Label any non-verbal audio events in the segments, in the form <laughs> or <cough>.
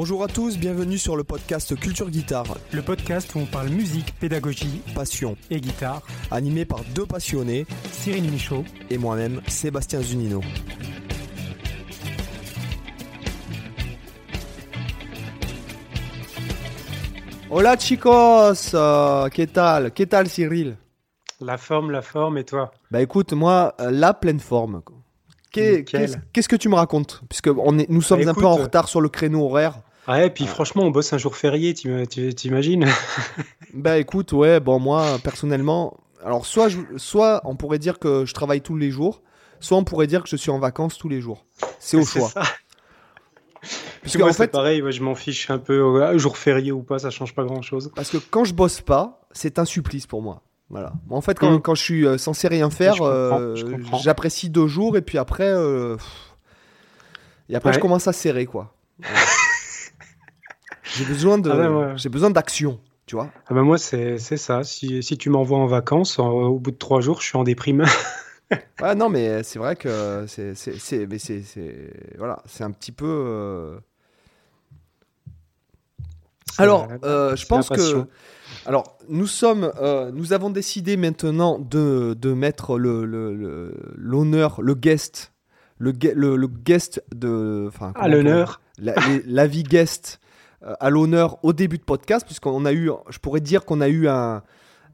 Bonjour à tous, bienvenue sur le podcast Culture Guitare, Le podcast où on parle musique, pédagogie passion, et guitare. animé par deux passionnés Cyril Michaud. et moi-même, Sébastien Zunino. Hola chicos, euh, ¿qué tal? ¿Qué tal Cyril? La forme, la forme, et toi? Bah écoute, moi, euh, la pleine forme. Qu'est-ce que tu me racontes? Puisque on est, nous sommes un peu en euh, retard sur le créneau horaire. Ouais, et puis franchement, on bosse un jour férié, t'imagines? <laughs> Bah écoute, ouais, bon moi personnellement, alors soit, je- soit on pourrait dire que je travaille tous les jours, soit on pourrait dire que je suis en vacances tous les jours. C'est <laughs> au choix. ça. Puisque moi, en fait, pareil, ouais, je m'en fiche un peu. ouais, jour férié ou pas, ça change pas grand-chose. parce que quand je bosse pas, c'est un supplice pour moi. Voilà. En fait, quand, Mm. quand je suis euh, censé rien faire, euh, j'apprécie deux jours et puis après, euh, et après je Ouais. commence à serrer quoi. <laughs> j'ai besoin de, Ah ouais. j'ai besoin d'action, tu vois. Ah bah moi, c'est c'est ça. Si, si tu m'envoies en vacances, en- au bout de trois jours, je suis en déprime. <laughs> Ouais, non, mais c'est vrai que c'est, c'est, c'est, mais c'est, c'est- voilà, c'est un petit peu. euh, Alors, euh, je c'est pense la que. passion. Alors, nous sommes, euh, nous avons décidé maintenant de, de mettre le, le- le- l'honneur, le guest, le, gue- le, le guest de, enfin, comment on l'honneur. la, les- la vie guest à l'honneur au début de podcast, puisqu'on a eu, je pourrais dire qu'on a eu un,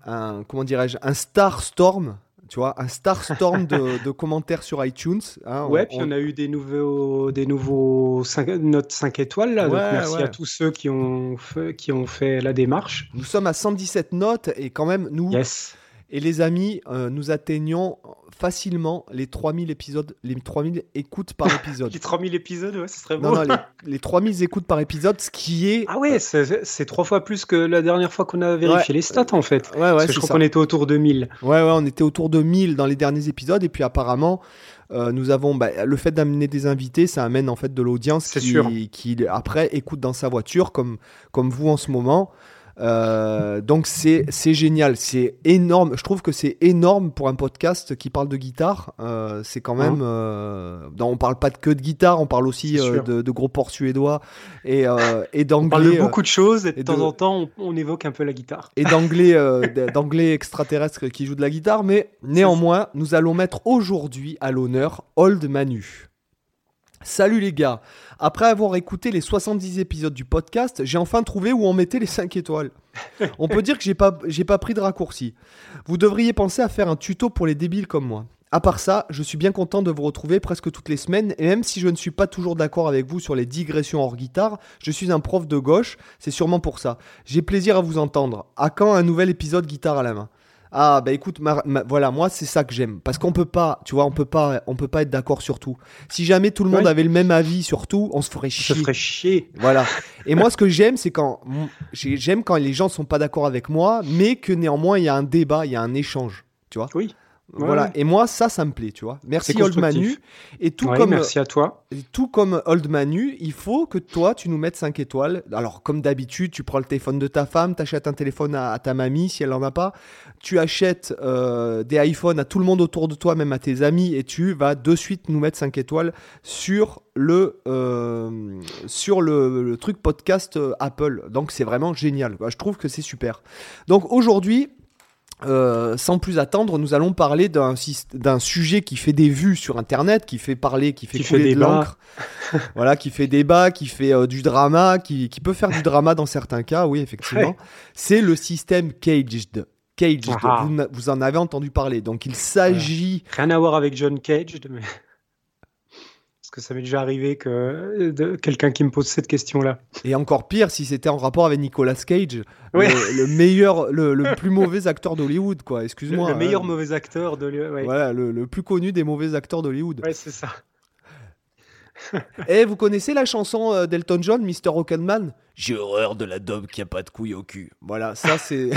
un comment dirais-je, un star storm, tu vois, un star storm de, <laughs> de commentaires sur iTunes. hein, Ouais, puis on a eu des nouveaux, des nouveaux notes 5 étoiles là. donc merci ouais. à tous ceux qui ont fait, qui ont fait la démarche. Nous sommes à 117 notes et quand même, nous, Yes. Et les amis, euh, nous atteignons facilement les 3000 épisodes, les 3000 écoutes par <laughs> épisode. Les 3000 épisodes, ouais, ce serait beau. non, non, les, les 3000 écoutes par épisode, ce qui est. Ah ouais, c'est c'est trois fois plus que la dernière fois qu'on a vérifié Ouais. les stats en fait. Ouais, ouais, Parce que c'est je crois qu'on était autour de 1000. Ouais, ouais, on était autour de 1000 dans les derniers épisodes. Et puis apparemment, euh, nous avons. bah, le fait d'amener des invités, ça amène en fait de l'audience qui, sûr. qui, après, écoute dans sa voiture, comme, comme vous en ce moment. Euh, donc c'est c'est génial, c'est énorme. Je trouve que c'est énorme pour un podcast qui parle de guitare. Euh, c'est quand même. euh, non, on parle pas que de guitare, on parle aussi euh, de, de gros ports suédois et, euh, <laughs> et On parle d'anglais. de euh, beaucoup de choses et de et temps en temps on, on évoque un peu la guitare. et d'anglais euh, <laughs> d'anglais extraterrestres qui jouent de la guitare, mais néanmoins, nous allons mettre aujourd'hui à l'honneur Old Manu. Salut les gars, après avoir écouté les 70 épisodes du podcast, j'ai enfin trouvé où on mettait les 5 étoiles. On peut dire que j'ai pas, pris de raccourci. Vous devriez penser à faire un tuto pour les débiles comme moi. À part ça, je suis bien content de vous retrouver presque toutes les semaines, et même si je ne suis pas toujours d'accord avec vous sur les digressions hors guitare, je suis un prof de gauche, c'est sûrement pour ça. J'ai plaisir à vous entendre. À quand un nouvel épisode guitare à la main? Ah bah écoute, ma- ma- voilà, moi c'est ça que j'aime, parce qu'on peut pas, tu vois, on peut pas, on peut pas être d'accord sur tout. Si jamais tout le monde avait le même avis sur tout, on se ferait Ça chier. ferait chier. Voilà. <laughs> Et moi, ce que j'aime, c'est quand j'ai- j'aime quand les gens sont pas d'accord avec moi, mais que néanmoins il y a un débat, il y a un échange. Tu vois. Oui. Ouais, voilà. ouais. Et moi, ça, ça me plaît. Tu vois. Merci Old. Manu. Et tout Ouais, comme merci à toi. tout comme Old Manu, il faut que toi, tu nous mettes 5 étoiles. Alors, comme d'habitude, tu prends le téléphone de ta femme, tu achètes un téléphone à, à ta mamie si elle en a pas. Tu achètes euh, des iPhones à tout le monde autour de toi, même à tes amis, et tu vas de suite nous mettre 5 étoiles sur le, euh, sur le, le truc podcast euh, Apple. Donc, c'est vraiment génial. Je trouve que c'est super. Donc, aujourd'hui. Euh, sans plus attendre, nous allons parler d'un sujet qui fait des vues sur Internet, qui fait parler, qui fait Qui fait couler de débat. l'encre, <laughs> voilà, qui fait débat, qui fait euh, du drama, qui, qui peut faire du drama dans certains cas, oui, effectivement. Ouais. C'est le système caged. Caged, Ah. vous, na- vous en avez entendu parler. Donc il s'agit. Rien à voir avec John Cage, mais... que ça m'est déjà arrivé que de... quelqu'un qui me pose cette question-là. Et encore pire si c'était en rapport avec Nicolas Cage, Ouais. le, le meilleur, le, le <laughs> plus mauvais acteur d'Hollywood, quoi. Excuse-moi. le meilleur hein. mauvais acteur de. Ouais, ouais. Voilà, le, le plus connu des mauvais acteurs d'Hollywood. c'est ça. <laughs> Et vous connaissez la chanson euh, d'Elton John, Mr. Rocketman? J'ai horreur de la dobe qui a pas de couilles au cul. Voilà, ça c'est.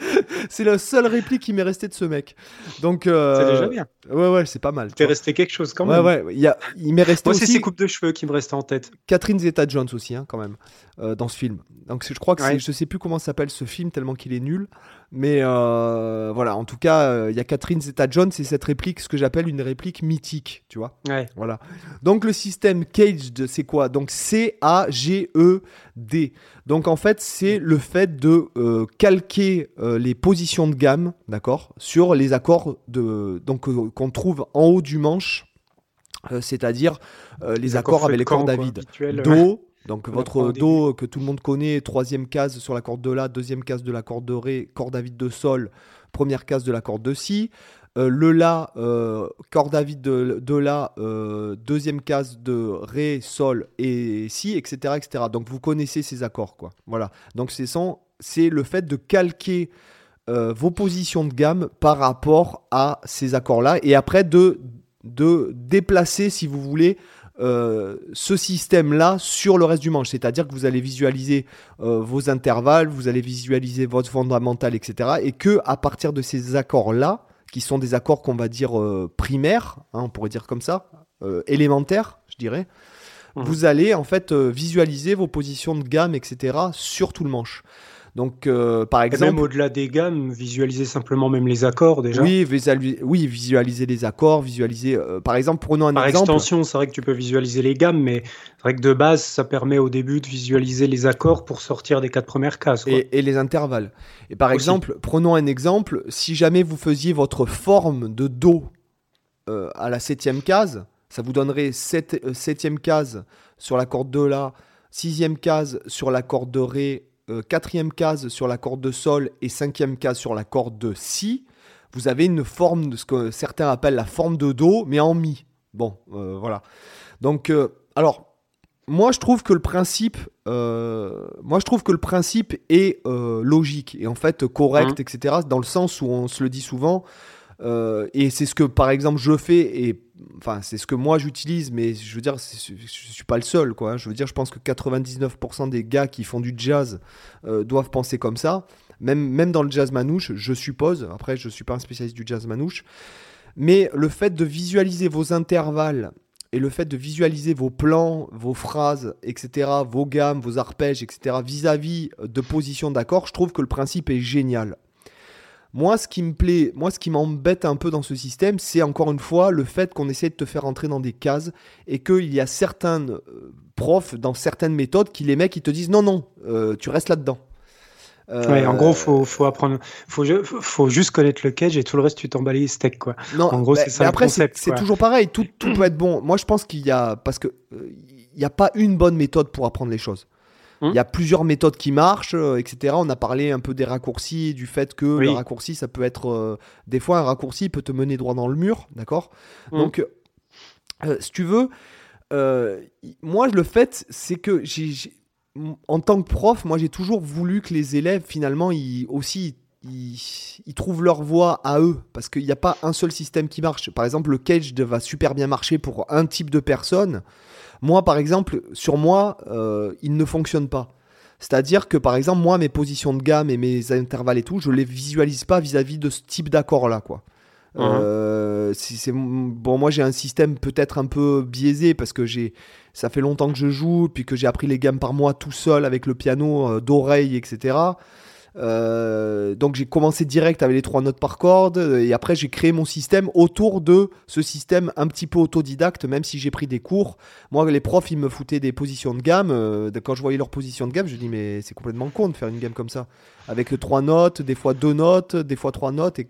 <laughs> c'est la seule réplique qui m'est restée de ce mec. Donc, euh, c'est déjà bien. Ouais, ouais, c'est pas mal. T'es resté quelque chose quand même. Ouais, ouais. Il, y a... il m'est resté Moi, aussi. c'est ses coupes de cheveux qui me restent en tête. Catherine Zeta-Jones aussi, hein, quand même, euh, dans ce film. Donc, je crois que c'est, je sais plus comment s'appelle ce film tellement qu'il est nul. Mais euh, voilà, en tout cas, il y a Catherine Zeta-Jones et cette réplique, ce que j'appelle une réplique mythique, tu vois. Ouais. Voilà. Donc le système Caged, c'est quoi? Donc C-A-G-E-D. Donc en fait, c'est le fait de euh, calquer euh, les positions de gamme, d'accord, sur les accords de donc euh, qu'on trouve en haut du manche, c'est-à-dire les, accords, avec les cordes David. Do, donc votre Do que tout le monde connaît, troisième case sur la corde de La, deuxième case de la corde de Ré, corde David de Sol, première case de la corde de Si. Euh, le La, euh, corde David de, de La, euh, deuxième case de Ré, Sol et Si, etc., etc. Donc vous connaissez ces accords, quoi. Voilà. Donc c'est le fait de calquer vos positions de gamme par rapport à ces accords-là et après de, de déplacer, si vous voulez, ce système-là sur le reste du manche. C'est-à-dire que vous allez visualiser vos intervalles, vous allez visualiser votre fondamental, etc. Et que à partir de ces accords-là, qui sont des accords qu'on va dire euh, primaires, hein, on pourrait dire comme ça, euh, élémentaires, je dirais. Mmh. Vous allez en fait euh, visualiser vos positions de gamme, etc. sur tout le manche. Donc, euh, par exemple. Et même au-delà des gammes, visualiser simplement même les accords déjà. Oui, oui visualiser les accords, visualiser. Euh, par exemple, prenons un par exemple. Par extension, c'est vrai que tu peux visualiser les gammes, mais c'est vrai que de base, ça permet au début de visualiser les accords pour sortir des quatre premières cases. Et, et, les intervalles. Et par exemple, prenons un exemple. Si jamais vous faisiez votre forme de Do euh, à la septième case, ça vous donnerait sept, septième case sur la corde de La, sixième case sur la corde de Ré euh, quatrième case sur la corde de Sol et cinquième case sur la corde de Si, vous avez une forme de ce que certains appellent la forme de Do, mais en Mi. Bon, euh, voilà. Donc, euh, alors, moi je trouve que le principe, moi je trouve que le principe est logique et en fait correct, mmh. etc. Dans le sens où on se le dit souvent. Et c'est ce que par exemple je fais et enfin c'est ce que moi j'utilise mais je veux dire je suis pas le seul quoi je veux dire je pense que 99% des gars qui font du jazz euh, doivent penser comme ça même même dans le jazz manouche je suppose après je suis pas un spécialiste du jazz manouche mais le fait de visualiser vos intervalles et le fait de visualiser vos plans, vos phrases, etc., vos gammes, vos arpèges, etc., vis-à-vis de positions d'accord, je trouve que le principe est génial. Moi, ce qui me plaît, moi, ce qui m'embête un peu dans ce système, c'est encore une fois le fait qu'on essaie de te faire entrer dans des cases et qu'il y a certains euh, profs dans certaines méthodes qui les mecs ils te disent non non, euh, tu restes là-dedans. Ouais, en gros, faut, faut apprendre, faut, faut juste connaître le cage et tout le reste, tu t'emballes les steaks, quoi. Non, en gros, c'est ça. après, c'est toujours pareil. Tout, tout peut être bon. Moi, je pense qu'il y a, parce que euh, il n'y a pas une bonne méthode pour apprendre les choses. Il y a plusieurs méthodes qui marchent, euh, etc. On a parlé un peu des raccourcis, du fait que le raccourci, ça peut être. Euh, des fois, un raccourci peut te mener droit dans le mur, d'accord? Mmh. Donc, euh, si tu veux, moi, le fait, c'est que j'ai. En tant que prof, moi j'ai toujours voulu que les élèves finalement ils, aussi ils, trouvent leur voie à eux parce qu'il n'y a pas un seul système qui marche. Par exemple, le cage va super bien marcher pour un type de personne. Moi, par exemple, sur moi, euh, il ne fonctionne pas. C'est-à-dire que, par exemple, moi, mes positions de gamme et mes intervalles et tout, je les visualise pas vis-à-vis de ce type d'accord-là, quoi. Uh-huh. Euh, c'est bon moi j'ai un système peut-être un peu biaisé parce que j'ai ça fait longtemps que je joue puis que j'ai appris les gammes par moi tout seul avec le piano euh, d'oreille etc euh, donc j'ai commencé direct avec les trois notes par corde et après j'ai créé mon système autour de ce système un petit peu autodidacte même si j'ai pris des cours. Moi les profs ils me foutaient des positions de gamme. Euh, quand je voyais leurs positions de gamme je dis mais c'est complètement con de faire une gamme comme ça. Avec trois notes, des fois deux notes, des fois trois notes. Et,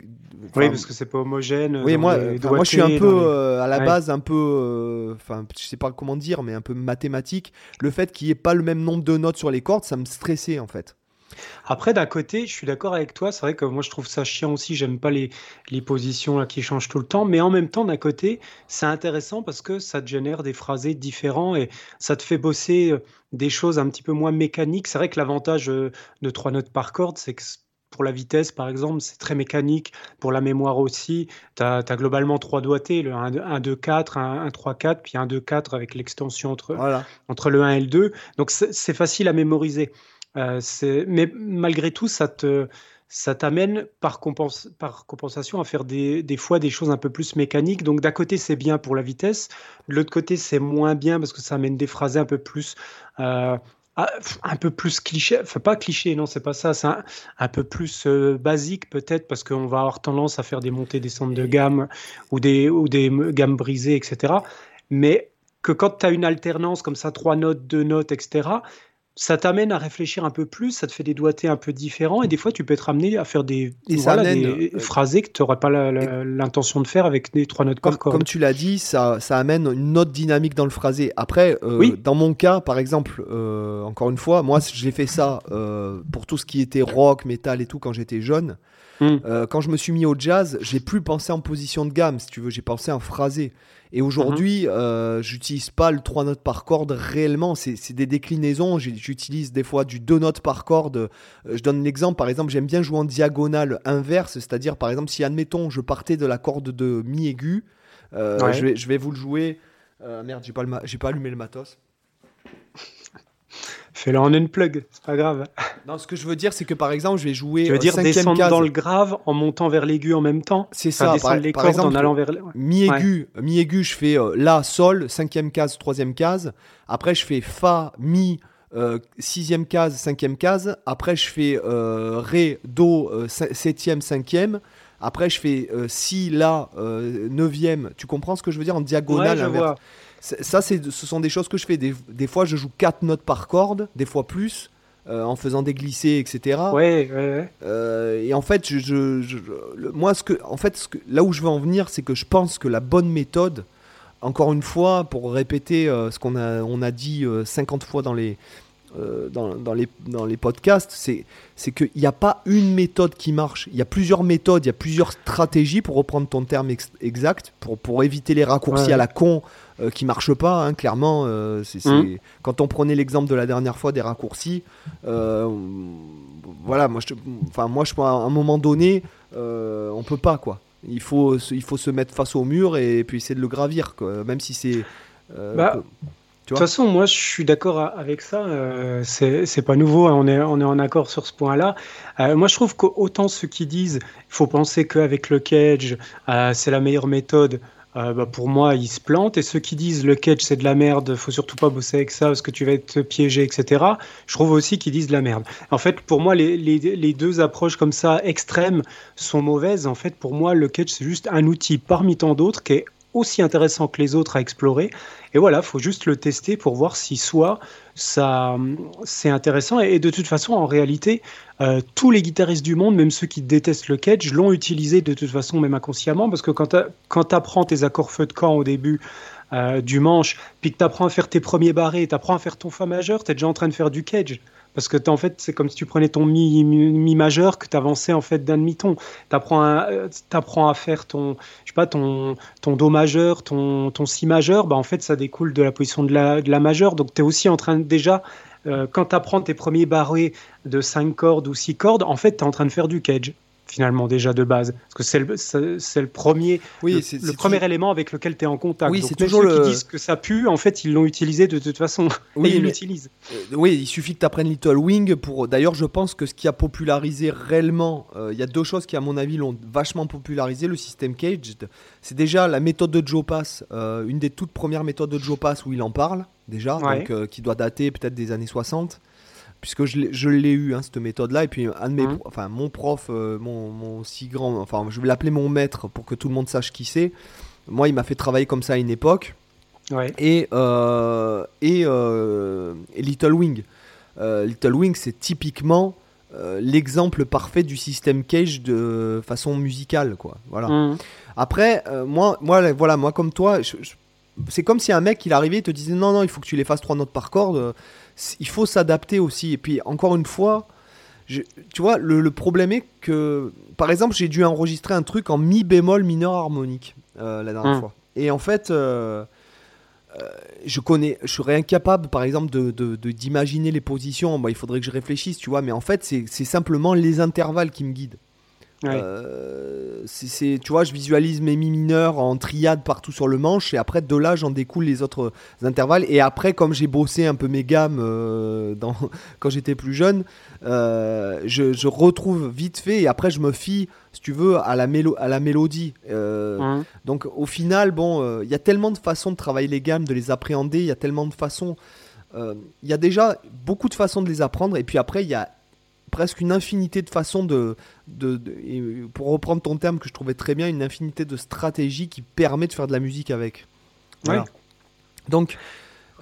oui parce que c'est pas homogène. Oui moi, moi je suis un peu euh, à la base un peu, enfin je sais pas comment dire mais un peu mathématique. Le fait qu'il n'y ait pas le même nombre de notes sur les cordes ça me stressait en fait. Après, d'un côté, je suis d'accord avec toi. C'est vrai que moi, je trouve ça chiant aussi. J'aime pas les, les positions là, qui changent tout le temps. Mais en même temps, d'un côté, c'est intéressant parce que ça te génère des phrasés différents et ça te fait bosser euh, des choses un petit peu moins mécaniques. C'est vrai que l'avantage euh, de trois notes par corde, c'est que pour la vitesse, par exemple, c'est très mécanique. Pour la mémoire aussi, tu as, globalement trois doigtés, le 1, 2, 4, 1, 3, 4, puis 1, 2, 4 avec l'extension entre, entre le 1 et le 2. Donc c'est facile à mémoriser. Euh, mais malgré tout, ça t'amène par, compensation à faire des, fois des choses un peu plus mécaniques. Donc d'un côté c'est bien pour la vitesse, de l'autre côté c'est moins bien parce que ça amène des phrases un peu plus euh, un peu plus cliché, enfin pas cliché, non, c'est pas ça, c'est un, peu plus euh, basique peut-être parce qu'on va avoir tendance à faire des montées, descentes de gamme ou des, ou des gammes brisées, etc. Mais que quand tu as une alternance comme ça, trois notes, deux notes, etc., ça t'amène à réfléchir un peu plus, ça te fait des doigtés un peu différents, et des fois tu peux être amené à faire des, des euh, phrasés que tu n'aurais pas l'intention de faire avec des trois notes par corde. Comme tu l'as dit, ça, ça amène une autre dynamique dans le phrasé. Après, euh, dans mon cas, par exemple, euh, encore une fois, moi j'ai fait ça pour tout ce qui était rock, métal et tout quand j'étais jeune. Hmm. quand je me suis mis au jazz, j'ai plus pensé en position de gamme, si tu veux, j'ai pensé en phrasé. Et aujourd'hui, mhm. euh, j'utilise pas le 3 notes par corde réellement, c'est des déclinaisons. J'utilise des fois du 2 notes par corde. Euh, je donne l'exemple, par exemple, j'aime bien jouer en diagonale inverse, c'est-à-dire, par exemple, si admettons, je partais de la corde de mi aigu, euh, je, vais, je, vais, vous le jouer. merde, j'ai pas, pas allumé le matos. Fais-le en unplug, c'est pas grave. Non, ce que je veux dire, c'est que par exemple, je vais jouer. Tu veux dire descendre dans le grave en montant vers l'aigu en même temps? C'est ça. Par, les par exemple, en allant vers mi aigu, mi aigu, je fais euh, la sol, cinquième case, troisième case. Après, je fais fa, mi. Euh, sixième case, cinquième case. Après, je fais euh, ré, do, septième, cinquième. Après, je fais si, la, neuvième. Tu comprends ce que je veux dire en diagonale ouais, ça, ce sont des choses que je fais. Des, fois, je joue 4 notes par corde, des fois plus, euh, en faisant des glissés, etc. Ouais, ouais, ouais. Euh, et en fait, je, moi, ce que, en fait ce que, là où je veux en venir, c'est que je pense que la bonne méthode, encore une fois, pour répéter euh, ce qu'on a, on a dit 50 fois dans les, dans, dans, les, dans les podcasts, c'est, c'est qu'il n'y a pas une méthode qui marche. Il y a plusieurs méthodes, il y a plusieurs stratégies, pour reprendre ton terme exact, pour, pour éviter les raccourcis à la con euh, qui marche pas, hein, clairement. Euh, mmh. Quand on prenait l'exemple de la dernière fois des raccourcis, euh, voilà, moi je, enfin, moi, je, à un moment donné, on peut pas, quoi. Il faut, il faut se mettre face au mur et puis essayer de le gravir, quoi, même si c'est. Bah, de toute façon, moi, je suis d'accord avec ça. Euh, c'est pas nouveau. Hein, on, est, on est en accord sur ce point-là. moi, je trouve qu'autant ceux qui disent il faut penser qu'avec le cage, c'est la meilleure méthode. Euh, bah, pour moi, ils se plantent. Et ceux qui disent le catch c'est de la merde, faut surtout pas bosser avec ça parce que tu vas être piégé, etc. Je trouve aussi qu'ils disent de la merde. En fait, pour moi, les, les, les, deux approches comme ça extrêmes sont mauvaises. En fait, pour moi, le catch c'est juste un outil parmi tant d'autres qui est aussi intéressant que les autres à explorer. Et voilà, faut juste le tester pour voir si soit ça c'est intéressant. Et, de toute façon, en réalité, euh, tous les guitaristes du monde, même ceux qui détestent le catch, l'ont utilisé de toute façon, même inconsciemment, parce que quand tu apprends tes accords feu de camp au début euh, du manche, puis que tu apprends à faire tes premiers barrés, tu apprends à faire ton fa majeur, tu es déjà en train de faire du catch. Parce que en fait, c'est comme si tu prenais ton mi, mi, majeur que tu avançais en fait d'un demi-ton. Tu apprends, à faire ton, je sais pas, ton, ton do majeur, ton, ton si majeur. Bah, en fait, ça découle de la position de la, de la majeure. Donc, tu es aussi en train déjà, euh, quand tu apprends tes premiers barrés de 5 cordes ou 6 cordes, en fait, tu es en train de faire du cage finalement déjà de base. Parce que c'est le, c'est le premier oui, le, premier élément avec lequel tu es en contact. Oui, c'est toujours ceux qui disent que ça pue en fait ils l'ont utilisé de toute façon. <laughs> Oui, ils l'utilisent. Euh, oui il suffit que tu apprennes Little Wing pour d'ailleurs je pense que ce qui a popularisé réellement euh, il y a deux choses qui à mon avis l'ont vachement popularisé le système Caged. C'est déjà la méthode de Joe Pass euh, une des toutes premières méthodes de Joe Pass où il en parle déjà donc qui doit dater peut-être des années 60 puisque je l'ai eu, hein, cette méthode-là. Et puis, un de mes, mmh. enfin, mon prof, euh, mon, mon, si grand, enfin, je vais l'appeler mon maître pour que tout le monde sache qui c'est. Moi, il m'a fait travailler comme ça à une époque. Et, euh, euh, et, Little Wing. Little Wing, c'est typiquement l'exemple parfait du système Cage de façon musicale, quoi. Voilà. Mmh. Après, moi, moi, voilà, moi comme toi, c'est comme si un mec il arrivait et te disait non non, il faut que tu les fasses trois notes par corde il faut s'adapter aussi. Et puis, encore une fois, tu vois, le, problème est que, par exemple, j'ai dû enregistrer un truc en mi bémol mineur harmonique euh, la dernière hmm. fois. Et en fait, euh, euh, je connais, je serais incapable, par exemple, de, d'imaginer les positions. il faudrait que je réfléchisse, tu vois. Mais en fait, c'est, simplement les intervalles qui me guident. Euh, c'est, tu vois, je visualise mes mi mineurs en triade partout sur le manche et après de là j'en découle les autres intervalles et après comme j'ai bossé un peu mes gammes euh, dans, <laughs> quand j'étais plus jeune, euh, je, retrouve vite fait et après je me fie, si tu veux, à la, mélo à la mélodie. Donc au final, bon, il y a tellement de façons de travailler les gammes, de les appréhender, il y a tellement de façons. Il y a déjà beaucoup de façons de les apprendre et puis après il y a presque une infinité de façons de, de, pour reprendre ton terme que je trouvais très bien, une infinité de stratégies qui permet de faire de la musique avec. Voilà. Donc,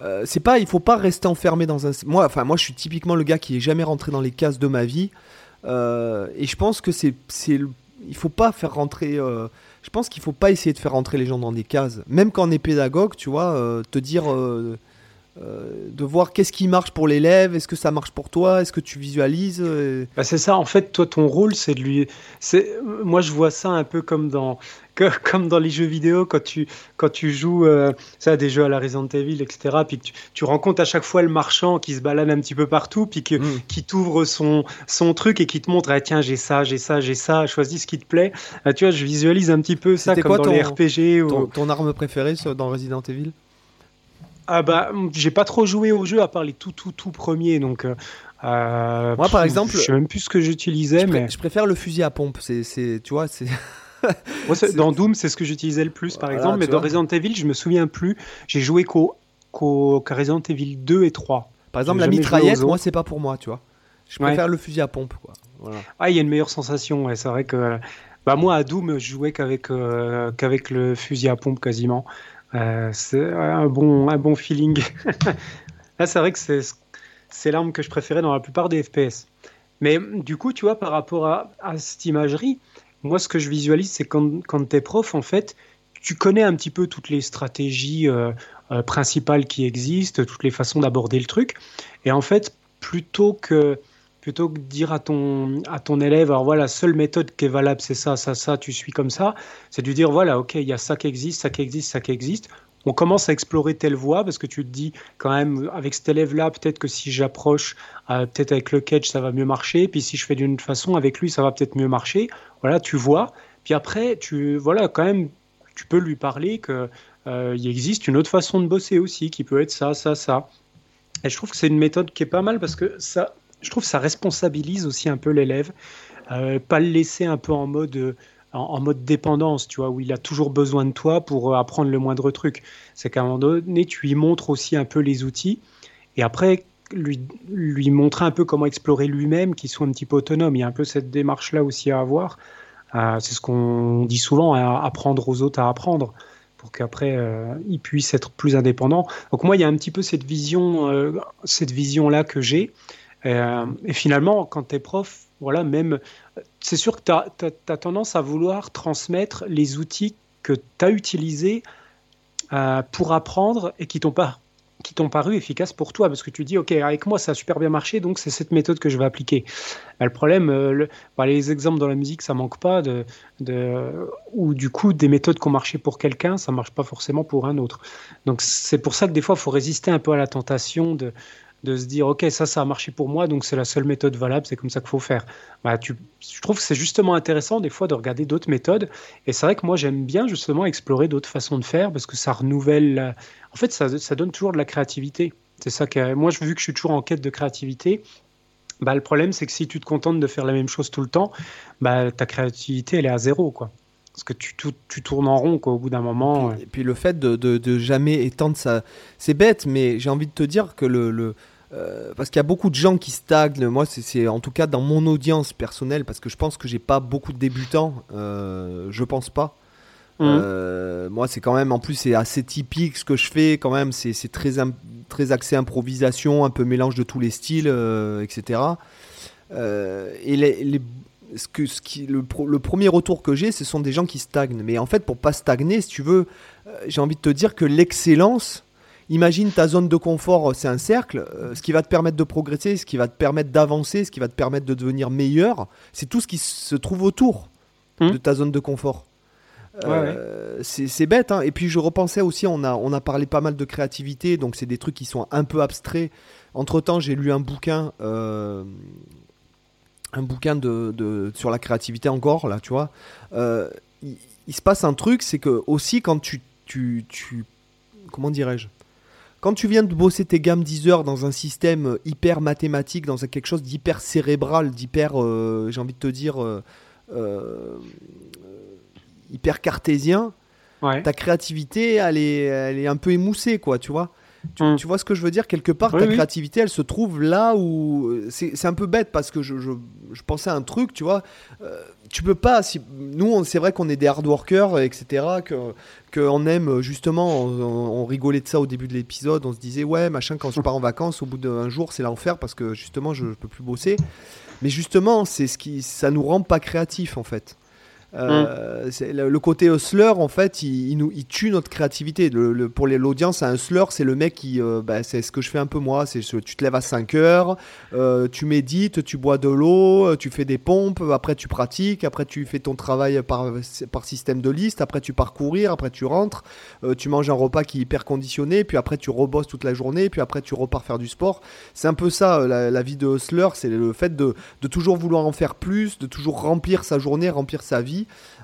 euh, c'est pas, il faut pas rester enfermé dans un. Moi, enfin, moi, je suis typiquement le gars qui est jamais rentré dans les cases de ma vie, euh, et je pense que c'est, c'est, il faut pas faire rentrer. Euh, je pense qu'il faut pas essayer de faire rentrer les gens dans des cases, même quand on est pédagogue, tu vois, te dire euh, de voir qu'est-ce qui marche pour l'élève, est-ce que ça marche pour toi, est-ce que tu visualises euh, bah C'est ça, en fait, toi, ton rôle, c'est de lui. Moi, je vois ça un peu comme dans, <laughs> comme dans les jeux vidéo, quand tu, quand tu joues euh, ça, des jeux à la Resident Evil, etc., puis tu, tu, rencontres à chaque fois le marchand qui se balade un petit peu partout, puis que, mm. qui t'ouvre son, son truc et qui te montre ah, tiens, j'ai ça, j'ai ça, j'ai ça, choisis ce qui te plaît. Ah, tu vois, je visualise un petit peu ça comme dans les RPG. Ou... Ton, ton arme préférée dans Resident Evil? Ah bah, j'ai pas trop joué au jeu à part les tout tout tout premiers, donc. Euh, Moi, par exemple, je sais même plus ce que j'utilisais, mais je préfère le fusil à pompe. C'est, tu vois, <laughs> c'est. dans Doom, c'est ce que j'utilisais le plus, par exemple, mais dans Resident Evil, je me souviens plus. J'ai joué qu'au Resident Evil 2 et 3. Par exemple, la mitraillette, moi, c'est pas pour moi, tu vois. Je préfère le fusil à pompe, quoi. Ah, il y a une meilleure sensation, ouais, c'est vrai que. Bah, moi, à Doom, je jouais qu'avec euh, qu'avec le fusil à pompe quasiment. Euh, c'est un bon, un bon feeling. <laughs> Là, c'est vrai que c'est, c'est l'arme que je préférais dans la plupart des FPS. Mais du coup, tu vois, par rapport à, cette imagerie, moi, ce que je visualise, c'est quand, quand tu es prof, en fait, tu connais un petit peu toutes les stratégies euh, euh, principales qui existent, toutes les façons d'aborder le truc. Et en fait, plutôt que plutôt que dire à ton, à ton élève, alors voilà, la seule méthode qui est valable, c'est ça, ça, ça, tu suis comme ça, c'est de lui dire, voilà, ok, il y a ça qui existe, ça qui existe, ça qui existe. On commence à explorer telle voie parce que tu te dis quand même avec cet élève-là, peut-être que si j'approche, euh, peut-être avec le catch, ça va mieux marcher. Puis si je fais d'une façon avec lui, ça va peut-être mieux marcher. Voilà, tu vois. Puis après, tu voilà quand même, tu peux lui parler que euh, il existe une autre façon de bosser aussi, qui peut être ça, ça, ça. Et je trouve que c'est une méthode qui est pas mal parce que ça, je trouve que ça responsabilise aussi un peu l'élève, euh, pas le laisser un peu en mode en, mode dépendance, tu vois, où il a toujours besoin de toi pour euh, apprendre le moindre truc. C'est qu'à un moment donné, tu lui montres aussi un peu les outils, et après lui, lui montrer un peu comment explorer lui-même, qu'il soit un petit peu autonome. Il y a un peu cette démarche-là aussi à avoir. Euh, c'est ce qu'on dit souvent, à apprendre aux autres à apprendre pour qu'après euh, il puisse être plus indépendant. Donc moi, il y a un petit peu cette vision, cette vision-là que j'ai. Euh, et finalement, quand tu es prof, voilà, même, c'est sûr que tu as, tendance à vouloir transmettre les outils que tu as utilisés euh, pour apprendre et qui t'ont pas qui t'ont paru efficaces pour toi. Parce que tu dis ok avec moi ça a super bien marché donc c'est cette méthode que je vais appliquer. Bah, le problème euh, bah, les exemples dans la musique ça manque pas de, de ou du coup des méthodes qui ont marché pour quelqu'un ça marche pas forcément pour un autre. Donc c'est pour ça que des fois il faut résister un peu à la tentation de de se dire ok ça ça a marché pour moi donc c'est la seule méthode valable c'est comme ça qu'il faut faire. Bah, tu, je trouve que c'est justement intéressant des fois de regarder d'autres méthodes. Et c'est vrai que moi j'aime bien justement explorer d'autres façons de faire parce que ça renouvelle en fait ça, ça donne toujours de la créativité. C'est ça que moi vu que je suis toujours en quête de créativité bah, le problème c'est que si tu te contentes de faire la même chose tout le temps bah, ta créativité elle est à zéro quoi parce que tu, tu, tournes en rond quoi, au bout d'un moment. Et puis, le fait de, de, jamais étendre ça, c'est bête, mais j'ai envie de te dire que le, le euh, parce qu'il y a beaucoup de gens qui stagnent. Moi, c'est en tout cas dans mon audience personnelle, parce que je pense que j'ai pas beaucoup de débutants. Euh, je pense pas. Mmh. Euh, moi, c'est quand même, en plus, c'est assez typique ce que je fais. Quand même, c'est très, très axé improvisation, un peu mélange de tous les styles, etc. et les, les, ce que, ce qui, le, le, premier retour que j'ai, ce sont des gens qui stagnent. Mais en fait, pour pas stagner, si tu veux, euh, j'ai envie de te dire que l'excellence, imagine ta zone de confort, euh, c'est un cercle. Euh, ce qui va te permettre de progresser, ce qui va te permettre d'avancer, ce qui va te permettre de devenir meilleur, c'est tout ce qui se trouve autour mmh. de ta zone de confort. C'est bête, hein. et puis je repensais aussi, on a, on a parlé pas mal de créativité, donc c'est des trucs qui sont un peu abstraits. Entre temps, j'ai lu un bouquin un bouquin de, sur la créativité encore, là, tu vois. il, se passe un truc, c'est que aussi quand tu, tu, tu comment dirais-je? Quand tu viens de bosser tes gammes 10 heures dans un système hyper mathématique, dans quelque chose d'hyper cérébral, d'hyper, j'ai envie de te dire, hyper cartésien, ta créativité, elle est, elle est un peu émoussée, quoi, tu vois. Tu, hmm. vois ce que je veux dire? Quelque part, ta créativité, elle se trouve là où. C'est un peu bête parce que je, je, je, pensais à un truc, tu vois. Euh, tu peux pas. Si... Nous, c'est vrai qu'on est des hard workers, etc. Que qu'on aime justement. On, rigolait de ça au début de l'épisode. On se disait, ouais, machin, quand je pars en vacances, au bout d'un jour, c'est l'enfer parce que justement, je, je peux plus bosser. Mais justement, c'est ce qui. Ça nous rend pas créatifs, en fait. Euh, le, côté hustler, en fait, il, nous, il tue notre créativité. Le, pour l'audience, un hustler, c'est le mec qui. Euh, bah, c'est ce que je fais un peu moi. C'est tu te lèves à 5 heures, euh, tu médites, tu bois de l'eau, tu fais des pompes, après tu pratiques, après tu fais ton travail par, par système de liste, après tu pars courir, après tu rentres, tu manges un repas qui est hyper conditionné, puis après tu rebosses toute la journée, puis après tu repars faire du sport. C'est un peu ça, la, vie de hustler, c'est le fait de, de toujours vouloir en faire plus, de toujours remplir sa journée, remplir sa vie.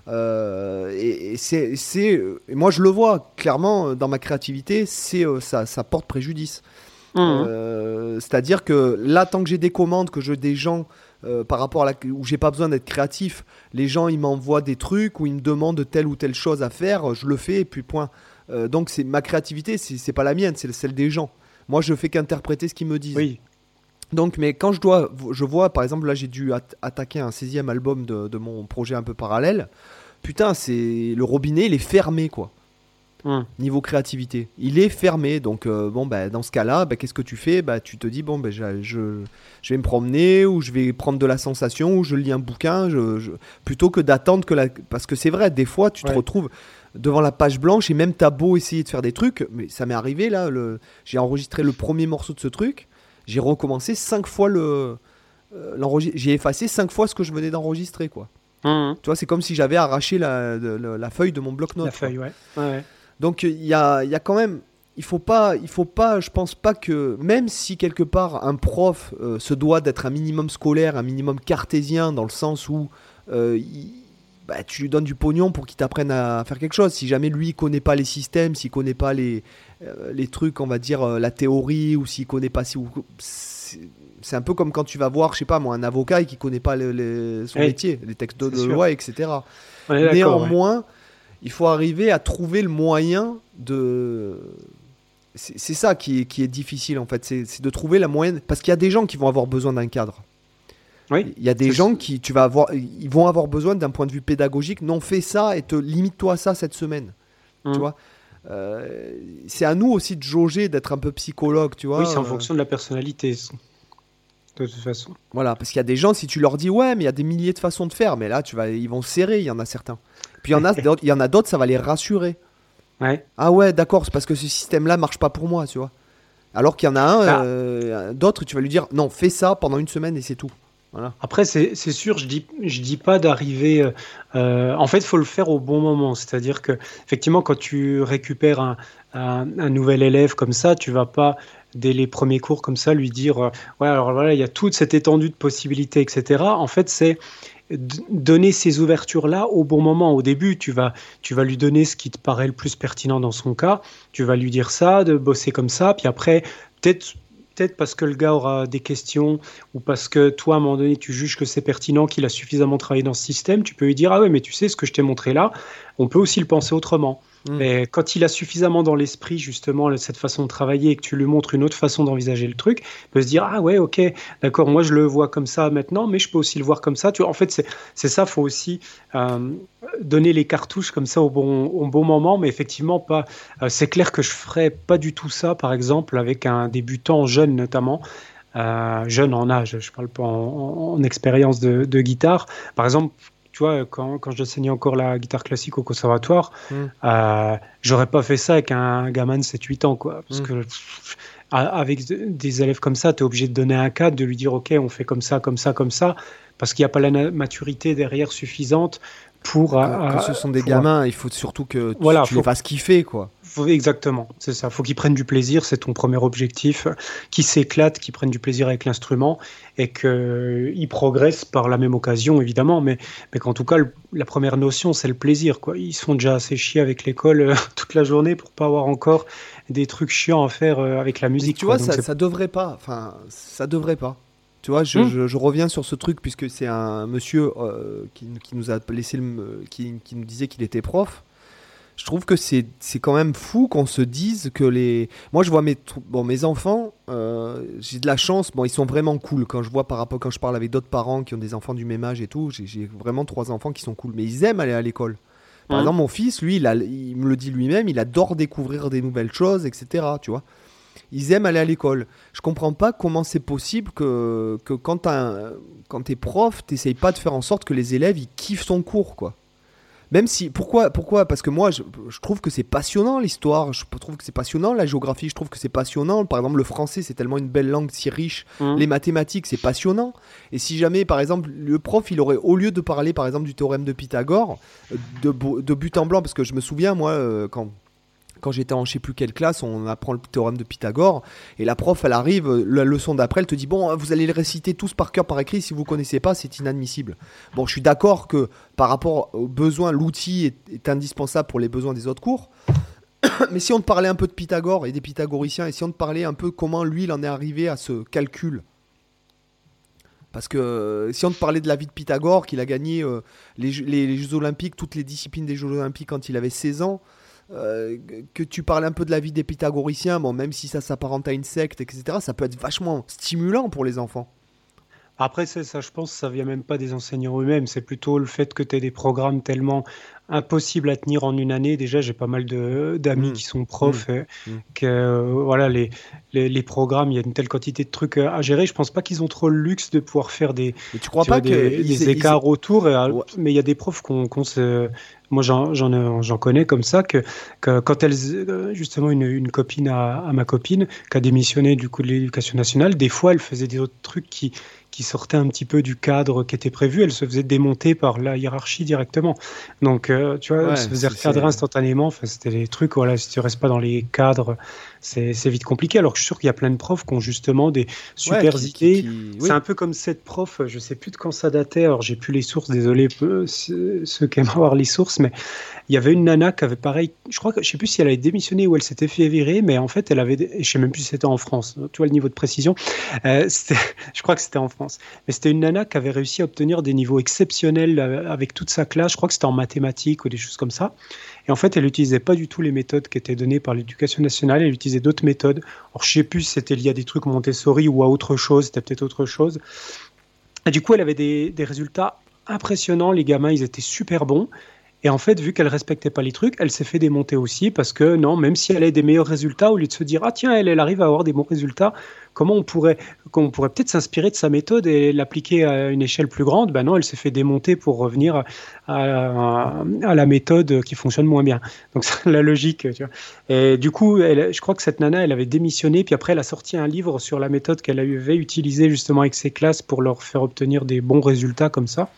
Euh, et, c'est, c'est, moi je le vois clairement euh, dans ma créativité, c'est euh, ça, ça porte préjudice. Mmh. c'est-à-dire que là, tant que j'ai des commandes, que je des gens par rapport à la, où j'ai pas besoin d'être créatif, les gens ils m'envoient des trucs ou ils me demandent telle ou telle chose à faire, je le fais et puis point. donc c'est ma créativité, c'est, c'est pas la mienne, c'est celle des gens. Moi, je fais qu'interpréter ce qu'ils me disent. Oui. Donc, mais quand je dois, je vois, par exemple, là, j'ai dû attaquer un 16e album de, mon projet un peu parallèle. Putain, c'est le robinet, il est fermé, quoi. Hum. Niveau créativité, il est fermé. Donc, euh, bon, bah, dans ce cas-là, bah, qu'est-ce que tu fais? Bah, Tu te dis, bon, bah, je, je, vais me promener, ou je vais prendre de la sensation, ou je lis un bouquin, je, plutôt que d'attendre que la. Parce que c'est vrai, des fois, tu te retrouves devant la page blanche et même t'as beau essayer de faire des trucs, mais ça m'est arrivé là. Le... J'ai enregistré le premier morceau de ce truc j'ai recommencé cinq fois le. Euh, j'ai effacé cinq fois ce que je venais d'enregistrer, quoi. Mmh. Tu vois, c'est comme si j'avais arraché la, la, feuille de mon bloc-notes. La feuille, ouais. ouais. Donc il y a, y a, quand même. Il faut pas, il faut pas, je pense pas que même si quelque part un prof euh, se doit d'être un minimum scolaire, un minimum cartésien dans le sens où euh, bah, tu lui donnes du pognon pour qu'il t'apprenne à faire quelque chose. Si jamais lui il connaît pas les systèmes, s'il connaît pas les, euh, les trucs, on va dire, euh, la théorie, ou s'il connaît pas si. C'est un peu comme quand tu vas voir, je sais pas moi, un avocat et qui connaît pas son métier, les textes de, loi, etc. Néanmoins, il faut arriver à trouver le moyen de. C'est ça qui est, qui est difficile en fait, c'est de trouver la moyenne. Parce qu'il y a des gens qui vont avoir besoin d'un cadre. Oui, il y a des gens qui tu vas avoir, ils vont avoir besoin d'un point de vue pédagogique. Non, fais ça et te limite-toi à ça cette semaine. Tu mmh. vois euh, c'est à nous aussi de jauger, d'être un peu psychologue, tu vois. Oui, c'est en fonction de la personnalité, de toute façon. Voilà, parce qu'il y a des gens, si tu leur dis ouais, mais il y a des milliers de façons de faire, mais là, tu vas, ils vont serrer, il y en a certains. Puis il y en a, <laughs> il y en a d'autres, ça va les rassurer. Ouais. Ah ouais, d'accord, c'est parce que ce système-là marche pas pour moi, tu vois. Alors qu'il y en a un, ah. euh, d'autres, tu vas lui dire non, fais ça pendant une semaine et c'est tout. Après, c'est sûr, je dis, je dis pas d'arriver. Euh, euh, en fait, il faut le faire au bon moment. C'est-à-dire que, effectivement, quand tu récupères un, nouvel élève comme ça, tu vas pas dès les premiers cours comme ça lui dire euh, ouais alors voilà il y a toute cette étendue de possibilités etc. En fait, c'est donner ces ouvertures là au bon moment. Au début, tu vas tu vas lui donner ce qui te paraît le plus pertinent dans son cas. Tu vas lui dire ça, de bosser comme ça, puis après peut-être peut-être parce que le gars aura des questions ou parce que toi, à un moment donné, tu juges que c'est pertinent, qu'il a suffisamment travaillé dans ce système, tu peux lui dire Ah ouais, mais tu sais, ce que je t'ai montré là, on peut aussi le penser autrement. Mm. Mais quand il a suffisamment dans l'esprit justement cette façon de travailler et que tu lui montres une autre façon d'envisager le truc, il peut se dire ah ouais ok d'accord moi je le vois comme ça maintenant mais je peux aussi le voir comme ça. Tu en fait c'est ça faut aussi euh, donner les cartouches comme ça au bon au bon moment mais effectivement pas. Euh, c'est clair que je ferais pas du tout ça par exemple avec un débutant jeune notamment. Euh, jeune en âge, je parle pas en, expérience de, de, guitare. Par exemple, tu vois, quand, quand j'enseignais encore la guitare classique au conservatoire, mm. euh, j'aurais pas fait ça avec un gamin de 7-8 ans, quoi. Parce mm. que avec des élèves comme ça, tu es obligé de donner un cadre, de lui dire, OK, on fait comme ça, comme ça, comme ça, parce qu'il n'y a pas la maturité derrière suffisante pour. Quand, ce sont des gamins, il faut surtout que tu, voilà, tu les fasses kiffer, quoi. exactement, c'est ça. Faut qu'ils prennent du plaisir, c'est ton premier objectif. Qu'ils s'éclatent, qu'ils prennent du plaisir avec l'instrument et qu'ils progressent par la même occasion, évidemment. Mais, mais qu'en tout cas, la première notion, c'est le plaisir, quoi. Ils sont déjà assez chiés avec l'école euh, <laughs> toute la journée pour pas avoir encore des trucs chiants à faire euh, avec la musique. tu vois, ça, ça devrait pas. Enfin, ça devrait pas. Tu vois, je, hmm. je, reviens sur ce truc puisque c'est un monsieur euh, qui, qui, nous a laissé le, qui, qui nous disait qu'il était prof. Je trouve que c'est quand même fou qu'on se dise que les. Moi, je vois mes, bon, mes enfants, euh, j'ai de la chance. Bon, ils sont vraiment cool. Quand je vois par rapport, quand je parle avec d'autres parents qui ont des enfants du même âge et tout, j'ai vraiment trois enfants qui sont cool. Mais ils aiment aller à l'école. Par hmm. exemple, mon fils, lui, il, a, il me le dit lui-même, il adore découvrir des nouvelles choses, etc. Tu vois ils aiment aller à l'école. Je comprends pas comment c'est possible que, que quand tu es prof, tu pas de faire en sorte que les élèves ils kiffent son cours, quoi. Même si, pourquoi, pourquoi? Parce que moi, je, trouve que c'est passionnant l'histoire, je trouve que c'est passionnant la géographie, je trouve que c'est passionnant. Par exemple, le français, c'est tellement une belle langue, si riche. Mmh. Les mathématiques, c'est passionnant. Et si jamais, par exemple, le prof, il aurait, au lieu de parler, par exemple, du théorème de Pythagore, de, de but en blanc, parce que je me souviens, moi, euh, quand quand j'étais en je sais plus quelle classe, on apprend le théorème de Pythagore, et la prof, elle arrive, la leçon d'après, elle te dit, bon, vous allez le réciter tous par cœur, par écrit, si vous ne connaissez pas, c'est inadmissible. Bon, je suis d'accord que par rapport aux besoins, l'outil est, indispensable pour les besoins des autres cours, <coughs> mais si on te parlait un peu de Pythagore et des pythagoriciens, et si on te parlait un peu comment lui, il en est arrivé à ce calcul, parce que euh, si on te parlait de la vie de Pythagore, qu'il a gagné euh, les, les, Jeux Olympiques, toutes les disciplines des Jeux Olympiques quand il avait 16 ans, euh, que tu parles un peu de la vie des pythagoriciens, bon, même si ça s'apparente à une secte, etc., ça peut être vachement stimulant pour les enfants. Après, ça, je pense, ça vient même pas des enseignants eux-mêmes. C'est plutôt le fait que tu aies des programmes tellement impossibles à tenir en une année. Déjà, j'ai pas mal d'amis mmh. qui sont profs, mmh. Mmh. que euh, voilà, les, les, programmes, il y a une telle quantité de trucs à gérer. Je pense pas qu'ils ont trop le luxe de pouvoir faire des, tu crois pas des, écarts autour. Mais il y a des profs qu'on se moi, j'en connais comme ça que, quand elle, justement, une, copine à, ma copine qui a démissionné du coup de l'éducation nationale, des fois, elle faisait des autres trucs qui, qui sortaient un petit peu du cadre qui était prévu. Elle se faisait démonter par la hiérarchie directement. Donc, euh, tu vois, elle se faisait recadrer instantanément. Enfin, c'était des trucs, voilà, si tu restes pas dans les cadres c'est vite compliqué. Alors que je suis sûr qu'il y a plein de profs qui ont justement des super idées. C'est un peu comme cette prof, je sais plus de quand ça datait, alors j'ai plus les sources, désolé ceux qui aiment <laughs> avoir les sources, mais il y avait une nana qui avait pareil, je crois que je sais plus si elle avait démissionné ou elle s'était fait virer, mais en fait elle avait, je sais même plus si c'était en France, tu vois le niveau de précision, euh, <laughs> je crois que c'était en France, mais c'était une nana qui avait réussi à obtenir des niveaux exceptionnels euh, avec toute sa classe, je crois que c'était en mathématiques ou des choses comme ça. Et en fait, elle n'utilisait pas du tout les méthodes qui étaient données par l'éducation nationale, elle utilisait d'autres méthodes. Alors, je sais plus si c'était lié à des trucs Montessori ou à autre chose, c'était peut-être autre chose. Et du coup, elle avait des, des résultats impressionnants, les gamins, ils étaient super bons. Et en fait, vu qu'elle respectait pas les trucs, elle s'est fait démonter aussi parce que non, même si elle a des meilleurs résultats, au lieu de se dire ah tiens elle, elle arrive à avoir des bons résultats, comment on pourrait, on pourrait peut-être s'inspirer de sa méthode et l'appliquer à une échelle plus grande? Ben non, elle s'est fait démonter pour revenir à, la méthode qui fonctionne moins bien. Donc c'est la logique. Et du coup, je crois que cette nana, elle avait démissionné, puis après elle a sorti un livre sur la méthode qu'elle avait utilisée justement avec ses classes pour leur faire obtenir des bons résultats comme ça.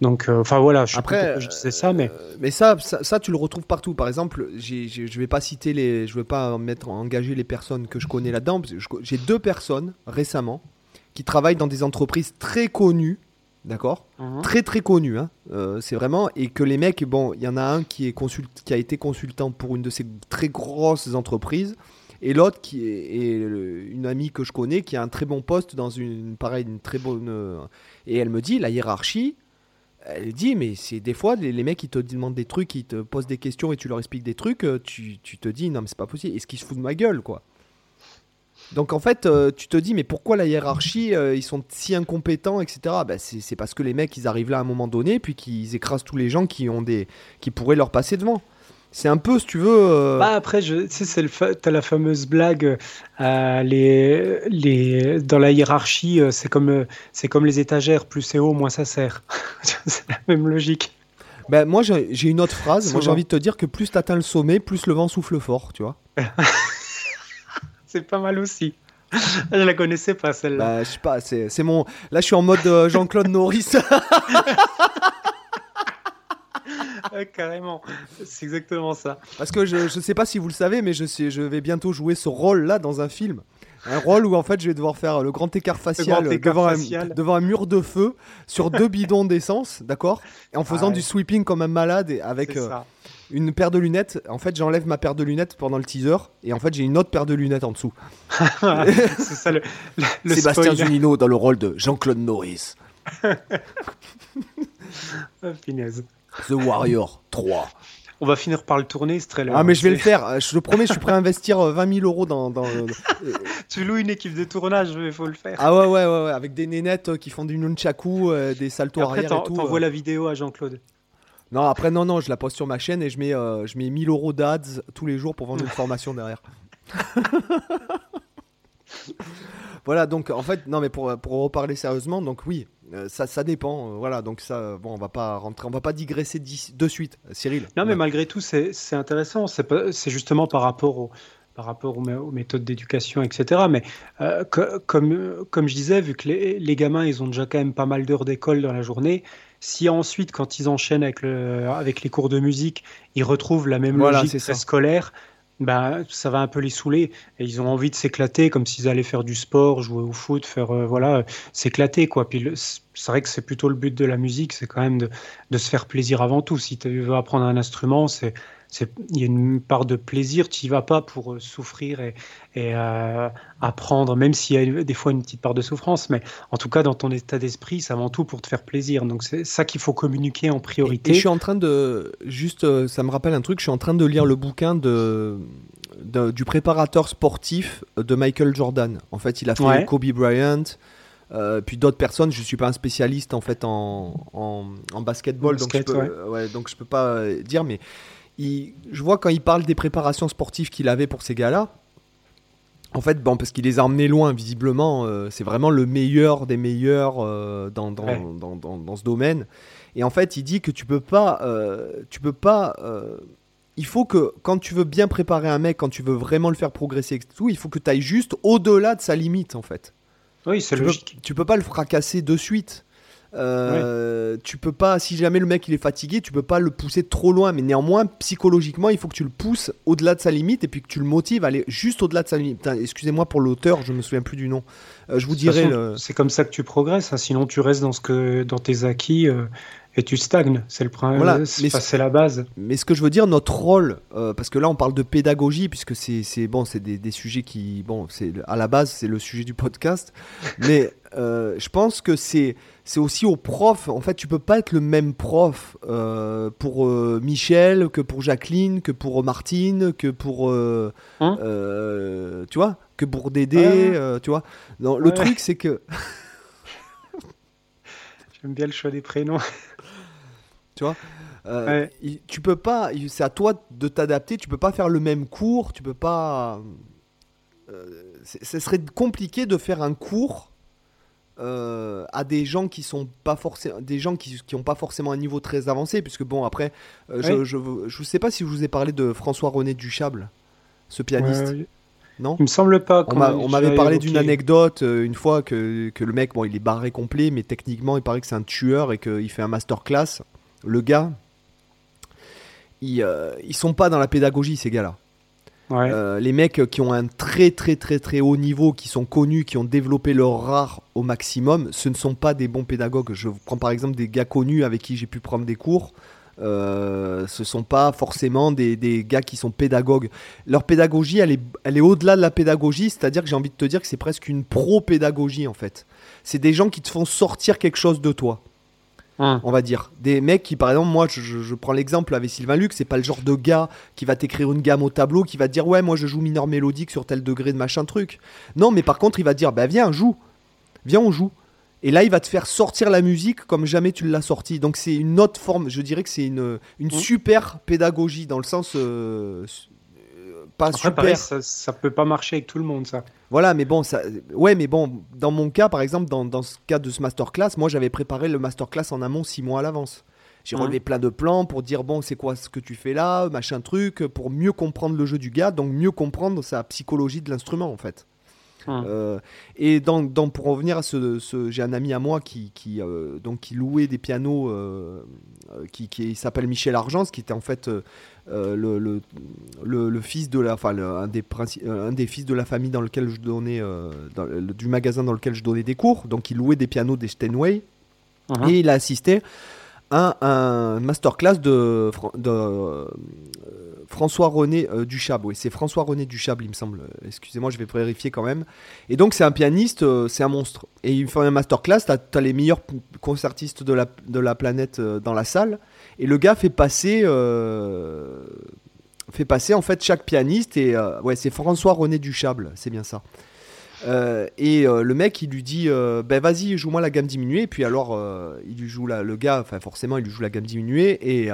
Donc, euh, enfin voilà, je Après, je disais ça, mais euh, mais ça, ça, tu le retrouves partout. Par exemple, je je vais pas citer les, je vais pas mettre engager les personnes que je connais là-dedans. J'ai deux personnes récemment qui travaillent dans des entreprises très connues, d'accord, mhm. très très connues. Hein. Euh, c'est vraiment et que les mecs, bon, il y en a un qui est consult, qui a été consultant pour une de ces très grosses entreprises. Et l'autre qui est, une amie que je connais qui a un très bon poste dans une pareil une très bonne et elle me dit la hiérarchie elle dit, mais c'est des fois, les, mecs, ils te demandent des trucs, ils te posent des questions et tu leur expliques des trucs, euh, tu, tu te dis, non, mais c'est pas possible. Est-ce qu'ils se foutent de ma gueule, quoi Donc, en fait, euh, tu te dis, mais pourquoi la hiérarchie, euh, ils sont si incompétents, etc. Ben, c'est parce que les mecs, ils arrivent là à un moment donné, puis qu'ils écrasent tous les gens qui, ont des, qui pourraient leur passer devant. C'est un peu, si tu veux. Euh, bah après, je, tu sais, t'as la fameuse blague, euh, les, les, dans la hiérarchie, euh, c'est comme, c'est comme les étagères, plus c'est haut, moins ça sert. <laughs> c'est la même logique. Ben, moi, j'ai une autre phrase. Moi, j'ai envie de te dire que plus tu atteins le sommet, plus le vent souffle fort, tu vois. <laughs> c'est pas mal aussi. Je la connaissais pas celle-là. Bah, je sais pas, c'est mon. Là, je suis en mode Jean-Claude Norris. <laughs> <laughs> carrément, c'est exactement ça. Parce que je ne sais pas si vous le savez, mais je, sais, je vais bientôt jouer ce rôle-là dans un film. Un rôle où en fait je vais devoir faire le grand écart facial, devant, Un, devant, Un, mur de feu sur deux <laughs> bidons d'essence, d'accord? Et en faisant du sweeping comme un malade et avec euh, une paire de lunettes. En fait, j'enlève ma paire de lunettes pendant le teaser et en fait j'ai une autre paire de lunettes en dessous. <laughs> c'est ça le, Sébastien Zunino dans le rôle de Jean-Claude Norris. oh, The Warrior 3. On va finir par le tourner ce trailer. Ah mais je vais le faire, je le promets, je suis prêt à investir 20 euh, 000 euros dans... dans... <laughs> tu loues une équipe de tournage, il faut le faire. Ah ouais, ouais, ouais, avec des nénettes euh, qui font du nunchaku, euh, des saltos arrière et tout. T'envoies la vidéo à Jean-Claude. Non, après, non, non, je la poste sur ma chaîne et je mets, je mets 1000 euros d'ads tous les jours pour vendre une <laughs> formation derrière. <laughs> voilà, donc en fait, non, mais pour, pour reparler sérieusement, donc oui, euh, ça, ça dépend. Euh, voilà, donc ça, bon, on va pas rentrer, on va pas digresser de suite, Cyril. Non, mais malgré tout, c'est intéressant. C'est justement par rapport au, par rapport aux, méthodes d'éducation, etc. Mais euh, comme, comme je disais, vu que les, les, gamins, ils ont déjà quand même pas mal d'heures d'école dans la journée, si ensuite, quand ils enchaînent avec, le, avec les cours de musique, ils retrouvent la même logique scolaire, bah, ça va un peu les saouler et ils ont envie de s'éclater comme s'ils allaient faire du sport, jouer au foot, faire euh, voilà, s'éclater quoi. Puis c'est vrai que c'est plutôt le but de la musique, c'est quand même de, de, se faire plaisir avant tout. Si tu veux apprendre un instrument, c'est il y a une part de plaisir, tu n'y vas pas pour euh, souffrir et, et euh, apprendre, même s'il y a des fois une petite part de souffrance, mais en tout cas dans ton état d'esprit, c'est avant tout pour te faire plaisir. Donc c'est ça qu'il faut communiquer en priorité. Et, je suis en train de, juste, euh, ça me rappelle un truc, je suis en train de lire le bouquin de, du préparateur sportif de Michael Jordan. En fait, il a fait Kobe Bryant. Puis d'autres personnes, je suis pas un spécialiste en fait en, en, basketball, donc, je peux, ouais. donc je peux pas dire, mais je vois quand il parle des préparations sportives qu'il avait pour ces gars-là. En fait, bon, parce qu'il les a emmenés loin, visiblement, euh, c'est vraiment le meilleur des meilleurs euh, dans, dans, dans, ce domaine. Et en fait, il dit que tu peux pas, euh, tu peux pas. il faut que quand tu veux bien préparer un mec, quand tu veux vraiment le faire progresser et tout, il faut que tu ailles juste au-delà de sa limite, en fait. Oui, c'est logique. tu peux pas le fracasser de suite. Euh, tu peux pas, si jamais le mec il est fatigué, tu peux pas le pousser trop loin, mais néanmoins psychologiquement il faut que tu le pousses au-delà de sa limite et puis que tu le motives à aller juste au-delà de sa limite. Excusez-moi pour l'auteur, je me souviens plus du nom. Euh, je vous dirai. C'est comme ça que tu progresses, hein. sinon tu restes dans ce que dans tes acquis. Euh, et tu stagnes, c'est le problème, voilà, c'est la base. Mais ce que je veux dire, notre rôle, parce que là on parle de pédagogie, puisque c'est bon, c'est des, des, sujets qui, bon, c'est à la base c'est le sujet du podcast, <laughs> mais je pense que c'est c'est aussi aux profs. En fait, tu peux pas être le même prof euh, pour euh, Michel que pour Jacqueline, que pour Martine, que pour euh, hein tu vois, que pour Dédé, tu vois. Non, le truc c'est que <laughs> j'aime bien le choix des prénoms. <laughs> tu vois. tu peux pas, c'est à toi de t'adapter. Tu peux pas faire le même cours. Tu peux pas. ce serait compliqué de faire un cours euh, à des gens qui sont pas forcément des gens qui qui ont pas forcément un niveau très avancé puisque bon après euh, je, je je sais pas si je vous ai parlé de François René Duchable ce pianiste non il me semble pas on m'avait parlé d'une anecdote euh, une fois que, que, le mec bon il est barré complet mais techniquement il paraît que c'est un tueur et qu'il fait un masterclass le gars ils, ils sont pas dans la pédagogie ces gars là euh, les mecs qui ont un très très très très haut niveau, qui sont connus, qui ont développé leur rare au maximum, ce ne sont pas des bons pédagogues. Je prends par exemple des gars connus avec qui j'ai pu prendre des cours. Euh, ce sont pas forcément des, des, gars qui sont pédagogues. Leur pédagogie, elle est, elle est au-delà de la pédagogie, c'est-à-dire que j'ai envie de te dire que c'est presque une pro-pédagogie en fait. C'est des gens qui te font sortir quelque chose de toi. Hein. on va dire. Des mecs qui, par exemple, moi, je, prends l'exemple avec Sylvain Luc, c'est pas le genre de gars qui va t'écrire une gamme au tableau, qui va te dire, ouais, moi je joue mineur mélodique sur tel degré de machin truc. Non, mais par contre, il va te dire, bah viens, joue. Viens, on joue. Et là, il va te faire sortir la musique comme jamais tu l'as sorti. Donc, c'est une autre forme. Je dirais que c'est une, une hein. super pédagogie dans le sens. Euh, pas super. ça, ça peut pas marcher avec tout le monde, ça. Voilà, mais bon, ça, ouais, mais bon, dans mon cas, par exemple, dans, dans ce cas de ce masterclass, moi j'avais préparé le masterclass en amont six mois à l'avance. J'ai relevé plein de plans pour dire bon, c'est quoi ce que tu fais là, machin truc, pour mieux comprendre le jeu du gars, donc mieux comprendre sa psychologie de l'instrument en fait. Euh, et dans, dans, pour revenir à ce, ce j'ai un ami à moi qui, qui, euh, donc, qui louait des pianos euh, qui, qui s'appelle Michel Argence, qui était en fait le, le, le, fils de la, enfin, un, des un des fils de la famille dans lequel je donnais, dans, du magasin dans lequel je donnais des cours. Donc il louait des pianos des Steinway. Uh-huh. Et il a assisté à un masterclass de, de François René euh, Duchable. Oui, c'est François René Duchable, il me semble. Excusez-moi, je vais vérifier quand même. Et donc, c'est un pianiste, euh, c'est un monstre. Et il fait un masterclass, tu as, les meilleurs concertistes de la, de la planète euh, dans la salle. Et le gars fait passer, fait passer en fait chaque pianiste. Et ouais, c'est François René Duchable, c'est bien ça. et le mec, il lui dit Ben vas-y, joue-moi la gamme diminuée. Et puis alors, il lui joue la, le gars, enfin forcément, il lui joue la gamme diminuée. Et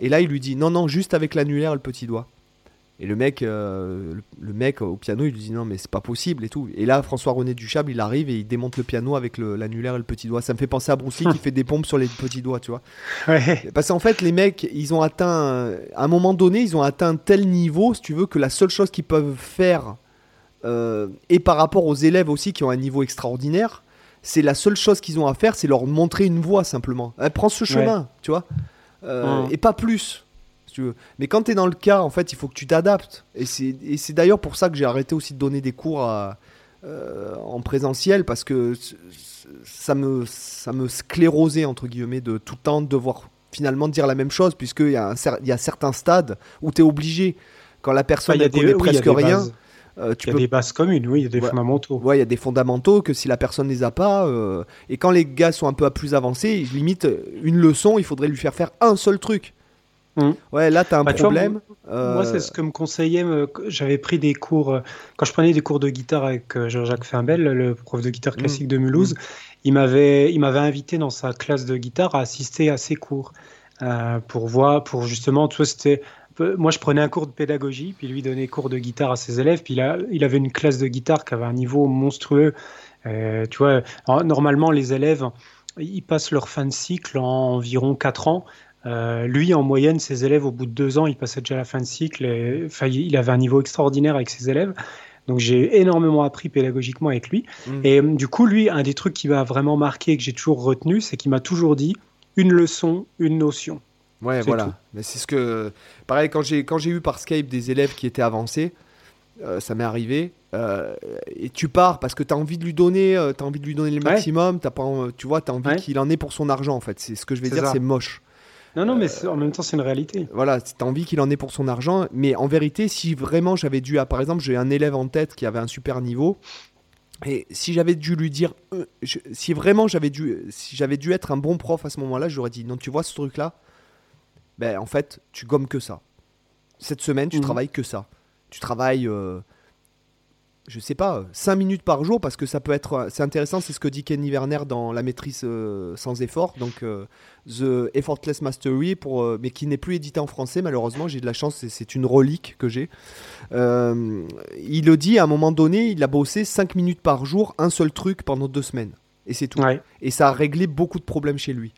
et là, il lui dit non, non, juste avec l'annulaire et le petit doigt. Et le mec, euh, le, mec au piano, il lui dit non, mais c'est pas possible et tout. Et là, François-René Duchable, il arrive et il démonte le piano avec l'annulaire et le petit doigt. Ça me fait penser à Bruce Lee qui <laughs> fait des pompes sur les petits doigts, tu vois. Parce qu'en fait, les mecs, ils ont atteint, à un moment donné, ils ont atteint tel niveau, si tu veux, que la seule chose qu'ils peuvent faire, euh, et par rapport aux élèves aussi qui ont un niveau extraordinaire, c'est la seule chose qu'ils ont à faire, c'est leur montrer une voie simplement. Eh, prends ce chemin, tu vois. Euh, et pas plus. Si tu veux. Mais quand tu es dans le cas, en fait, il faut que tu t'adaptes. Et c'est d'ailleurs pour ça que j'ai arrêté aussi de donner des cours euh, en présentiel parce que ça me, ça me sclérosait, entre guillemets, de tout le temps devoir finalement dire la même chose, puisqu'il y, a y a certains stades où tu es obligé, quand la personne ne connaît presque rien. Euh, tu il y a des bases communes, oui, il y a des fondamentaux. Ouais, il y a des fondamentaux que si la personne ne les a pas, euh, et quand les gars sont un peu à plus avancés, limite une leçon, il faudrait lui faire faire un seul truc. Mmh. Ouais, là, tu as un bah, problème. moi, c'est ce que me conseillait. J'avais pris des cours. quand je prenais des cours de guitare avec Jean-Jacques Fimbel, le prof de guitare mmh. classique de Mulhouse, mmh. il m'avait il m'avait invité dans sa classe de guitare à assister à ses cours. Euh, pour voir, pour justement, tu vois, c'était moi, je prenais un cours de pédagogie, puis lui donnait cours de guitare à ses élèves. Puis là, il avait une classe de guitare qui avait un niveau monstrueux. Euh, tu vois, normalement, les élèves, ils passent leur fin de cycle en environ 4 ans. Euh, lui, en moyenne, ses élèves, au bout de 2 ans, il passait déjà la fin de cycle. enfin, il avait un niveau extraordinaire avec ses élèves. Donc j'ai énormément appris pédagogiquement avec lui. Mmh. Et du coup, lui, un des trucs qui m'a vraiment marqué et que j'ai toujours retenu, c'est qu'il m'a toujours dit une leçon, une notion. Ouais, voilà. Mais c'est ce que. Pareil, quand j'ai, quand j'ai eu par Skype des élèves qui étaient avancés, euh, ça m'est arrivé. Euh, et tu pars parce que tu as envie de lui donner, euh, as envie de lui donner le maximum. As pas, tu vois, tu as envie qu'il en ait pour son argent, en fait. C'est ce que je vais dire, c'est moche. Non, non, mais en même temps, c'est une réalité. Voilà, tu as envie qu'il en ait pour son argent. Mais en vérité, si vraiment j'avais dû. Par exemple, j'ai un élève en tête qui avait un super niveau. Et si j'avais dû lui dire, si vraiment j'avais dû, si j'avais dû être un bon prof à ce moment-là, j'aurais dit non, tu vois ce truc-là, ben, en fait, tu gommes que ça. Cette semaine, tu mhm. travailles que ça. Tu travailles, euh, je sais pas, 5 minutes par jour parce que ça peut être. C'est intéressant, c'est ce que dit Kenny Werner dans La maîtrise euh, sans effort, donc euh, The Effortless Mastery, pour, euh, mais qui n'est plus édité en français, malheureusement. J'ai de la chance, c'est une relique que j'ai. il le dit à un moment donné, il a bossé 5 minutes par jour, un seul truc pendant deux semaines. Et c'est tout. Et ça a réglé beaucoup de problèmes chez lui.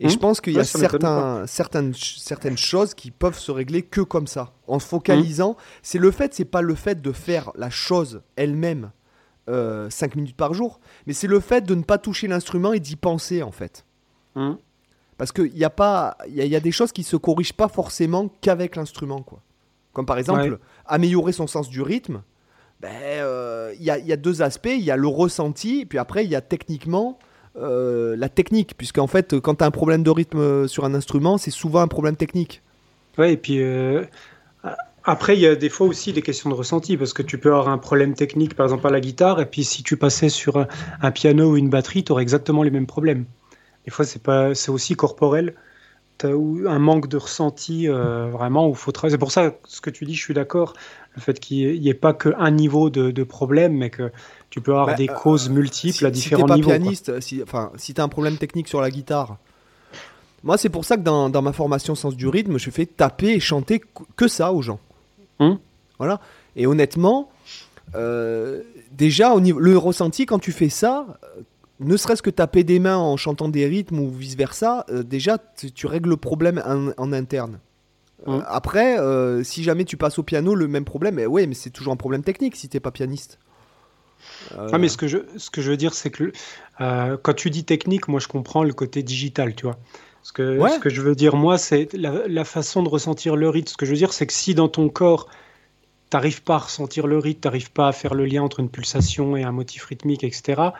Et je hmm. pense qu'il y a certains, certaines, certaines choses qui peuvent se régler que comme ça, en se focalisant. Hmm. C'est le fait, c'est pas le fait de faire la chose elle-même euh, 5 minutes par jour, mais c'est le fait de ne pas toucher l'instrument et d'y penser en fait. Hmm. Parce qu'il y a pas, il y, a des choses qui se corrigent pas forcément qu'avec l'instrument quoi. Comme par exemple améliorer son sens du rythme. Ben, euh, il y, a, y, a, deux aspects. Il y a le ressenti, puis après il y a techniquement euh, la technique, puisqu'en fait, quand tu as un problème de rythme euh, sur un instrument, c'est souvent un problème technique. Ouais, et puis euh, après, il y a des fois aussi des questions de ressenti, parce que tu peux avoir un problème technique, par exemple à la guitare, et puis si tu passais sur un, piano ou une batterie, tu aurais exactement les mêmes problèmes. Des fois, c'est pas, c'est aussi corporel. As un manque de ressenti vraiment où faut. C'est pour ça, ce que tu dis, je suis d'accord, le fait qu'il n'y ait pas qu'un niveau de problème, mais que tu peux avoir bah, des causes euh, multiples à différents si niveaux. pianiste, si, enfin, si tu as un problème technique sur la guitare, moi c'est pour ça que dans, dans, ma formation sens du rythme, je fais taper et chanter que ça aux gens. Hum. Voilà. Et honnêtement, euh, déjà au niveau, le ressenti quand tu fais ça, euh, ne serait-ce que taper des mains en chantant des rythmes ou vice versa, déjà tu, règles le problème en, interne. Hum. après, si jamais tu passes au piano, le même problème, eh ouais, mais c'est toujours un problème technique si t'es pas pianiste. Euh, ah, mais ce que je, ce que je veux dire, c'est que euh, quand tu dis technique, moi je comprends le côté digital, tu vois. Ce que, ce que je veux dire, moi, c'est la, façon de ressentir le rythme. Ce que je veux dire, c'est que si dans ton corps, t'arrives pas à ressentir le rythme, t'arrives pas à faire le lien entre une pulsation et un motif rythmique, etc.,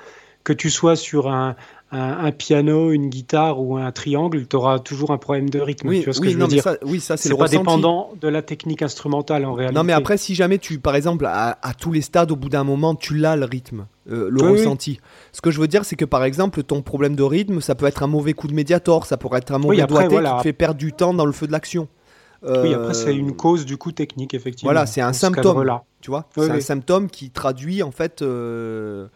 que tu sois sur un, un, piano, une guitare ou un triangle, tu auras toujours un problème de rythme. Oui, ce que je veux dire ça, oui, ça c'est pas dépendant de la technique instrumentale en réalité. Non, mais après, si jamais tu, par exemple, à, tous les stades, au bout d'un moment, tu l'as le rythme, euh, le ressenti. Ce que je veux dire, c'est que par exemple, ton problème de rythme, ça peut être un mauvais coup de médiator, ça pourrait être un mauvais doigté qui te fait perdre du temps dans le feu de l'action. oui, après, c'est une euh, cause du coup technique, effectivement. Voilà, c'est un symptôme. Tu vois, c'est un symptôme qui traduit en fait. Euh,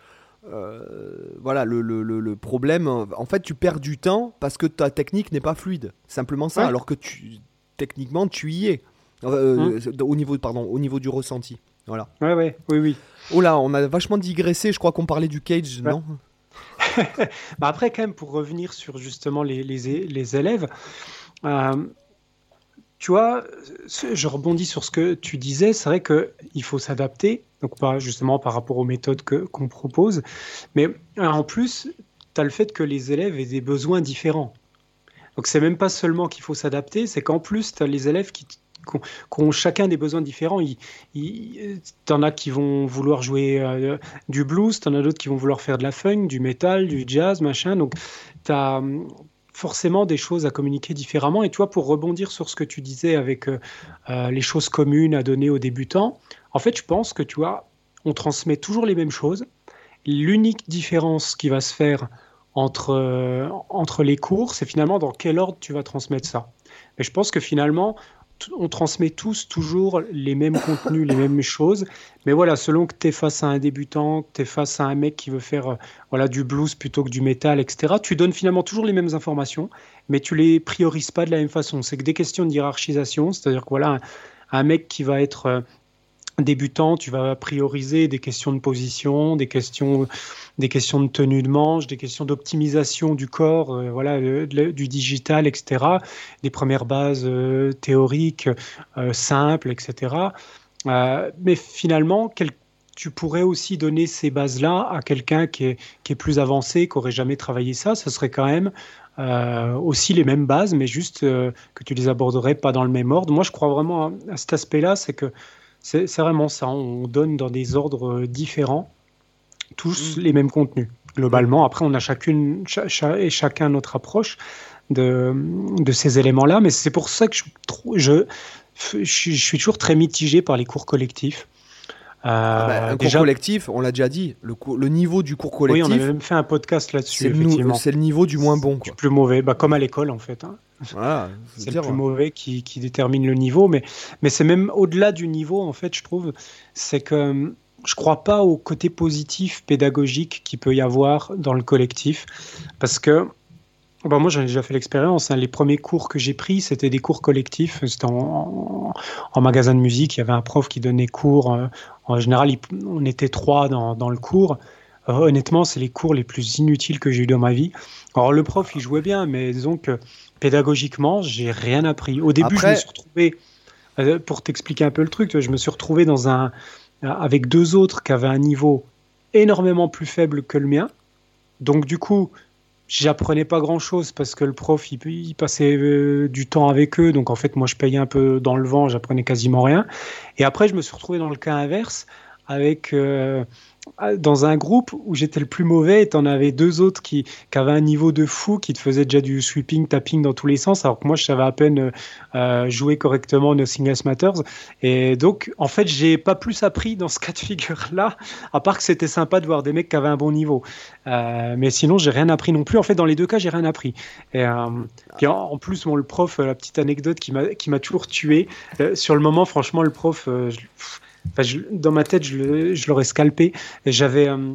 euh, voilà, le, le, le, problème, en fait, tu perds du temps parce que ta technique n'est pas fluide. Simplement ça, alors que tu, techniquement, tu y es. Euh, hum. au, niveau, pardon, au niveau du ressenti. Voilà. Ouais, ouais, oui, oui. Oh là, on a vachement digressé, je crois qu'on parlait du cage, non <laughs> bah Après, quand même, pour revenir sur justement les, les, les élèves, euh, tu vois, je rebondis sur ce que tu disais, c'est vrai qu'il faut s'adapter, donc pas justement par rapport aux méthodes qu'on propose, mais euh, en plus, tu as le fait que les élèves aient des besoins différents. Donc c'est même pas seulement qu'il faut s'adapter, c'est qu'en plus, tu as les élèves qui, ont chacun des besoins différents. Il, il, en as qui vont vouloir jouer euh, du blues, tu en as d'autres qui vont vouloir faire de la funk, du metal, du jazz, machin. Donc tu as, forcément des choses à communiquer différemment. Et toi, pour rebondir sur ce que tu disais avec euh, euh, les choses communes à donner aux débutants, en fait, je pense que tu vois, on transmet toujours les mêmes choses. L'unique différence qui va se faire entre, euh, entre les cours, c'est finalement dans quel ordre tu vas transmettre ça. Mais je pense que finalement, on transmet tous toujours les mêmes contenus, les mêmes choses. Mais voilà, selon que tu es face à un débutant, que tu es face à un mec qui veut faire euh, voilà, du blues plutôt que du métal, etc., tu donnes finalement toujours les mêmes informations, mais tu les priorises pas de la même façon. C'est que des questions de hiérarchisation, c'est-à-dire que voilà, un mec qui va être euh, débutant, tu vas prioriser des questions de position, des questions, des questions de tenue de manche, des questions d'optimisation du corps, euh, voilà, du digital, etc. Des premières bases euh, théoriques euh, simples, etc. mais finalement, tu pourrais aussi donner ces bases-là à quelqu'un qui est, plus avancé, qui aurait jamais travaillé ça. Ce serait quand même aussi les mêmes bases, mais juste que tu les aborderais pas dans le même ordre. Moi, je crois vraiment à cet aspect-là, c'est que c'est vraiment ça. On donne dans des ordres différents, tous mm. les mêmes contenus. Globalement, après, on a chacune et chacun notre approche de, de ces éléments-là. Mais c'est pour ça que je, je, je, suis toujours très mitigé par les cours collectifs. Ah bah, un cours collectif, on l'a déjà dit, le, le, niveau du cours collectif. Oui, on a même fait un podcast là-dessus. C'est le, niveau du moins bon. Du plus mauvais, bah, comme à l'école en fait. Hein. <laughs> c'est le plus mauvais qui, qui, détermine le niveau, mais, mais c'est même au-delà du niveau en fait, je trouve. C'est que je crois pas au côté positif pédagogique qu'il peut y avoir dans le collectif, parce que Bon, moi, j'en ai déjà fait l'expérience. Hein. Les premiers cours que j'ai pris, c'était des cours collectifs. C'était en, en, magasin de musique. Il y avait un prof qui donnait cours. Euh, en général, on était trois dans, dans le cours. Euh, honnêtement, c'est les cours les plus inutiles que j'ai eu dans ma vie. Alors, le prof, il jouait bien, mais disons que pédagogiquement, j'ai rien appris. Au début, je me suis retrouvé, euh, pour t'expliquer un peu le truc, je me suis retrouvé dans un, avec deux autres qui avaient un niveau énormément plus faible que le mien. Donc, du coup, j'apprenais pas grand chose parce que le prof il, passait euh, du temps avec eux. Donc en fait moi je payais un peu dans le vent j'apprenais quasiment rien. Et après je me suis retrouvé dans le cas inverse avec euh, dans un groupe où j'étais le plus mauvais et t'en avais deux autres qui, qui, avaient un niveau de fou, qui te faisaient déjà du sweeping, tapping dans tous les sens, alors que moi je savais à peine euh, jouer correctement Nothing Else Matters. Et donc, en fait, j'ai pas plus appris dans ce cas de figure-là, à part que c'était sympa de voir des mecs qui avaient un bon niveau. Euh, mais sinon, j'ai rien appris non plus. En fait, dans les deux cas, j'ai rien appris. Et euh, puis en, plus, bon, le prof, la petite anecdote qui m'a toujours tué. sur le moment, franchement, le prof, dans ma tête, je l'aurais scalpé. J'avais. Euh,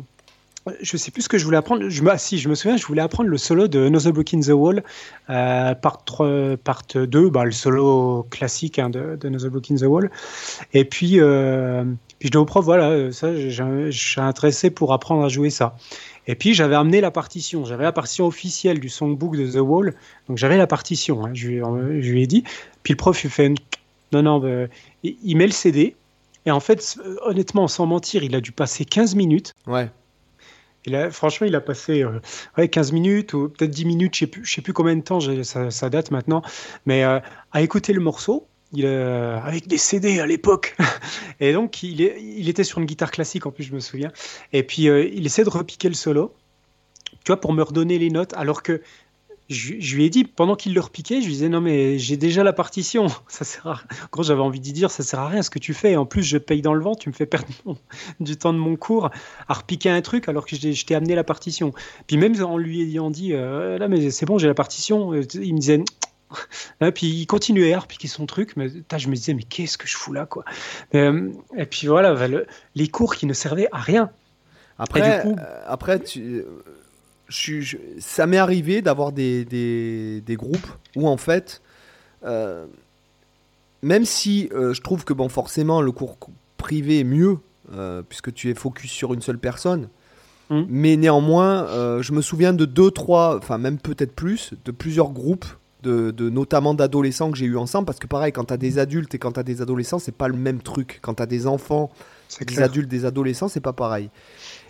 je sais plus ce que je voulais apprendre. Je, ah, si, je me souviens, je voulais apprendre le solo de Another Book in the Wall, euh, part, 3, part 2, bah, le solo classique hein, de, de Another Book in the Wall. Et puis, euh, puis je dis au prof, voilà, ça, je suis intéressé pour apprendre à jouer ça. Et puis j'avais amené la partition, j'avais la partition officielle du songbook de The Wall, donc j'avais la partition, hein, je, lui ai dit. Puis le prof, il fait, non, non, il met le CD, et en fait, honnêtement, sans mentir, il a dû passer 15 minutes. Ouais. Il franchement, il a passé ouais, 15 minutes ou peut-être 10 minutes, je ne sais, sais, plus combien de temps, ça, ça, date maintenant, mais à écouter le morceau. Il, avec des CD à l'époque. <laughs> Et donc, il, est, il, était sur une guitare classique, en plus, je me souviens. Et puis, il essaie de repiquer le solo, tu vois, pour me redonner les notes, alors que je, lui ai dit, pendant qu'il le repiquait, je lui disais non mais j'ai déjà la partition, <laughs> ça sert à... gros j'avais envie d'y dire ça sert à rien ce que tu fais, en plus je paye dans le vent, tu me fais perdre du temps de mon cours à repiquer un truc alors que je t'ai amené la partition. Puis même en lui ayant dit euh, là mais c'est bon j'ai la partition, euh, il me disait <tsk> et puis il continuait à repiquer son truc, mais je me disais mais qu'est-ce que je fous là quoi. Euh, et puis voilà les cours qui ne servaient à rien. Après, après tu ça m'est arrivé d'avoir des, des, groupes où en fait, euh, même si euh, je trouve que bon, forcément le cours privé est mieux, euh, puisque tu es focus sur une seule personne, mmh. mais néanmoins, je me souviens de deux, trois, enfin même peut-être plus, de plusieurs groupes. De, de notamment d'adolescents que j'ai eu ensemble parce que pareil quand tu as des adultes et quand tu as des adolescents c'est pas le même truc quand tu as des enfants des adultes des adolescents c'est pas pareil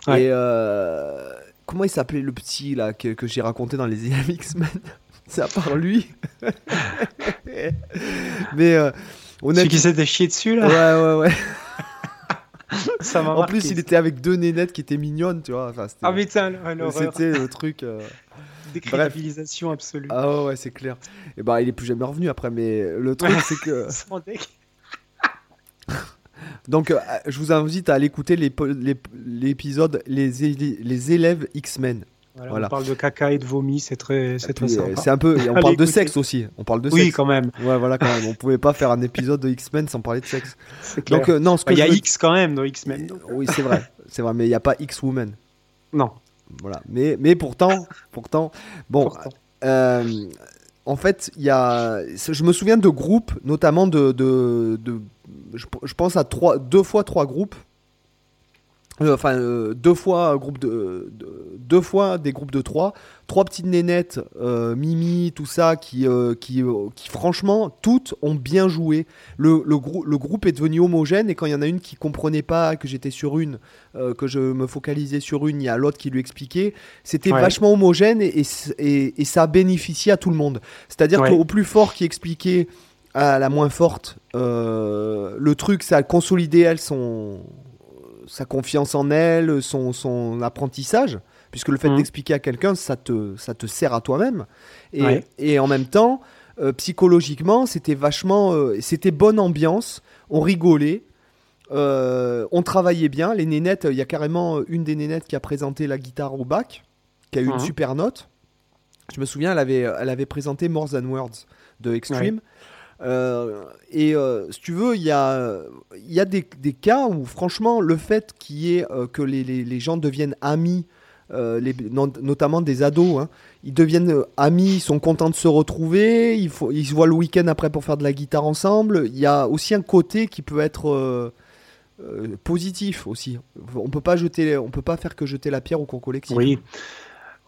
et Comment il s'appelait le petit là que, que j'ai raconté dans les X-Men <laughs> C'est à part lui. <laughs> Mais euh, Celui qui s'était chié dessus là? Ouais, ouais, ouais. <laughs> Ça en plus, il était avec deux nénettes qui étaient mignonnes, tu vois. Enfin, ah putain, C'était le truc. Euh... Décrédibilisation absolue. Ah ouais, c'est clair. Et bah, il est plus jamais revenu après, mais le truc, c'est que. Donc, euh, je vous invite à aller écouter l'épisode les, les, élèves X-Men. Voilà, On parle de caca et de vomi, c'est très, c'est très sympa. C'est un peu, <laughs> on parle de sexe aussi. On parle de oui, quand même. Ouais, voilà, quand même. On <laughs> pouvait pas faire un épisode de X-Men sans parler de sexe. <laughs> Donc, euh, non, ce que il y a X quand même dans X-Men. Oui, c'est vrai, c'est vrai, mais il n'y a pas X-Woman. Non. Voilà, mais, mais pourtant, pourtant, bon. Euh, en fait, il y a, je me souviens de groupes, notamment de, de, de je, pense à trois, deux fois trois groupes. Euh, enfin, euh, deux fois groupe de, deux fois des groupes de trois, trois petites nénettes, euh, Mimi, tout ça, qui, qui, qui, franchement, toutes ont bien joué. Le, le, le, groupe est devenu homogène et quand il y en a une qui comprenait pas que j'étais sur une, que je me focalisais sur une, il y a l'autre qui lui expliquait. C'était vachement homogène et, et, et, ça a bénéficié à tout le monde. C'est-à-dire qu'au plus fort qui expliquait à la moins forte, euh, le truc, ça a consolidé elle son, sa confiance en elle, son, son apprentissage, puisque le fait mhm. d'expliquer à quelqu'un, ça te, ça te sert à toi-même. Et, et, en même temps, euh, psychologiquement, c'était vachement, euh, c'était bonne ambiance, on rigolait. on travaillait bien, les nénettes, il y a carrément une des nénettes qui a présenté la guitare au bac, qui a eu une mhm. super note. Je me souviens, elle avait, elle avait présenté More Than Words de Extreme. Et euh, si tu veux, il y a, y a des, cas où, franchement, le fait y euh, que les, les, gens deviennent amis, les, notamment des ados, hein, ils deviennent amis, ils sont contents de se retrouver, ils, ils se voient le week-end après pour faire de la guitare ensemble. Il y a aussi un côté qui peut être positif aussi. On peut peut pas faire que jeter la pierre au cours collectif. Oui.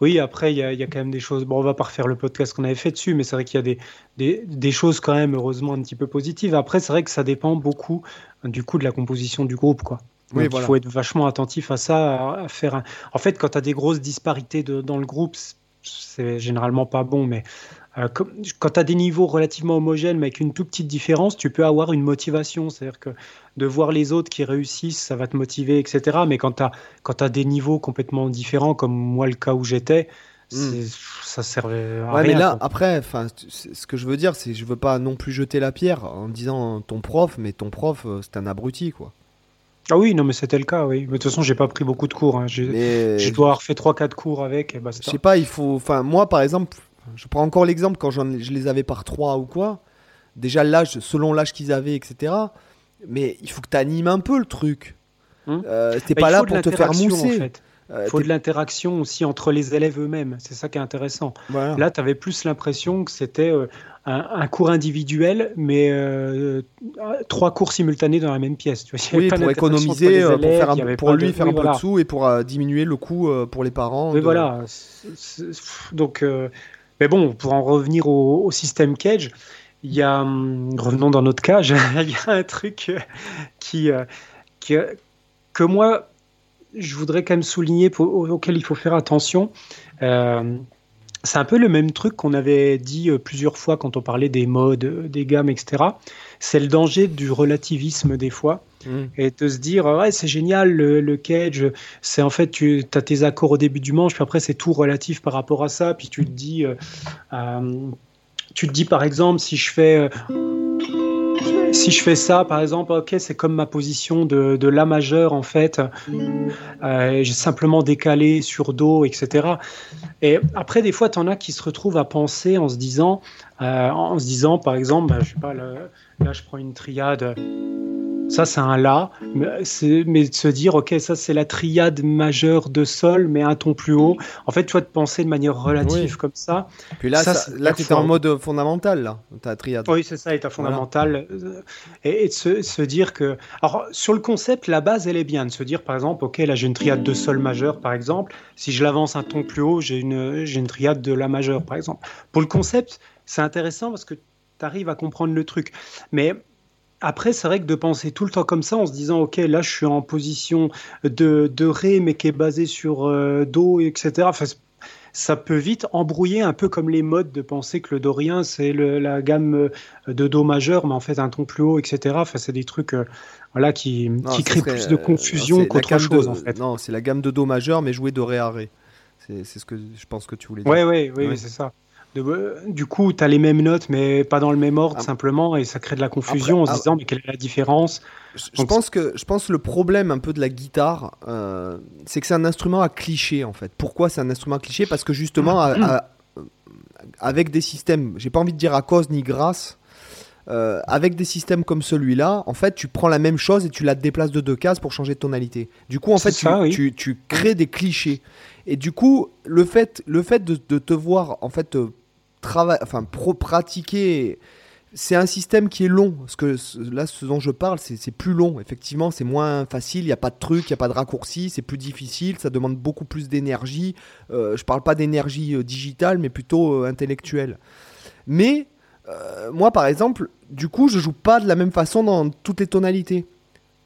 Oui, après, il y, y a, quand même des choses. Bon, on va pas refaire le podcast qu'on avait fait dessus, mais c'est vrai qu'il y a des, des, des, choses quand même, heureusement, un petit peu positives. Après, c'est vrai que ça dépend beaucoup, du coup, de la composition du groupe, quoi. Oui, Il faut être vachement attentif à ça, à faire un... En fait, quand tu as des grosses disparités de, dans le groupe, c'est généralement pas bon, mais quand tu as des niveaux relativement homogènes, mais avec une toute petite différence, tu peux avoir une motivation. C'est-à-dire que de voir les autres qui réussissent, ça va te motiver, etc. Mais quand tu as, as, des niveaux complètement différents, comme moi le cas où j'étais, hmm. ça servait à ouais, rien. Mais là, après, ce que je veux dire, c'est que je veux pas non plus jeter la pierre en disant ton prof, mais ton prof, euh, c'est un abruti, quoi. Ah oui, non, mais c'était le cas, oui. Mais de toute façon, j'ai pas pris beaucoup de cours. Hein. Je dois avoir fait 3-4 cours avec. Et je sais pas, il faut. Enfin, moi, par exemple, je prends encore l'exemple quand je les avais par 3 ou quoi. Déjà, l'âge, selon l'âge qu'ils avaient, etc. Mais il faut que tu animes un peu le truc. Hum. Euh, T'es bah, pas là pour te faire mousser. En fait. Euh, il faut de l'interaction aussi entre les élèves eux-mêmes. C'est ça qui est intéressant. Là, tu avais plus l'impression que c'était euh, un, cours individuel, mais euh, trois cours simultanés dans la même pièce. Tu vois, oui, pour économiser, pour, faire pour lui faire un peu de sous et pour diminuer le coût pour les parents. Mais voilà. Donc, mais bon, pour en revenir au, système Cage, il y a, hum, revenons dans notre cage, <laughs> il y a un truc qui, qui que moi je voudrais quand même souligner auquel il faut faire attention. c'est un peu le même truc qu'on avait dit plusieurs fois quand on parlait des modes, des gammes, etc. C'est le danger du relativisme des fois. Mm. Et de se dire, ouais, c'est génial, le, cage, c'est en fait, tu as tes accords au début du manche, puis après, c'est tout relatif par rapport à ça. Puis tu te dis, euh, euh, tu te dis par exemple, si je fais. Euh, si je fais ça, par exemple, ok, c'est comme ma position de, de La majeur, en fait. j'ai simplement décalé sur Do, etc. Et après, des fois, tu en as qui se retrouvent à penser en se disant, en se disant par exemple, bah, je sais pas, là, je prends une triade ça, c'est un La, mais, de se dire, ok, ça, c'est la triade majeure de Sol, mais un ton plus haut. En fait, tu vois, de penser de manière relative comme ça. Puis là, là tu es en mode fondamental, là, ta triade. Oui, c'est ça, état fondamental. Et, et, de se, dire que. Alors, sur le concept, la base, elle est bien. De se dire, par exemple, ok, là, j'ai une triade de Sol majeur, par exemple. Si je l'avance un ton plus haut, j'ai une, une triade de La majeur, par exemple. Pour le concept, c'est intéressant parce que tu arrives à comprendre le truc. Mais après, c'est vrai que de penser tout le temps comme ça, en se disant, OK, là, je suis en position de, de Ré, mais qui est basé sur euh, Do, etc. Enfin, ça peut vite embrouiller un peu comme les modes de penser que le dorien, c'est la gamme euh, de Do majeur, mais en fait un ton plus haut, etc. Enfin, c'est des trucs euh, voilà, qui, qui créent plus de confusion qu'autre chose, en fait. Non, c'est la gamme de Do majeur, mais jouée de Ré à Ré. C'est ce que je pense que tu voulais dire. Ouais, ouais, oui, c'est ça du coup, tu as les mêmes notes, mais pas dans le même ordre, ah. simplement, et ça crée de la confusion en se ah. disant, mais quelle est la différence? Je, pense que, je pense le problème un peu de la guitare, euh, c'est que c'est un instrument à cliché, en fait. Pourquoi c'est un instrument à cliché? Parce que justement, avec des systèmes, j'ai pas envie de dire à cause ni grâce, euh, avec des systèmes comme celui-là, en fait, tu prends la même chose et tu la déplaces de deux cases pour changer de tonalité. Du coup, en fait, tu, tu, crées des clichés. Et du coup, le fait, le fait de, te voir en fait travail, enfin, pratiquer. C'est un système qui est long, parce que là, ce dont je parle, c'est plus long. Effectivement, c'est moins facile, il n'y a pas de truc, il n'y a pas de raccourci, c'est plus difficile, ça demande beaucoup plus d'énergie. Euh, je parle pas d'énergie euh, digitale, mais plutôt euh, intellectuelle. Mais, euh, moi, par exemple, du coup, je joue pas de la même façon dans toutes les tonalités.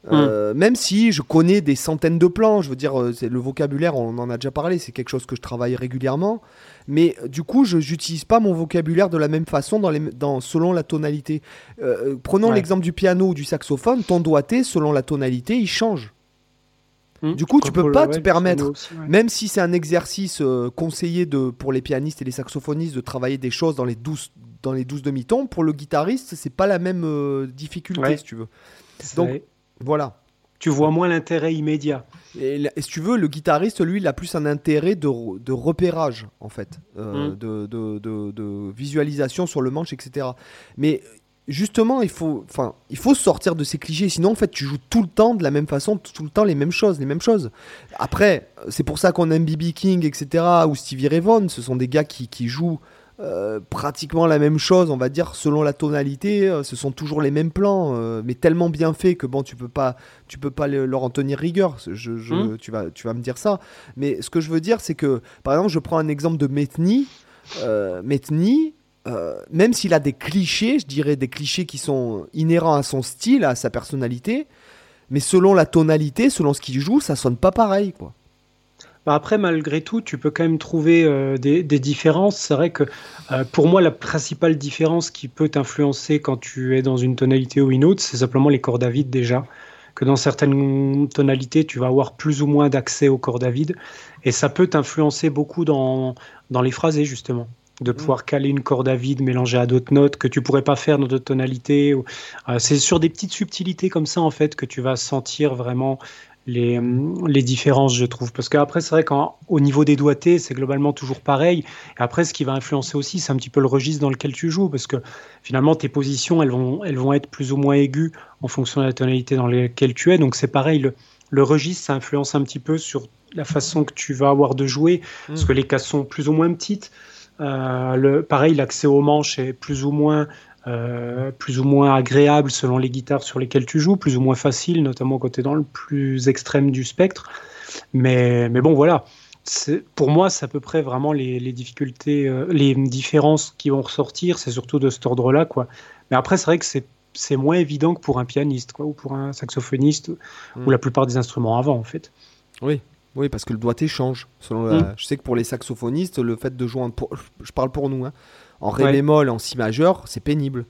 Hmm. Même si je connais des centaines de plans, je veux dire, le vocabulaire, on en a déjà parlé, c'est quelque chose que je travaille régulièrement mais euh, du coup, je n'utilise pas mon vocabulaire de la même façon dans les, dans, selon la tonalité. Euh, euh, prenons l'exemple du piano ou du saxophone, ton doigté, selon la tonalité, il change. Hmm. Du coup, tu peux pas te permettre, même si c'est un exercice conseillé de, pour les pianistes et les saxophonistes de travailler des choses dans les douze dans les 12 demi-tons, pour le guitariste, c'est pas la même difficulté, si tu veux. Donc, voilà tu vois moins l'intérêt immédiat. Et, si tu veux, le guitariste, lui, il a plus un intérêt de, de repérage, en fait, euh, mm. de, de, de, visualisation sur le manche, etc. Mais justement, il faut, enfin, il faut sortir de ces clichés. Sinon, en fait, tu joues tout le temps de la même façon, tout le temps les mêmes choses, les mêmes choses. Après, c'est pour ça qu'on aime BB King, etc., ou Stevie Ray Vaughan. Ce sont des gars qui, qui jouent euh, pratiquement la même chose, on va dire, selon la tonalité. Euh, ce sont toujours les mêmes plans, euh, mais tellement bien faits que bon, tu peux pas, tu peux pas leur en tenir rigueur. Je, hmm. tu, vas, tu vas me dire ça. Mais ce que je veux dire, c'est que, par exemple, je prends un exemple de Metni. Metni, même s'il a des clichés, je dirais des clichés qui sont inhérents à son style, à sa personnalité, mais selon la tonalité, selon ce qu'il joue, ça sonne pas pareil, quoi. Bah, après, malgré tout, tu peux quand même trouver euh, des, différences. C'est vrai que euh, pour moi, la principale différence qui peut t'influencer quand tu es dans une tonalité ou une autre, c'est simplement les cordes à vide déjà. Que dans certaines tonalités, tu vas avoir plus ou moins d'accès aux cordes à vide. Et ça peut t'influencer beaucoup dans, dans les phrasés, justement de mmh. pouvoir caler une corde à vide mélangée à d'autres notes que tu pourrais pas faire dans d'autres tonalités. Euh, c'est sur des petites subtilités comme ça en fait que tu vas sentir vraiment les, les différences, je trouve. Parce qu'après, c'est vrai qu'au niveau des doigtés, c'est globalement toujours pareil. Et après, ce qui va influencer aussi, c'est un petit peu le registre dans lequel tu joues. Parce que finalement, tes positions, elles vont, elles vont être plus ou moins aiguës en fonction de la tonalité dans laquelle tu es. Donc, c'est pareil. Le, le, registre, ça influence un petit peu sur la façon que tu vas avoir de jouer. Parce mmh. que les cases sont plus ou moins petites. Euh, le, pareil, l'accès aux manches est plus ou moins euh, plus ou moins agréable selon les guitares sur lesquelles tu joues, plus ou moins facile, notamment quand tu es dans le plus extrême du spectre. Mais, mais bon, voilà. Pour moi, c'est à peu près vraiment les, les difficultés, euh, les différences qui vont ressortir, c'est surtout de cet ordre-là. quoi. Mais après, c'est vrai que c'est moins évident que pour un pianiste quoi, ou pour un saxophoniste ou hmm. la plupart des instruments avant en fait. Oui, oui, parce que le doigté change. Selon la- Mm. Je sais que pour les saxophonistes, le fait de jouer en. Je parle pour nous, hein. En ré bémol, en si majeur, c'est pénible.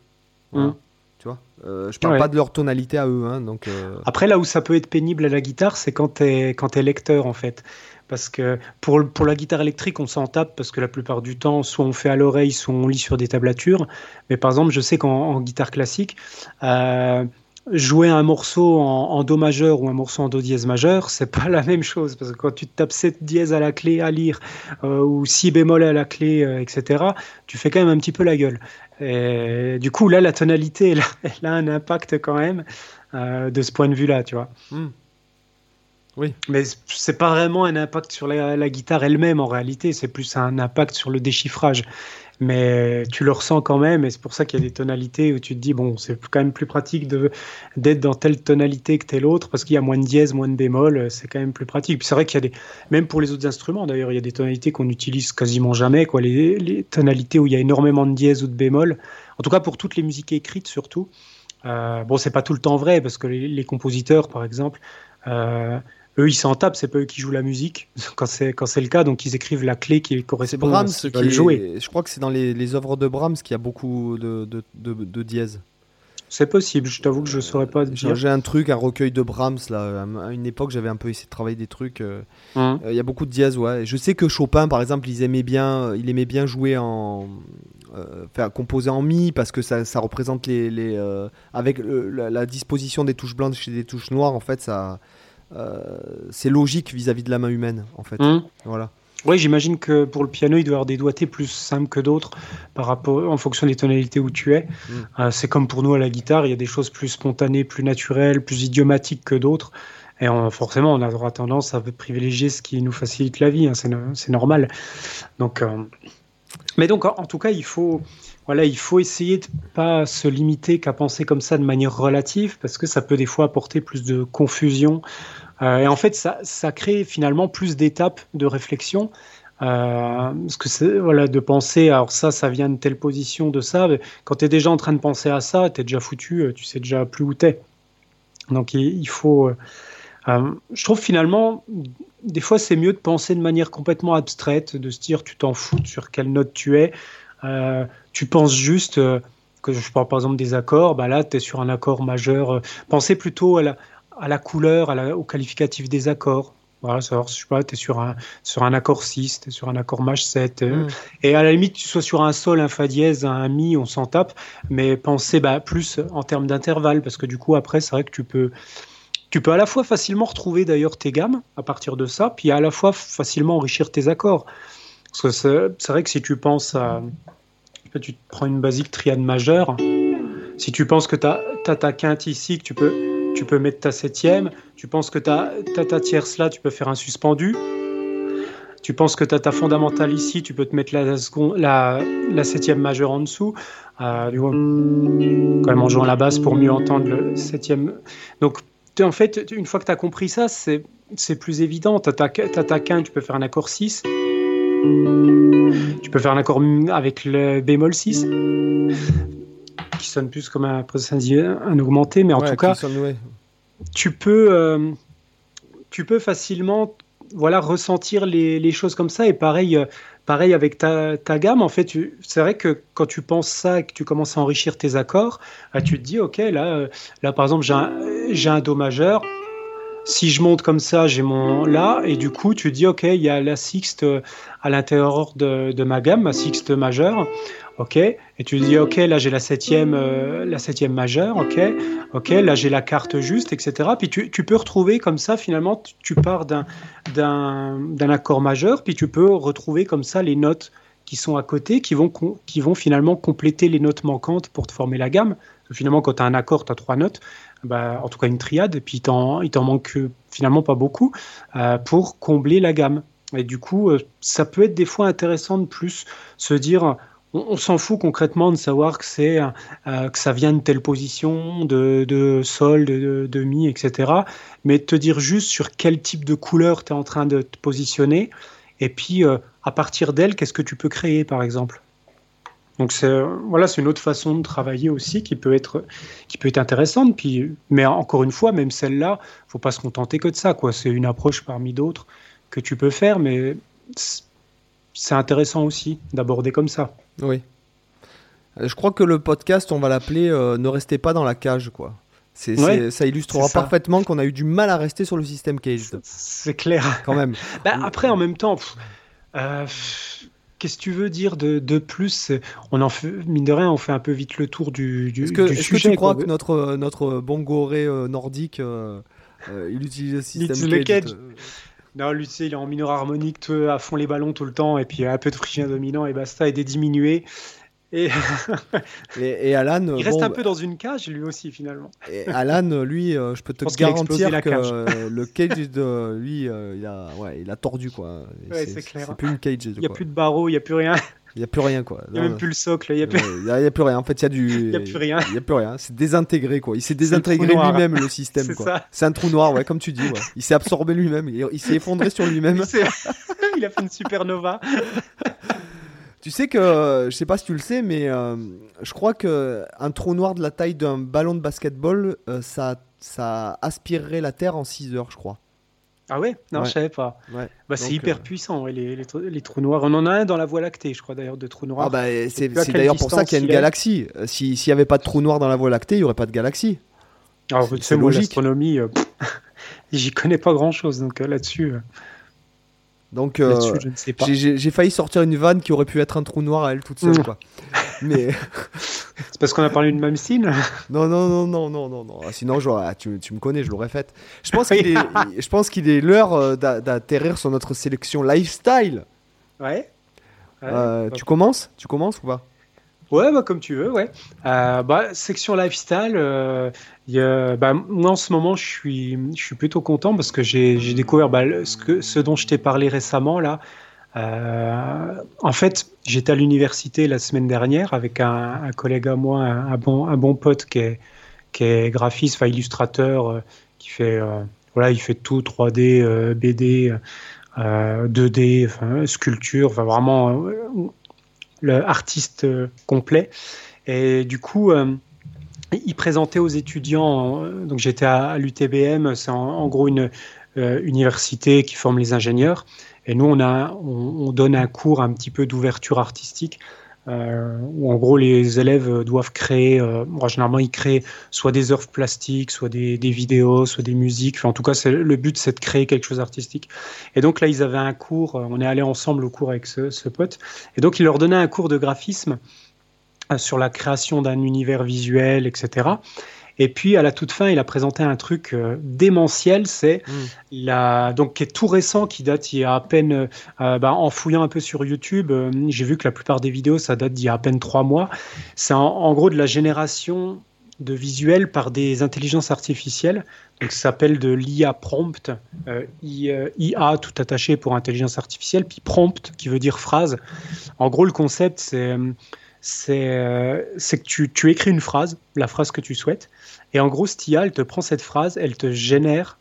Voilà. Mm. Tu vois Euh, Je parle Ouais. pas de leur tonalité à eux, hein, donc. euh, Après, là où ça peut être pénible à la guitare, c'est quand tu es, quand lecteur, en fait. Parce que pour, pour la guitare électrique, on s'en tape parce que la plupart du temps, soit on fait à l'oreille, soit on lit sur des tablatures. Mais par exemple, je sais qu'en en guitare classique, euh, jouer un morceau en, en Do majeur ou un morceau en Do dièse majeur, c'est pas la même chose. Parce que quand tu tapes 7 dièse à la clé à lire, euh, ou 6 bémol à la clé, euh, etc., tu fais quand même un petit peu la gueule. Et du coup, là, la tonalité, elle, a- elle a un impact quand même euh, de ce point de vue-là, tu vois. hmm. Oui. Mais c'est pas vraiment un impact sur la, la guitare elle-même en réalité, c'est plus un impact sur le déchiffrage. Mais tu le ressens quand même, et c'est pour ça qu'il y a des tonalités où tu te dis, bon, c'est quand même plus pratique d'être dans telle tonalité que telle autre, parce qu'il y a moins de dièse, moins de bémol, euh, c'est quand même plus pratique. Puis c'est vrai qu'il y a des, même pour les autres instruments d'ailleurs, il y a des tonalités qu'on n'utilise quasiment jamais, quoi, les, tonalités où il y a énormément de dièse ou de bémol. En tout cas, pour toutes les musiques écrites surtout. Euh, bon, c'est pas tout le temps vrai, parce que les, compositeurs, par exemple, euh, eux, ils s'en tapent, c'est pas eux qui jouent la musique <laughs> quand c'est quand c'est le cas, donc ils écrivent la clé qui correspond à Brahms ce qu'ils qui est- jouer. Je crois que c'est dans les, les œuvres de Brahms qu'il y a beaucoup de, de, de, de dièses. C'est possible, je t'avoue que je saurais pas te J'ai dire. j'ai un truc, un recueil de Brahms là. À une époque, j'avais un peu essayé de travailler des trucs. euh, Hum. Euh, Il y a beaucoup de dièses, ouais. Je sais que Chopin, par exemple, il aimait bien, il aimait bien jouer en, euh, faire composer en mi parce que ça, ça représente les, les euh, avec le- la, la disposition des touches blanches et des touches noires, en fait, ça, euh, c'est logique vis-à-vis de la main humaine, en fait. Hum. Voilà. Oui, j'imagine que pour le piano, il doit y avoir des doigtés plus simples que d'autres par rapport, en fonction des tonalités où tu es. Mm. Euh, c'est comme pour nous à la guitare, il y a des choses plus spontanées, plus naturelles, plus idiomatiques que d'autres. Et on- forcément, on aura tendance à privilégier ce qui nous facilite la vie, hein, c'est no- c'est normal. Donc, euh, mais donc, en, en tout cas, il faut, voilà, il faut essayer de pas se limiter qu'à penser comme ça de manière relative, parce que ça peut des fois apporter plus de confusion. Euh, et en fait, ça, crée finalement plus d'étapes de réflexion. Euh, parce que voilà de penser alors ça ça vient de telle position de ça quand tu es déjà en train de penser à ça tu es déjà foutu euh, tu sais déjà plus où tu es donc il, faut je trouve finalement des fois c'est mieux de penser de manière complètement abstraite de se dire tu t'en fous sur quelle note tu es tu penses juste euh, que je parle par exemple des accords bah là tu es sur un accord majeur euh, pensez plutôt à la, à la couleur à la- au qualificatif des accords voilà, savoir, je sais pas, tu es sur un, sur un accord 6, tu es sur un accord maj 7. euh, Mm. Et à la limite, tu sois sur un sol, un fa dièse, un mi, on s'en tape. Mais pensez bah, plus en termes d'intervalle, parce que du coup, après, c'est vrai que tu peux, tu peux à la fois facilement retrouver d'ailleurs tes gammes à partir de ça, puis à la fois facilement enrichir tes accords. Parce que c'est c'est vrai que si tu penses à. Tu prends une basique triade majeure. Si tu penses que tu as, ta quinte ici, que tu peux, tu peux mettre ta septième, tu penses que tu as, ta tierce là, tu peux faire un suspendu. Tu penses que tu as ta fondamentale ici, tu peux te mettre la, la, septième majeure en dessous. Euh, quand même en jouant la basse pour mieux entendre le septième. Donc, en fait, une fois que tu as compris ça, c'est plus évident. Tu as, ta ta quinte, tu peux faire un accord 6. Tu peux faire un accord avec le bémol 6 qui sonne plus comme un, un augmenté, mais en Ouais, tout cas, sonne, ouais. tu peux, euh, tu peux facilement voilà, ressentir les, les, choses comme ça. Et pareil, euh, pareil avec ta, ta gamme, en fait, c'est vrai que quand tu penses ça et que tu commences à enrichir tes accords, bah, tu te dis, OK, là, euh, là par exemple, j'ai un, j'ai un Do majeur. Si je monte comme ça, j'ai mon La, et du coup, tu dis, OK, il y a la sixte à l'intérieur de, ma gamme, ma sixte majeure. Ok, et tu dis ok, là j'ai la septième, euh, la septième majeure, ok, ok, là j'ai la carte juste, etc. Puis tu, peux retrouver comme ça finalement, tu, pars d'un, accord majeur, puis tu peux retrouver comme ça les notes qui sont à côté, qui vont, qui vont finalement compléter les notes manquantes pour te former la gamme. Finalement, quand tu as un accord, tu as trois notes, bah, en tout cas une triade, et puis il t'en, manque finalement pas beaucoup euh, pour combler la gamme. Et du coup, euh, ça peut être des fois intéressant de plus se dire on, s'en fout concrètement de savoir que c'est euh, que ça vient de telle position, de, sol, de, de, de, mi, etc. Mais te dire juste sur quel type de couleur tu es en train de te positionner, et puis euh, à partir d'elle, qu'est-ce que tu peux créer, par exemple? Donc c'est voilà, c'est une autre façon de travailler aussi qui peut être qui peut être intéressante. Puis, mais encore une fois, même celle-là, faut pas se contenter que de ça. Quoi, c'est une approche parmi d'autres que tu peux faire, mais c'est intéressant aussi d'aborder comme ça. Oui. Euh, je crois que le podcast, on va l'appeler euh, Ne restez pas dans la cage, quoi. C'est, ça illustrera parfaitement qu'on a eu du mal à rester sur le système cage. C'est clair. Quand même. Bah, après, en même temps, euh, qu'est-ce que tu veux dire de, de, plus? On en fait, mine de rien, on fait un peu vite le tour du, du, est-ce que, est-ce que tu crois que notre, notre bon goré nordique, il utilise le système cage, Non, lui, il est en mineur harmonique, à fond les ballons tout le temps, et puis un peu de phrygien dominant, et basta, et des diminués. <laughs> Et... et, Alan. Il reste un bah peu dans une cage, lui aussi, finalement. Et Alan, lui, euh, je peux te garantir que <laughs> le cage de lui, euh, il, a, ouais, il a tordu, quoi. Ouais, c'est clair. C'est plus une cage. Il n'y a plus de barreaux, il n'y a plus rien. Il n'y a plus rien, quoi. Il n'y a même plus le socle. Il n'y a, plus... a, plus rien. En fait, il y a du. <laughs> Il n'y a plus rien. Il n'y a plus rien. C'est désintégré, quoi. Il s'est désintégré lui-même, le système, quoi. C'est un trou noir, ouais, comme tu dis, ouais. Il s'est absorbé lui-même. Il, s'est effondré sur lui-même. il a fait une supernova. Tu sais que, je sais pas si tu le sais, mais euh, je crois que un trou noir de la taille d'un ballon de basketball, euh, ça, ça aspirerait la Terre en 6 heures, je crois. Ah ouais? Non, je savais pas. Ouais. Bah, c'est hyper euh, puissant, les, les, trous noirs. On en a un dans la Voie lactée, je crois d'ailleurs, de trous noirs. Ah bah, c'est d'ailleurs pour ça qu'il y a une galaxie. S'il n'y avait pas de trou noir dans la Voie lactée, il n'y aurait pas de galaxie. Alors, c'est logique. L'astronomie, <laughs> j'y connais pas grand chose, donc là-dessus. Donc, euh, j'ai failli sortir une vanne qui aurait pu être un trou noir à elle toute seule. Quoi. Mais... <laughs> C'est parce qu'on a parlé de Mamsine <laughs> Non, non, non, non, non, non, non. Sinon, ah, tu, tu, me connais, je l'aurais faite. Je pense qu'il est, je pense qu'il est l'heure euh, d'atterrir sur notre sélection lifestyle. Ouais. Euh, tu commences? Tu commences ou pas? Ouais, bah, comme tu veux, ouais. bah, section lifestyle, bah, moi, en ce moment, je suis, je suis plutôt content parce que j'ai découvert bah, ce, que, ce dont je t'ai parlé récemment. là. Euh, en fait, j'étais à l'université la semaine dernière avec un, collègue à moi, un, bon, un bon pote qui est, qui est graphiste, enfin illustrateur, euh, qui fait, euh, voilà, il fait tout 3D, BD, 2D, enfin, sculpture, enfin vraiment le artiste complet. Et du coup, il présentait aux étudiants, donc j'étais à, l'UTBM, c'est en, gros une euh, université qui forme les ingénieurs, et nous on, a, on, donne un cours un petit peu d'ouverture artistique. Euh, où en gros les élèves doivent créer, euh, généralement ils créent soit des œuvres plastiques, soit des, vidéos, soit des musiques. Enfin, en tout cas, le but c'est de créer quelque chose d'artistique. Et donc là, ils avaient un cours, on est allé ensemble au cours avec ce, ce pote, et donc il leur donnait un cours de graphisme euh, sur la création d'un univers visuel, etc. Et puis à la toute fin, il a présenté un truc euh, démentiel, c'est mm. donc qui est tout récent, qui date il y a à peine, euh, bah, en fouillant un peu sur YouTube, j'ai vu que la plupart des vidéos ça date d'il y a à peine trois mois. C'est en, gros de la génération de visuels par des intelligences artificielles. Donc ça s'appelle de l'IA prompt, IA tout attaché pour intelligence artificielle, puis prompt qui veut dire phrase. En gros le concept c'est euh, c'est que tu, tu, écris une phrase, la phrase que tu souhaites, et en gros, Stia, elle te prend cette phrase, elle te génère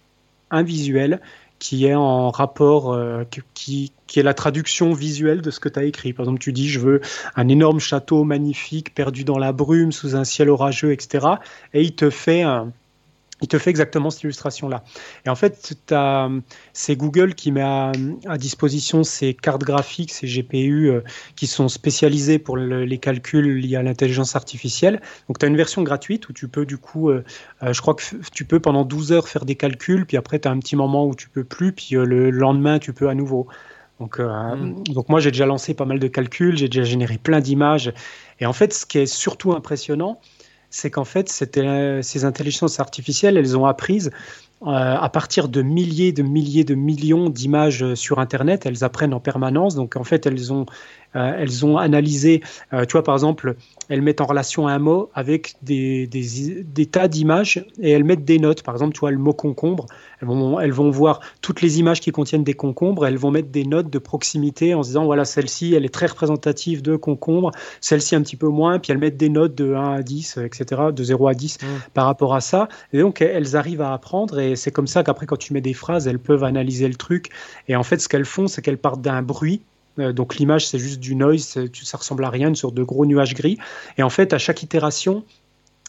un visuel qui est en rapport, euh, qui, qui, est la traduction visuelle de ce que tu as écrit. Par exemple, tu dis, je veux un énorme château magnifique, perdu dans la brume, sous un ciel orageux, etc. Et il te fait un, il te fait exactement cette illustration-là. Et en fait, c'est Google qui met à, disposition ces cartes graphiques, ces GPU euh, qui sont spécialisées pour les calculs liés à l'intelligence artificielle. Donc, tu as une version gratuite où tu peux, du coup, euh, euh, je crois que tu peux pendant 12 heures faire des calculs, puis après, tu as un petit moment où tu peux plus, puis le lendemain, tu peux à nouveau. Donc, hmm. donc moi, j'ai déjà lancé pas mal de calculs, j'ai déjà généré plein d'images. Et en fait, ce qui est surtout impressionnant, c'est qu'en fait, ces intelligences artificielles, elles ont appris euh, à partir de milliers, de milliers, de millions d'images sur Internet. Elles apprennent en permanence. Donc, en fait, elles ont, euh, elles ont analysé, euh, tu vois, par exemple, elles mettent en relation un mot avec des, des, tas d'images et elles mettent des notes. Par exemple, tu vois, le mot concombre, elles vont, elles vont voir toutes les images qui contiennent des concombres, elles vont mettre des notes de proximité en se disant, voilà, celle-ci, elle est très représentative de concombre, celle-ci un petit peu moins, puis elles mettent des notes de 1 à 10, etc., de 0 à 10 mmh. par rapport à ça. Et donc, elles arrivent à apprendre et c'est comme ça qu'après, quand tu mets des phrases, elles peuvent analyser le truc. Et en fait, ce qu'elles font, c'est qu'elles partent d'un bruit donc l'image, c'est juste du noise, ça ressemble à rien, une sorte de gros nuage gris. Et en fait, à chaque itération,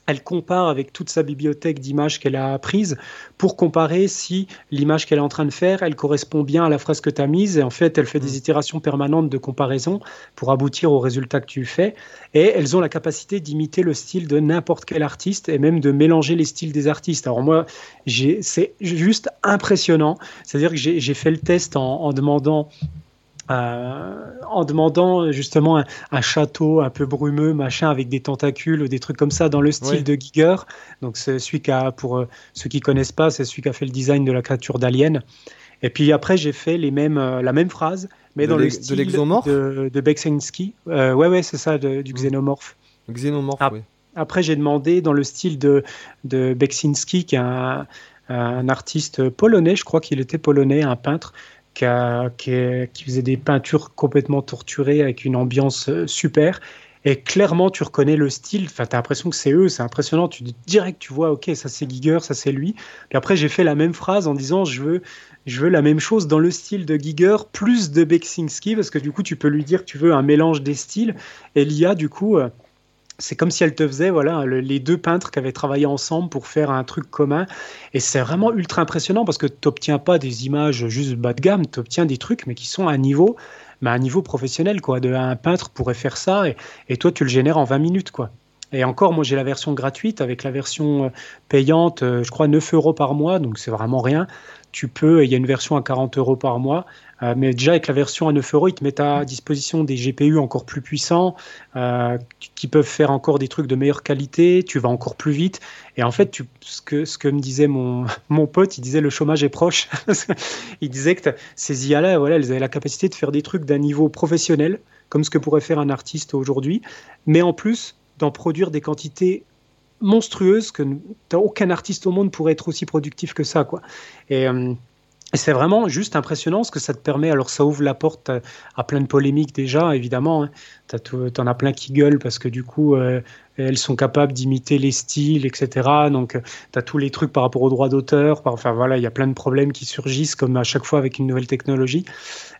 elle compare avec toute sa bibliothèque d'images qu'elle a prises pour comparer si l'image qu'elle est en train de faire, elle correspond bien à la phrase que tu as mise. Et en fait, elle fait des mm. itérations permanentes de comparaison pour aboutir au résultat que tu fais. Et elles ont la capacité d'imiter le style de n'importe quel artiste et même de mélanger les styles des artistes. Alors moi, c'est juste impressionnant. C'est-à-dire que j'ai fait le test en demandant euh, en demandant justement un, château un peu brumeux, machin, avec des tentacules ou des trucs comme ça dans le style de Giger. Donc c'est celui qui a, pour euh, ceux qui connaissent pas, c'est celui qui a fait le design de la créature d'Alien. Et puis après j'ai fait les mêmes, euh, la même phrase, mais dans le style de, de Beksinski. ouais ouais c'est ça, du mmh. xénomorphe. Xénomorphe, oui. Après j'ai demandé dans le style de, de Beksinski, qui est un, un artiste polonais, je crois qu'il était polonais, un peintre qui, faisait des peintures complètement torturées avec une ambiance euh, super. Et clairement, tu reconnais le style. Enfin, as l'impression que c'est eux. C'est impressionnant. Tu direct, tu vois, ok, ça c'est Giger, ça c'est lui. Puis après, j'ai fait la même phrase en disant, je veux, je veux la même chose dans le style de Giger plus de Beksinski parce que du coup, tu peux lui dire tu veux un mélange des styles. Et l'IA, du coup, euh, c'est comme si elle te faisait voilà les deux peintres qui avaient travaillé ensemble pour faire un truc commun. Et c'est vraiment ultra impressionnant parce que tu n'obtiens pas des images juste bas de gamme tu obtiens des trucs mais qui sont à un niveau mais à niveau professionnel quoi. De un peintre pourrait faire ça et, et toi tu le génères en 20 minutes quoi. Et encore, moi j'ai la version gratuite avec la version euh, payante, euh, je crois 9 euros par mois, donc c'est vraiment rien. Tu peux, il y a une version à 40 euros par mois, euh, mais déjà avec la version à 9 euros, ils te mettent à disposition des GPU encore plus puissants, qui peuvent faire encore des trucs de meilleure qualité, tu vas encore plus vite. Et en fait, ce, que, ce que me disait mon, <laughs> mon pote, il disait le chômage est proche. <laughs> il disait que ces IA-là, voilà, elles avaient la capacité de faire des trucs d'un niveau professionnel, comme ce que pourrait faire un artiste aujourd'hui, mais en plus, d'en produire des quantités monstrueuses que aucun artiste au monde pourrait être aussi productif que ça. Quoi. Et, euh, c'est vraiment juste impressionnant ce que ça te permet. Alors ça ouvre la porte à, plein de polémiques déjà, évidemment. Hein. Tu en as plein qui gueulent parce que du coup, euh, elles sont capables d'imiter les styles, etc. Donc tu as tous les trucs par rapport aux droits d'auteur. Enfin voilà, il y a plein de problèmes qui surgissent comme à chaque fois avec une nouvelle technologie.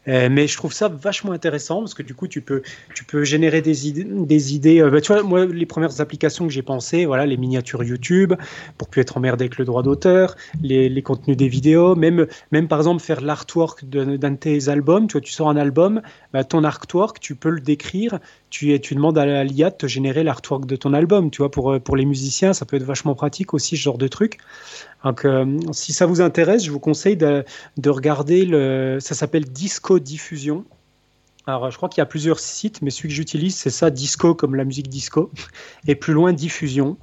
Euh, mais je trouve ça vachement intéressant parce que du coup, tu peux, tu peux générer des idées. Des idées euh, bah, tu vois, moi, les premières applications que j'ai pensées, voilà, les miniatures YouTube pour plus être emmerdé avec le droit d'auteur, les, les, contenus des vidéos, même, même par exemple faire l'artwork d'un de, tes albums. Tu vois, tu sors un album, bah, ton artwork, tu peux le décrire. Tu, tu demandes à l'IA de te générer l'artwork de ton album. Tu vois, pour, pour les musiciens, ça peut être vachement pratique aussi, ce genre de truc. Donc, euh, si ça vous intéresse, je vous conseille de, regarder le. Ça s'appelle Disco Diffusion. Alors, je crois qu'il y a plusieurs sites, mais celui que j'utilise, c'est ça, Disco comme la musique disco, <laughs> et plus loin, Diffusion.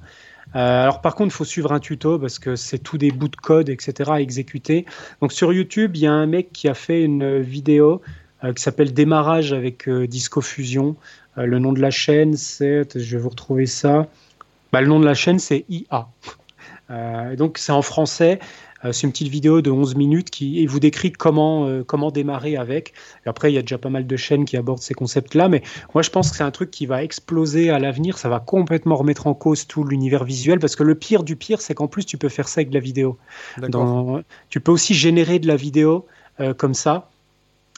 Euh, alors, par contre, il faut suivre un tuto parce que c'est tout des bouts de code, etc. à exécuter. Donc, sur YouTube, il y a un mec qui a fait une vidéo euh, qui s'appelle Démarrage avec Disco Fusion. le nom de la chaîne, c'est. Je vais vous retrouver ça. Bah, le nom de la chaîne, c'est IA. Euh, donc c'est en français. Euh, c'est une petite vidéo de 11 minutes qui vous décrit comment, euh, comment démarrer avec. après, il y a déjà pas mal de chaînes qui abordent ces concepts-là, mais moi je pense que c'est un truc qui va exploser à l'avenir. Ça va complètement remettre en cause tout l'univers visuel parce que le pire du pire, c'est qu'en plus tu peux faire ça avec de la vidéo. tu peux aussi générer de la vidéo comme ça.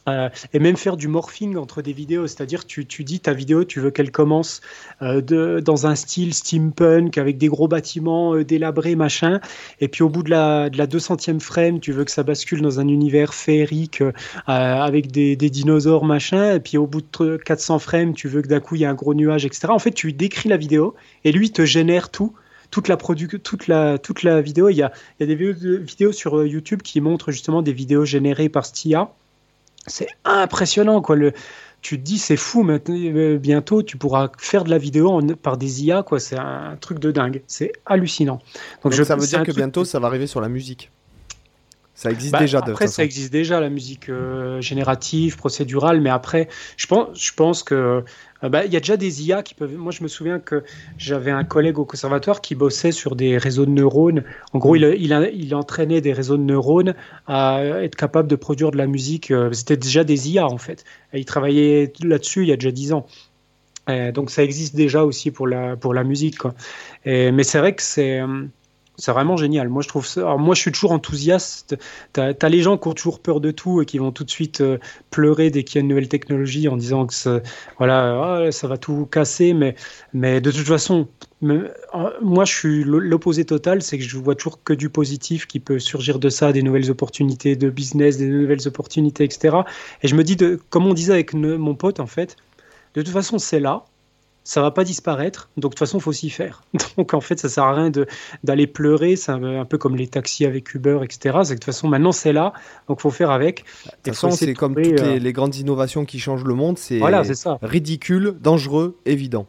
Euh, et même faire du morphing entre des vidéos, c'est-à-dire tu, tu dis ta vidéo, tu veux qu'elle commence euh, de, dans un style steampunk avec des gros bâtiments euh, délabrés, machin, et puis au bout de la, de la 200e frame, tu veux que ça bascule dans un univers féerique avec des, des, dinosaures, machin, et puis au bout de 400 frames, tu veux que d'un coup il y ait un gros nuage, etc. En fait, tu décris la vidéo et lui te génère tout toute la, toute la, toute la vidéo. Il y a, il y a des vidéos, vidéos sur YouTube qui montrent justement des vidéos générées par Stia c'est impressionnant quoi. Le, tu te dis c'est fou, mais euh, bientôt tu pourras faire de la vidéo par des IA quoi. C'est un truc de dingue, c'est hallucinant. Donc, je, ça veut dire que bientôt ça va arriver sur la musique. Ça existe bah, déjà. après, ça existe déjà la musique euh, générative, procédurale, mais après, je pense, je pense que euh, bah, il y a déjà des IA qui peuvent. Moi, je me souviens que j'avais un collègue au conservatoire qui bossait sur des réseaux de neurones. En gros, il, entraînait des réseaux de neurones à être capable de produire de la musique. Euh, c'était déjà des IA en fait. Et il travaillait là-dessus il y a déjà dix ans. donc ça existe déjà aussi pour la, musique. Mais c'est vrai que c'est C'est vraiment génial. Moi, je trouve ça. moi, je suis toujours enthousiaste. Tu as, les gens qui ont toujours peur de tout et qui vont tout de suite euh, pleurer dès qu'il y a une nouvelle technologie en disant que ça, voilà, ah, ça va tout casser. Mais, mais de toute façon, moi, je suis l'opposé total. C'est que je vois toujours que du positif qui peut surgir de ça, des nouvelles opportunités de business, des nouvelles opportunités, etc. Et je me dis, comme on disait avec mon pote, en fait, de toute façon, c'est là ça va pas disparaître, donc de toute façon, il faut s'y faire. <laughs> Donc en fait, ça sert à rien d'aller pleurer, c'est un, peu comme les taxis avec Uber, etc. C'est que de toute façon, maintenant c'est là, donc il faut faire avec. De toute façon, c'est comme toutes euh, les, grandes innovations qui changent le monde, c'est voilà, ridicule, dangereux, évident.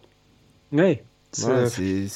À un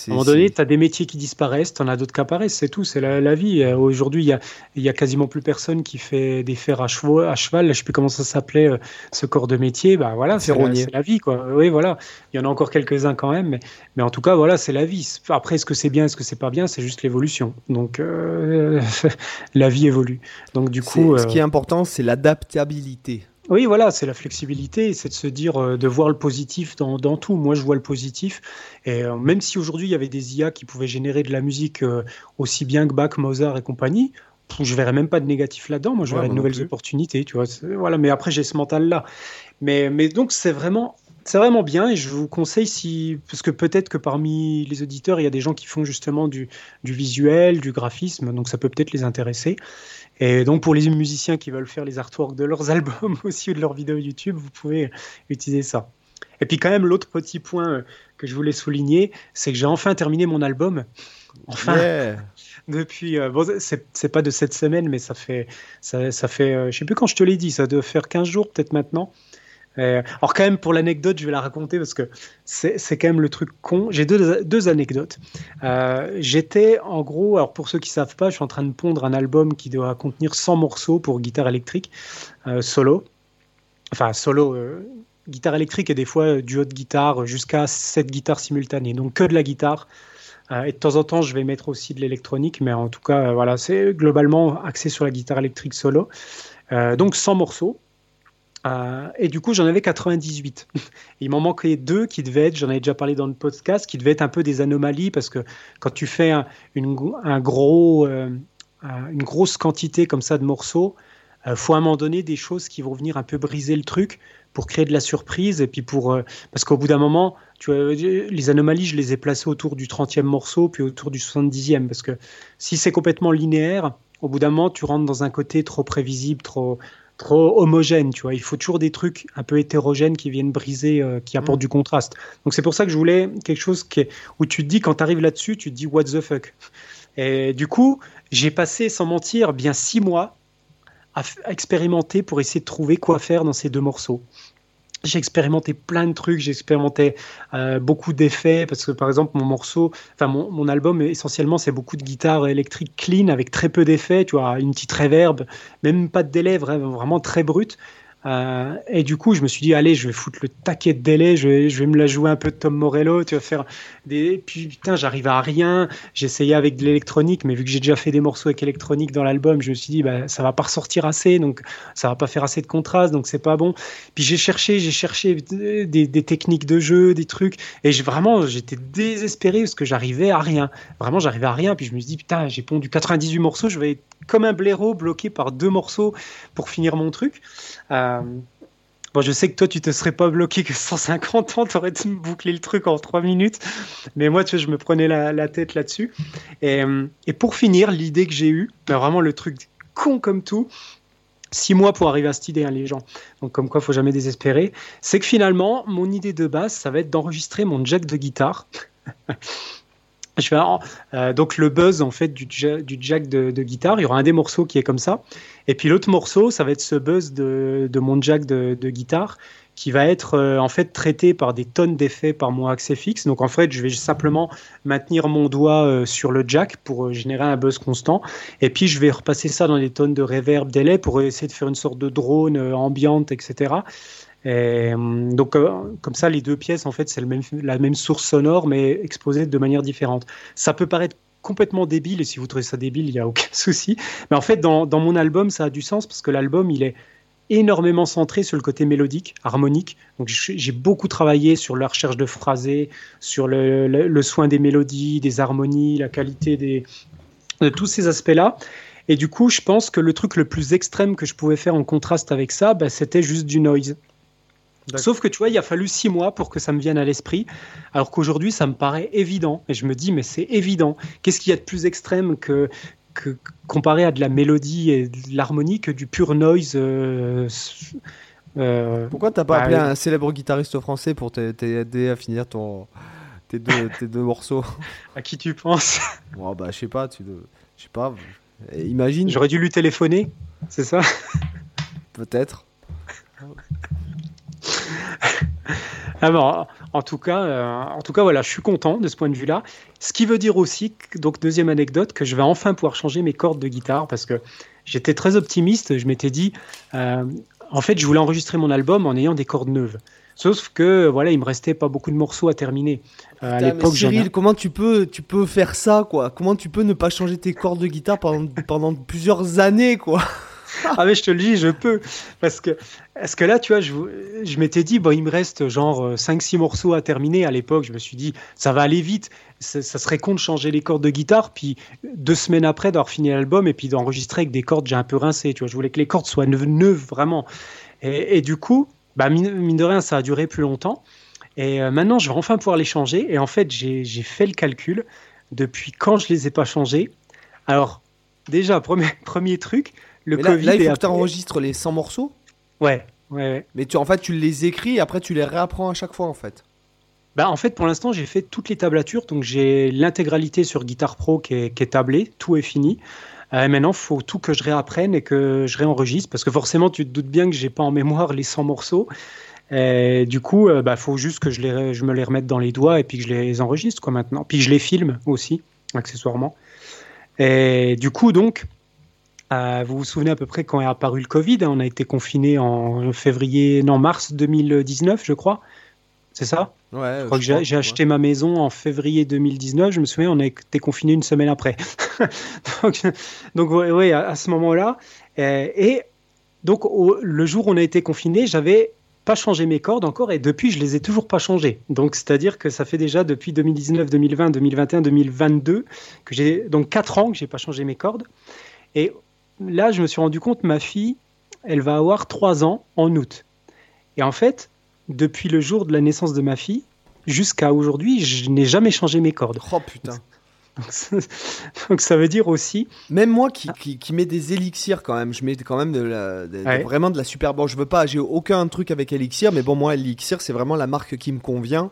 moment donné, tu as des métiers qui disparaissent, tu en as d'autres qui apparaissent, c'est tout, c'est la, vie. Euh, aujourd'hui, il y a, y a, quasiment plus personne qui fait des fers à, cheval, à cheval. je ne sais plus comment ça s'appelait, euh, ce corps de métier. Bah, voilà, c'est la, vie. Quoi. Oui, voilà. Il y en a encore quelques-uns quand même, mais, mais en tout cas, voilà, c'est la vie. Après, est-ce que c'est bien, est-ce que c'est pas bien? C'est juste l'évolution. Donc, euh, <laughs> la vie évolue. Donc, du coup. Ce qui est important, c'est l'adaptabilité. Oui, voilà, c'est la flexibilité, c'est de se dire, euh, de voir le positif dans, tout. Moi, je vois le positif. Et euh, même si aujourd'hui, il y avait des IA qui pouvaient générer de la musique euh, aussi bien que Bach, Mozart et compagnie, je verrais même pas de négatif là-dedans. Moi, je verrais de nouvelles opportunités, tu vois. Voilà, mais après, j'ai ce mental-là. Mais, mais donc, c'est vraiment c'est vraiment bien et je vous conseille si parce que peut-être que parmi les auditeurs il y a des gens qui font justement du, du visuel, du graphisme, donc ça peut peut-être les intéresser. Et donc pour les musiciens qui veulent faire les artworks de leurs <laughs> albums aussi ou de leurs vidéos YouTube, vous pouvez utiliser ça. Et puis quand même l'autre petit point euh, que je voulais souligner, c'est que j'ai enfin terminé mon album. Enfin, <laughs> depuis, euh, bon, c'est pas de cette semaine, mais ça fait, ça, ça fait, euh, je sais plus quand je te l'ai dit, ça doit faire 15 jours peut-être maintenant. Euh, alors quand même, pour l'anecdote, je vais la raconter parce que c'est quand même le truc con. J'ai deux, deux, anecdotes. Euh, j'étais en gros, alors pour ceux qui savent pas, je suis en train de pondre un album qui doit contenir 100 morceaux pour guitare électrique euh, solo. Enfin, solo, guitare électrique et des fois duo de guitare jusqu'à 7 guitares simultanées. Donc que de la guitare. et de temps en temps, je vais mettre aussi de l'électronique, mais en tout cas, voilà, c'est globalement axé sur la guitare électrique solo. donc 100 morceaux. Euh, et du coup, j'en avais 98. <laughs> Il m'en manquait deux qui devaient être, j'en avais déjà parlé dans le podcast, qui devaient être un peu des anomalies parce que quand tu fais une, un gros, euh, une grosse quantité comme ça de morceaux, il euh, faut à un moment donné des choses qui vont venir un peu briser le truc pour créer de la surprise et puis pour parce qu'au bout d'un moment, tu les anomalies, je les ai placées autour du 30e morceau puis autour du 70e parce que si c'est complètement linéaire, au bout d'un moment, tu rentres dans un côté trop prévisible, trop trop homogène, tu vois. Il faut toujours des trucs un peu hétérogènes qui viennent briser, euh, qui apportent mm. du contraste. Donc c'est pour ça que je voulais quelque chose qui est, où tu te dis, quand tu arrives là-dessus, tu te dis what the fuck? Et du coup, j'ai passé, sans mentir, bien six mois à expérimenter pour essayer de trouver quoi faire dans ces deux morceaux j'ai expérimenté plein de trucs, j'ai expérimenté euh, beaucoup d'effets parce que par exemple mon morceau, enfin mon, album essentiellement c'est beaucoup de guitare électrique clean avec très peu d'effets, tu vois, une petite reverb, même pas de délai, vraiment très brut. Euh, et du coup, je me suis dit, allez, je vais foutre le taquet de délai, je vais, me la jouer un peu de Tom Morello, tu vas faire des. Puis putain, j'arrive à rien. J'essayais avec de l'électronique, mais vu que j'ai déjà fait des morceaux avec électronique dans l'album, je me suis dit, bah, ça va pas ressortir assez, donc ça va pas faire assez de contraste, donc c'est pas bon. Puis j'ai cherché, j'ai cherché des, des, techniques de jeu, des trucs, et vraiment, j'étais désespéré parce que j'arrivais à rien. Vraiment, j'arrivais à rien. Puis je me suis dit, putain, j'ai pondu 98 morceaux, je vais être comme un blaireau bloqué par deux morceaux pour finir mon truc. Euh, bon, je sais que toi, tu te serais pas bloqué que 150 ans, tu aurais bouclé le truc en 3 minutes. Mais moi, tu vois, je me prenais la, tête là-dessus. Et, et, pour finir, l'idée que j'ai eue, ben, vraiment le truc con comme tout, six mois pour arriver à cette idée, hein, les gens. Donc, comme quoi, faut jamais désespérer. C'est que finalement, mon idée de base, ça va être d'enregistrer mon jack de guitare. <laughs> Je vais, euh, donc le buzz en fait du, jack de, guitare, il y aura un des morceaux qui est comme ça, et puis l'autre morceau, ça va être ce buzz de, mon jack de, guitare qui va être euh, en fait traité par des tonnes d'effets par mon accès fixe. Donc en fait, je vais simplement maintenir mon doigt euh, sur le jack pour générer un buzz constant, et puis je vais repasser ça dans des tonnes de reverb, délai pour essayer de faire une sorte de drone ambiante, etc. Euh, donc, euh, comme ça, les deux pièces, en fait, c'est la même source sonore, mais exposée de manière différente. Ça peut paraître complètement débile, et si vous trouvez ça débile, il n'y a aucun <laughs> souci. Mais en fait, dans, mon album, ça a du sens parce que l'album, il est énormément centré sur le côté mélodique, harmonique. Donc, j'ai beaucoup travaillé sur la recherche de phrasés, sur le, soin des mélodies, des harmonies, la qualité de tous ces aspects-là. Et du coup, je pense que le truc le plus extrême que je pouvais faire en contraste avec ça, bah, c'était juste du noise. Sauf que tu vois, il a fallu six mois pour que ça me vienne à l'esprit, alors qu'aujourd'hui, ça me paraît évident. Et je me dis, mais c'est évident. Qu'est-ce qu'il y a de plus extrême que, que comparé à de la mélodie et de l'harmonie que du pur noise euh, euh, Pourquoi t'as pas bah, appelé un célèbre guitariste français pour t'aider à finir ton, tes, deux, <laughs> tes deux morceaux? À qui tu penses? Bon, bah, Je sais pas, tu, je sais pas. Imagine. J'aurais dû lui téléphoner, c'est ça? Peut-être. <laughs> Alors, en tout cas, euh, en tout cas, voilà, je suis content de ce point de vue-là. Ce qui veut dire aussi, donc deuxième anecdote, que je vais enfin pouvoir changer mes cordes de guitare parce que j'étais très optimiste. Je m'étais dit, euh, en fait, je voulais enregistrer mon album en ayant des cordes neuves. Sauf que voilà, il me restait pas beaucoup de morceaux à terminer. Euh, à l'époque, Cyril, comment tu peux, tu peux faire ça, quoi? Comment tu peux ne pas changer tes cordes de guitare pendant, pendant plusieurs années, quoi? <laughs> ah mais je te le dis, je peux. Parce que, est-ce que là, tu vois, je, je m'étais dit, bon, il me reste genre 5-6 euh, morceaux à terminer. À l'époque, je me suis dit, ça va aller vite. Ça, serait con de changer les cordes de guitare, puis deux semaines après d'avoir fini l'album et puis d'enregistrer avec des cordes j'ai un peu rincées. Tu vois, je voulais que les cordes soient neuves, vraiment. Et, du coup, bah, mine, de rien, ça a duré plus longtemps. Et euh, maintenant, je vais enfin pouvoir les changer. Et en fait, j'ai fait le calcul depuis quand je les ai pas changés? Alors, déjà, premier, <laughs> premier truc, le Covid. Là, il faut que tu enregistres les 100 morceaux ouais, ouais, Mais tu, en fait, tu les écris et après, tu les réapprends à chaque fois, en fait. Bah, en fait, pour l'instant, j'ai fait toutes les tablatures. Donc, j'ai l'intégralité sur Guitar Pro qui est, qui est tablée. Tout est fini. Euh, maintenant, il faut tout que je réapprenne et que je réenregistre. Parce que forcément, tu te doutes bien que j'ai pas en mémoire les 100 morceaux. Et du coup, il euh, bah, faut juste que je, les, je me les remette dans les doigts et puis que je les enregistre quoi, maintenant. Puis je les filme aussi, accessoirement. Et du coup, donc, euh, vous vous souvenez à peu près quand est apparu le Covid hein, On a été confiné en février, non, mars 2019, je crois. C'est ça? Ouais. Je crois que j'ai acheté ma maison en février 2019. Je me souviens, on a été confiné une semaine après. <laughs> donc, donc oui, à, ce moment-là. Et, donc, le jour où on a été confiné, j'avais pas changé mes cordes encore et depuis je les ai toujours pas changées. Donc c'est-à-dire que ça fait déjà depuis 2019, 2020, 2021, 2022 que j'ai donc 4 ans que j'ai pas changé mes cordes. Et là, je me suis rendu compte, ma fille, elle va avoir 3 ans en août. Et en fait, depuis le jour de la naissance de ma fille jusqu'à aujourd'hui, je n'ai jamais changé mes cordes. Oh putain. <laughs> Donc ça veut dire aussi. Même moi qui, qui, mets des élixirs quand même, je mets quand même de la, vraiment de la super. Bon, je veux pas, j'ai aucun truc avec élixir, mais bon, moi, élixir, c'est vraiment la marque qui me convient.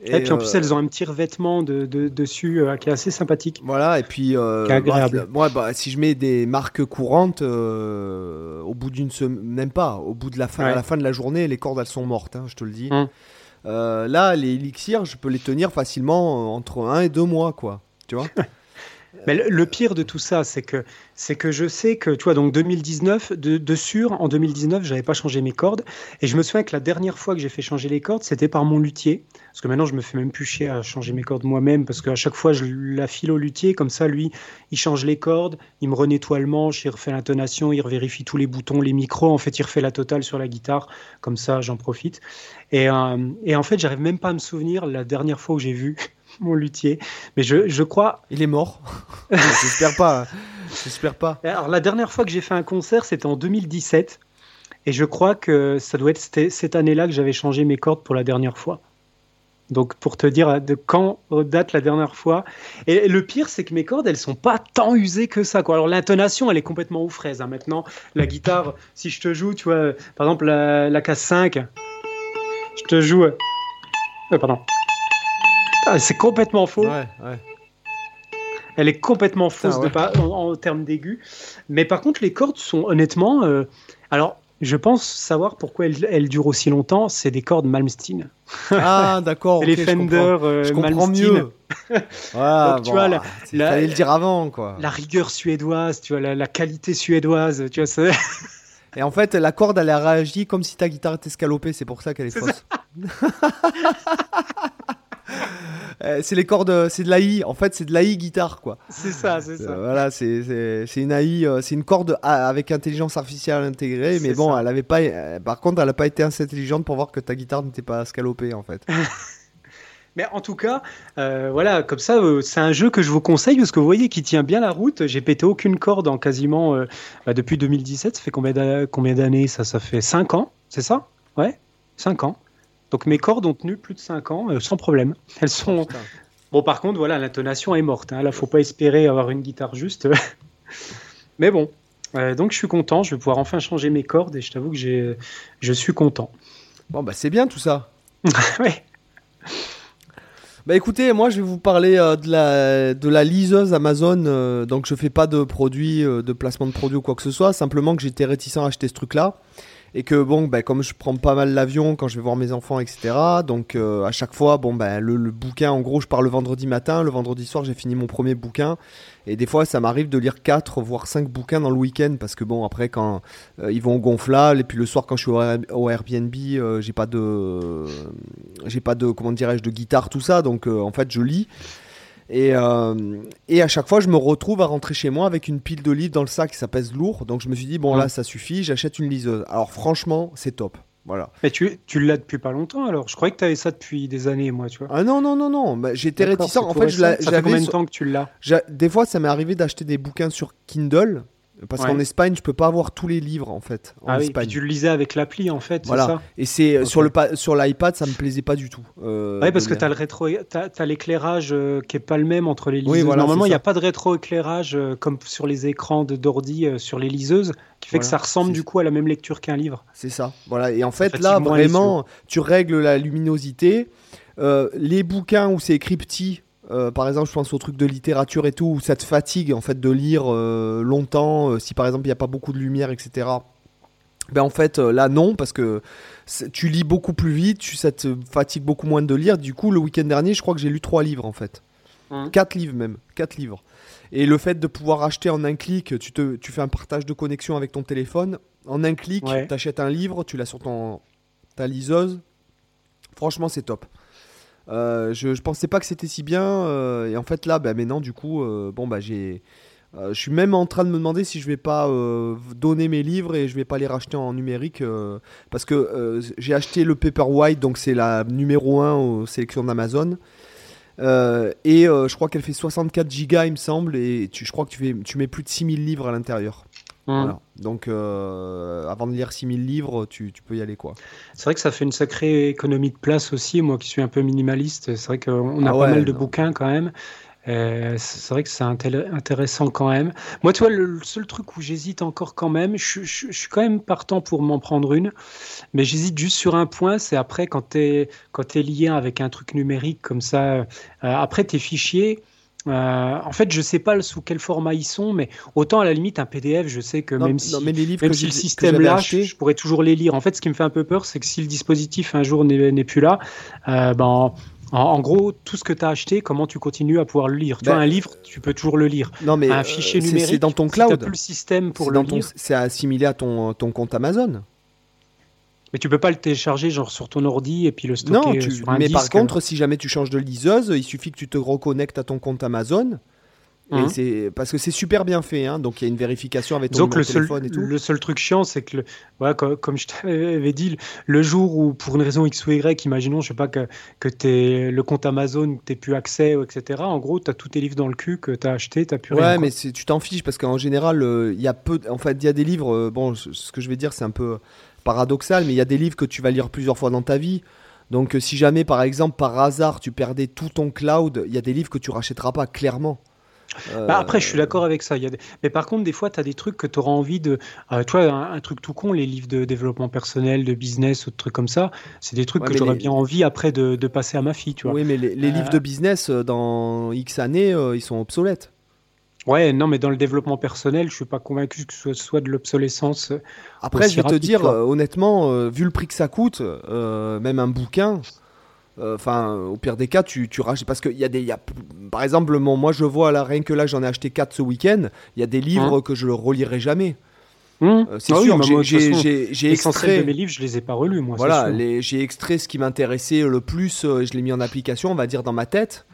Et, puis en plus, euh, elles ont un petit revêtement de, dessus euh, qui est assez sympathique. Voilà, et puis. Euh, agréable. moi, bah, si je mets des marques courantes, au bout d'une semaine, même pas, au bout de la fin, à la fin de la journée, les cordes elles sont mortes, hein, je te le dis. Hum. là, les élixirs, je peux les tenir facilement entre un et deux mois, quoi. Tu vois <laughs> Mais le, pire de tout ça, c'est que, c'est que je sais que, tu vois, donc 2019, de, de sûr, en 2019, j'avais pas changé mes cordes. Et je me souviens que la dernière fois que j'ai fait changer les cordes, c'était par mon luthier. Parce que maintenant, je me fais même plus chier à changer mes cordes moi-même, parce qu'à chaque fois, je la file au luthier. Comme ça, lui, il change les cordes, il me renettoie le manche, il refait l'intonation, il vérifie tous les boutons, les micros. En fait, il refait la totale sur la guitare. Comme ça, j'en profite. Et, euh, et en fait, j'arrive même pas à me souvenir la dernière fois où j'ai vu mon luthier. Mais je, je crois. Il est mort. <laughs> J'espère pas. J'espère pas. Alors, la dernière fois que j'ai fait un concert, c'était en 2017. Et je crois que ça doit être cette année-là que j'avais changé mes cordes pour la dernière fois. Donc, pour te dire de quand date la dernière fois. Et le pire, c'est que mes cordes, elles sont pas tant usées que ça. Quoi. Alors, l'intonation, elle est complètement aux fraises. Hein. Maintenant, la guitare, si je te joue, tu vois, par exemple, la, la casse 5, je te joue. Euh, pardon. Ah, c'est complètement faux. Elle est complètement fausse de pas, en, termes d'aigus. Mais par contre, les cordes sont honnêtement. Euh, alors, je pense savoir pourquoi elles, durent aussi longtemps. C'est des cordes Malmsteen. Ah, <laughs> d'accord. les Fender je comprends, mieux. <laughs> Ah, tu vois, la, fallait le dire avant, quoi. La rigueur suédoise, tu vois, la, qualité suédoise, tu vois. <laughs> Et en fait, la corde, elle a réagi comme si ta guitare était escalopée. C'est pour ça qu'elle est, fausse. Euh, c'est les cordes, c'est de l'AI. En fait, c'est de l'AI guitare, quoi. C'est ça, c'est ça. Voilà, c'est une AI, euh, c'est une corde avec intelligence artificielle intégrée, mais bon, elle avait pas. Euh, par contre, elle n'a pas été assez intelligente pour voir que ta guitare n'était pas scalopée, en fait. <laughs> Mais en tout cas, euh, voilà, comme ça, euh, c'est un jeu que je vous conseille parce que vous voyez qu'il tient bien la route. J'ai pété aucune corde en quasiment euh, bah, depuis 2017. Ça fait combien d'années? Ça Ça fait 5 ans, c'est ça? Ouais, 5 ans. Donc mes cordes ont tenu plus de 5 ans sans problème. Elles sont. bon, par contre, voilà, l'intonation est morte. Hein. Là, faut pas espérer avoir une guitare juste. <laughs> Mais bon, donc je suis content. Je vais pouvoir enfin changer mes cordes et je t'avoue que je suis content. Bon, bah c'est bien tout ça. <laughs> ouais. Bah écoutez, moi je vais vous parler euh, de, la, de la liseuse Amazon. Euh, donc je fais pas de produits, euh, de placement de produits ou quoi que ce soit. Simplement que j'étais réticent à acheter ce truc-là et que bon ben comme je prends pas mal l'avion quand je vais voir mes enfants etc donc euh, à chaque fois bon ben le, bouquin en gros je pars le vendredi matin. Le vendredi soir j'ai fini mon premier bouquin. Et des fois ça m'arrive de lire 4 voire 5 bouquins dans le week-end parce que bon après quand euh, ils vont au gonflable et puis le soir quand je suis au, Airbnb euh, j'ai pas de j'ai pas de comment dirais-je de guitare tout ça. Donc en fait je lis et, euh, et à chaque fois, je me retrouve à rentrer chez moi avec une pile de livres dans le sac, ça pèse lourd. Donc je me suis dit, bon, là, ça suffit, j'achète une liseuse. Alors franchement, c'est top. Voilà. Mais tu, tu l'as depuis pas longtemps alors Je croyais que tu avais ça depuis des années, moi, tu vois. Ah non, non, non, non. Bah, J'étais réticent. En fait, je ça fait combien de temps que tu l'as? Des fois, ça m'est arrivé d'acheter des bouquins sur Kindle parce qu'en Espagne, je peux pas avoir tous les livres en fait. En ah Espagne. oui, tu le lisais avec l'appli en fait. Voilà. Ça et c'est euh, sur le sur l'iPad, ça me plaisait pas du tout. Euh, oui, parce que tu as le rétro, as, l'éclairage euh, qui est pas le même entre les liseuses. Oui, voilà, Normalement, il n'y a pas de rétro-éclairage euh, comme sur les écrans d'ordi sur les liseuses, qui fait que ça ressemble du coup à la même lecture qu'un livre. C'est ça. Voilà. Et en fait, là, vraiment, tu règles la luminosité. les bouquins où c'est écrit petit, euh, par exemple, je pense au truc de littérature et tout, où ça te fatigue en fait de lire euh, longtemps, euh, si par exemple il n'y a pas beaucoup de lumière, etc. Ben en fait là non parce que tu lis beaucoup plus vite, tu, ça te fatigue beaucoup moins de lire. Du coup le week-end dernier je crois que j'ai lu trois livres en fait, mmh. quatre livres même, quatre livres. Et le fait de pouvoir acheter en un clic, tu, te, tu fais un partage de connexion avec ton téléphone. En un clic, tu achètes un livre, tu l'as sur ton, ta liseuse. Franchement, c'est top. Euh, je, je, pensais pas que c'était si bien. Euh, et en fait, là, bah, maintenant, du coup, euh, bon, bah, j'ai. je suis même en train de me demander si je vais pas donner mes livres et je vais pas les racheter en numérique parce que j'ai acheté le Paperwhite, donc c'est la numéro 1 aux sélections d'Amazon. et je crois qu'elle fait 64 gigas, il me semble, et tu, je crois que tu, fais, tu mets plus de 6000 livres à l'intérieur. Mmh. Donc, euh, avant de lire 6000 livres, tu, peux y aller. quoi. C'est vrai que ça fait une sacrée économie de place aussi. Moi qui suis un peu minimaliste, c'est vrai qu'on a ah pas mal de bouquins quand même. Euh, c'est vrai que c'est intéressant quand même. Moi, tu vois, le seul truc où j'hésite encore quand même, je, suis quand même partant pour m'en prendre une, mais j'hésite juste sur un point, c'est après quand tu es, es lié avec un truc numérique comme ça, euh, après tes fichiers, euh, en fait, je sais pas sous quel format ils sont, mais autant à la limite un PDF, je sais que même si, les livres même si le système lâche, je pourrais toujours les lire. En fait, ce qui me fait un peu peur, c'est que si le dispositif un jour n'est plus là, euh, ben en, gros, tout ce que tu as acheté, comment tu continues à pouvoir le lire? Tu ben, un livre, tu peux toujours le lire. Non, mais un fichier numérique, c'est dans ton cloud. Si plus le système pour le lire. C'est assimilé à ton, ton compte Amazon. Mais tu peux pas le télécharger genre sur ton ordi et puis le stocker non, tu... sur un mais par contre, si jamais tu changes de liseuse, il suffit que tu te reconnectes à ton compte Amazon. Et hein c'est parce que c'est super bien fait, hein, donc il y a une vérification avec ton le téléphone et tout. Le seul truc chiant, c'est que, le, voilà, comme, je t'avais dit, le jour où pour une raison X ou Y, imaginons, je sais pas que, que es, le compte Amazon, tu plus accès, etc. En gros, tu as tous tes livres dans le cul que tu as acheté, tu plus ouais, rien. Ouais, mais tu t'en fiches parce qu'en général, euh, il y a peu, en fait, il y a des livres. Euh, bon, ce que je vais dire, c'est un peu paradoxal, mais il y a des livres que tu vas lire plusieurs fois dans ta vie. Donc euh, si jamais par exemple par hasard tu perdais tout ton cloud, il y a des livres que tu rachèteras pas clairement. Bah après, je suis d'accord avec ça. Il y a Mais par contre, des fois, tu as des trucs que tu auras envie de. Euh, tu vois, un, truc tout con, les livres de développement personnel, de business ou de trucs comme ça, c'est des trucs que j'aurais bien envie après de, passer à ma fille. Tu vois. Oui, mais les, livres de euh, business, dans X années, ils sont obsolètes. Ouais, non, mais dans le développement personnel, je suis pas convaincu que ce soit de l'obsolescence. Euh, Après, je vais te dire, euh, honnêtement, euh, vu le prix que ça coûte, même un bouquin, enfin, au pire des cas, tu, tu rachètes. Parce qu'il y a des. Y a, par exemple, moi, je vois là, rien que là, j'en ai acheté 4 ce week-end, il y a des livres hein que je ne relirai jamais. Hum. c'est ah sûr, j'ai extrait de mes livres, je les ai pas relus, moi. Voilà, j'ai extrait ce qui m'intéressait le plus, je l'ai mis en application, on va dire dans ma tête.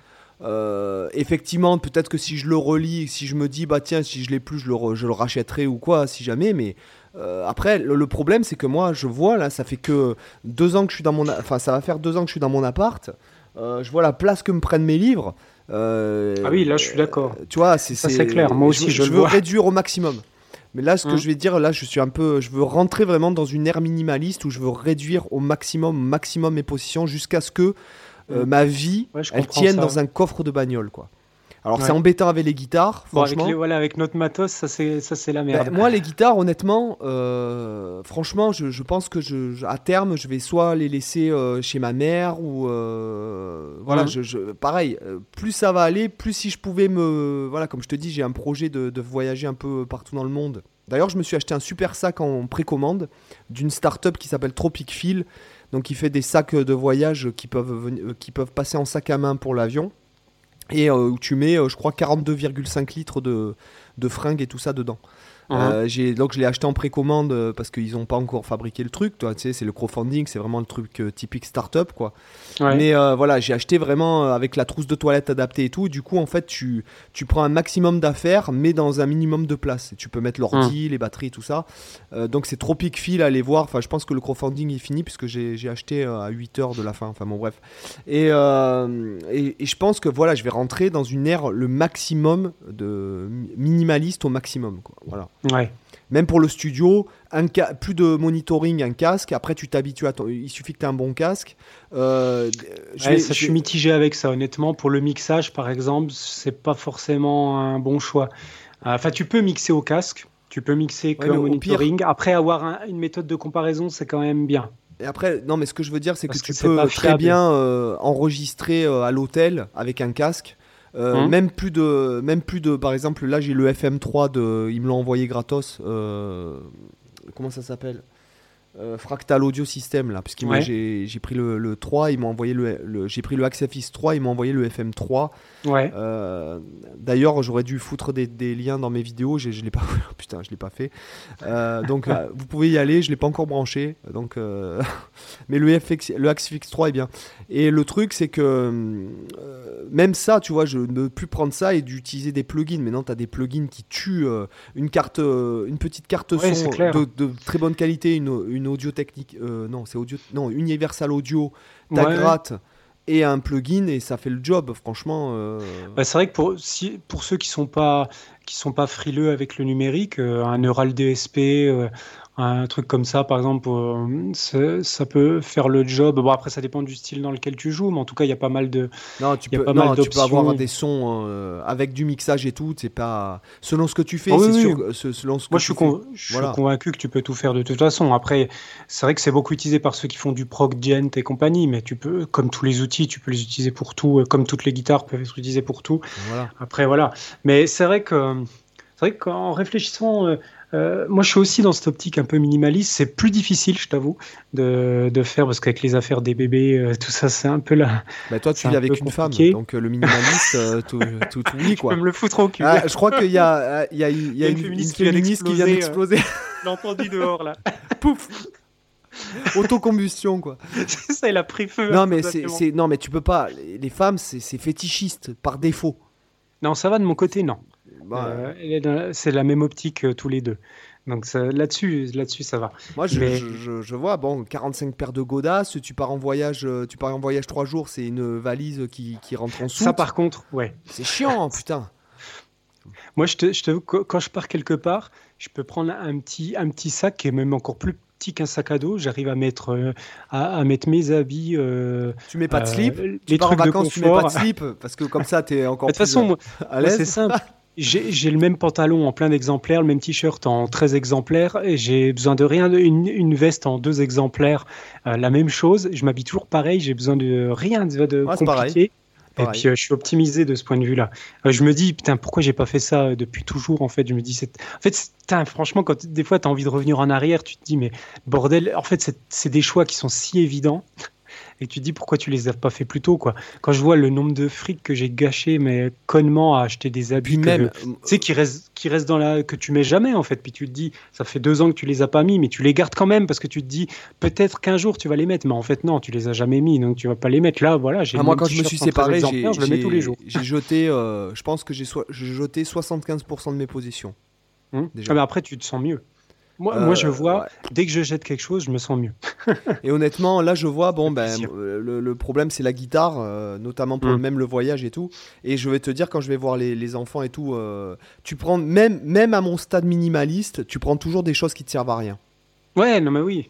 Euh, effectivement, peut-être que si je le relis, si je me dis, bah tiens, si je l'ai plus, je le, je le rachèterai ou quoi, si jamais, mais euh, après, le, problème, c'est que moi, je vois, là, ça fait que deux ans que je suis dans mon. Enfin, ça va faire deux ans que je suis dans mon appart. je vois la place que me prennent mes livres. ah oui, là je suis d'accord. Tu vois, c'est ça c'est clair. Moi aussi, je, je, veux réduire au maximum. Mais là, ce que hum. je vais dire, là, je suis un peu, je veux rentrer vraiment dans une ère minimaliste où je veux réduire au maximum, maximum mes positions jusqu'à ce que hum. ma vie, elle tienne dans un coffre de bagnole, quoi. Alors c'est embêtant avec les guitares, franchement. avec, voilà, avec notre matos, ça c'est ça c'est la merde. Ben, moi les guitares, honnêtement, euh, franchement, je, pense que je, à terme, je vais soit les laisser euh, chez ma mère ou euh, voilà, je, pareil. plus ça va aller, plus si je pouvais me, voilà, comme je te dis, j'ai un projet de, voyager un peu partout dans le monde. D'ailleurs, je me suis acheté un super sac en précommande d'une start-up qui s'appelle Tropic Feel. Donc, il fait des sacs de voyage qui peuvent, qui peuvent passer en sac à main pour l'avion et euh, où tu mets, euh, je crois, 42,5 litres de, de fringues et tout ça dedans. Euh, j'ai donc je l'ai acheté en précommande euh, parce qu'ils n'ont pas encore fabriqué le truc. Toi, tu sais, c'est le crowdfunding, c'est vraiment le truc euh, typique startup, quoi. Mais voilà, j'ai acheté vraiment avec la trousse de toilette adaptée et tout. Du coup, en fait, tu, tu prends un maximum d'affaires, mais dans un minimum de place. tu peux mettre l'ordi, hum. les batteries, tout ça. donc c'est Tropic Feel, allez voir. Enfin, je pense que le crowdfunding est fini puisque j'ai acheté à 8 heures de la fin. Enfin bon, bref. Et, et, et, je pense que voilà, je vais rentrer dans une ère le maximum de minimaliste au maximum, quoi. Voilà. Ouais. Même pour le studio, un plus de monitoring, un casque. Après, tu t'habitues à ton... Il suffit que tu aies un bon casque. Euh, je, suis mitigé avec ça, honnêtement. Pour le mixage, par exemple, c'est pas forcément un bon choix. Enfin, tu peux mixer au casque. Tu peux mixer que au monitoring. Après, avoir une méthode de comparaison, c'est quand même bien. Et après, non, mais ce que je veux dire, c'est que, tu peux très bien euh, enregistrer euh, à l'hôtel avec un casque. Euh, hein même plus de, même plus de, par exemple, là j'ai le FM3 de, ils me l'ont envoyé gratos. Euh, comment ça s'appelle? Euh, Fractal Audio System là, parce que moi j'ai pris le, le, 3, ils m'ont envoyé le, j'ai pris le AXFX 3, ils m'ont envoyé le FM3. Ouais. Euh, d'ailleurs, j'aurais dû foutre des, des, liens dans mes vidéos, je, l'ai pas, <laughs> putain, je l'ai pas fait. Euh, donc vous pouvez y aller, je l'ai pas encore branché, donc <laughs> mais le FX, le AXFX 3 est bien. Et le truc c'est que même ça, tu vois, je ne peux plus prendre ça et d'utiliser des plugins. Maintenant, tu as des plugins qui tuent une carte, une petite carte son de, de, très bonne qualité, une, une audio technique, euh, non, c'est audio, non, Universal Audio, ta gratte et un plugin et ça fait le job, franchement. Euh. Bah, c'est vrai que pour, si, pour ceux qui sont pas qui sont pas frileux avec le numérique, euh, un Neural DSP, un truc comme ça, par exemple, euh, ça peut faire le job. Bon, après, ça dépend du style dans lequel tu joues, mais en tout cas, il y a pas mal de. Non, tu, peux, non, tu peux avoir des sons euh, avec du mixage et tout. C'est pas selon ce que tu fais. C'est sûr. selon ce Moi, je, suis, je suis, convaincu que tu peux tout faire de toute façon. Après, c'est vrai que c'est beaucoup utilisé par ceux qui font du prog gent et compagnie, mais tu peux, comme tous les outils, tu peux les utiliser pour tout, euh, comme toutes les guitares peuvent être utilisées pour tout. Voilà. Après, voilà. Mais c'est vrai que. C'est vrai qu'en réfléchissant, euh, moi, je suis aussi dans cette optique un peu minimaliste. C'est plus difficile, je t'avoue, de, de, faire parce qu'avec les affaires des bébés, euh, tout ça, c'est un peu là. Bah, toi, tu vis avec une femme, donc euh, le minimaliste, <laughs> tout, tout, tout oui, quoi. Tu peux me le foutre au cul. Ah, je crois qu'il y a, il y a, il y a une, féministe, qui vient d'exploser. L'ai entendu dehors, là. <laughs> Pouf Autocombustion, quoi. <laughs> ça, il a pris feu. Non, mais, c'est, non, mais tu peux pas. Les femmes, c'est fétichiste par défaut. Non, ça va de mon côté, non. Bah, euh, c'est la même optique euh, tous les deux. Donc là-dessus, là-dessus, ça va. Moi, je, je, vois, bon, 45 paires de godasses, tu pars en voyage, euh, tu pars en voyage trois jours, c'est une valise qui, qui rentre en dessous. Ça, par contre, ouais. C'est chiant, putain. Moi, je te, quand je pars quelque part, je peux prendre un petit, un petit sac qui est même encore plus petit qu'un sac à dos. J'arrive à mettre, à, à, mettre mes habits. tu mets pas de slip? Tu pars en vacances, tu mets pas de slip? Parce que comme ça, tu es <laughs> encore de toute façon, à l'aise. C'est simple. <laughs> J'ai le même pantalon en plein d'exemplaires, le même t-shirt en 13 exemplaires, j'ai besoin de rien, une, une veste en deux exemplaires, euh, la même chose. Je m'habille toujours pareil, j'ai besoin de rien de, de compliqué. Et puis euh, je suis optimisé de ce point de vue-là. Euh, je me dis putain pourquoi j'ai pas fait ça depuis toujours en fait? Je me dis c'est en fait franchement quand des fois tu as envie de revenir en arrière, tu te dis mais bordel en fait c'est des choix qui sont si évidents et tu te dis pourquoi tu les as pas fait plus tôt quoi? Quand je vois le nombre de fric que j'ai gâché mais connement à acheter des habits même tu sais qui restent qui restent dans la que tu mets jamais en fait. Puis tu te dis ça fait deux ans que tu les as pas mis mais tu les gardes quand même parce que tu te dis peut-être qu'un jour tu vas les mettre. Mais en fait non tu les as jamais mis donc tu vas pas les mettre. Là voilà j'ai ah, moi quand je me suis séparé j'ai je le mets tous les jours. <laughs> j'ai jeté euh, je pense que j'ai jeté 75% de mes positions hum. ah, mais après tu te sens mieux Moi, moi, je vois, dès que je jette quelque chose, je me sens mieux. et honnêtement, là, je vois, bon, ben, le, problème, c'est la guitare, notamment pour mm. même le voyage et tout. Et je vais te dire, quand je vais voir les, enfants et tout, tu prends, même, même à mon stade minimaliste, tu prends toujours des choses qui te servent à rien. Ouais, non, mais oui.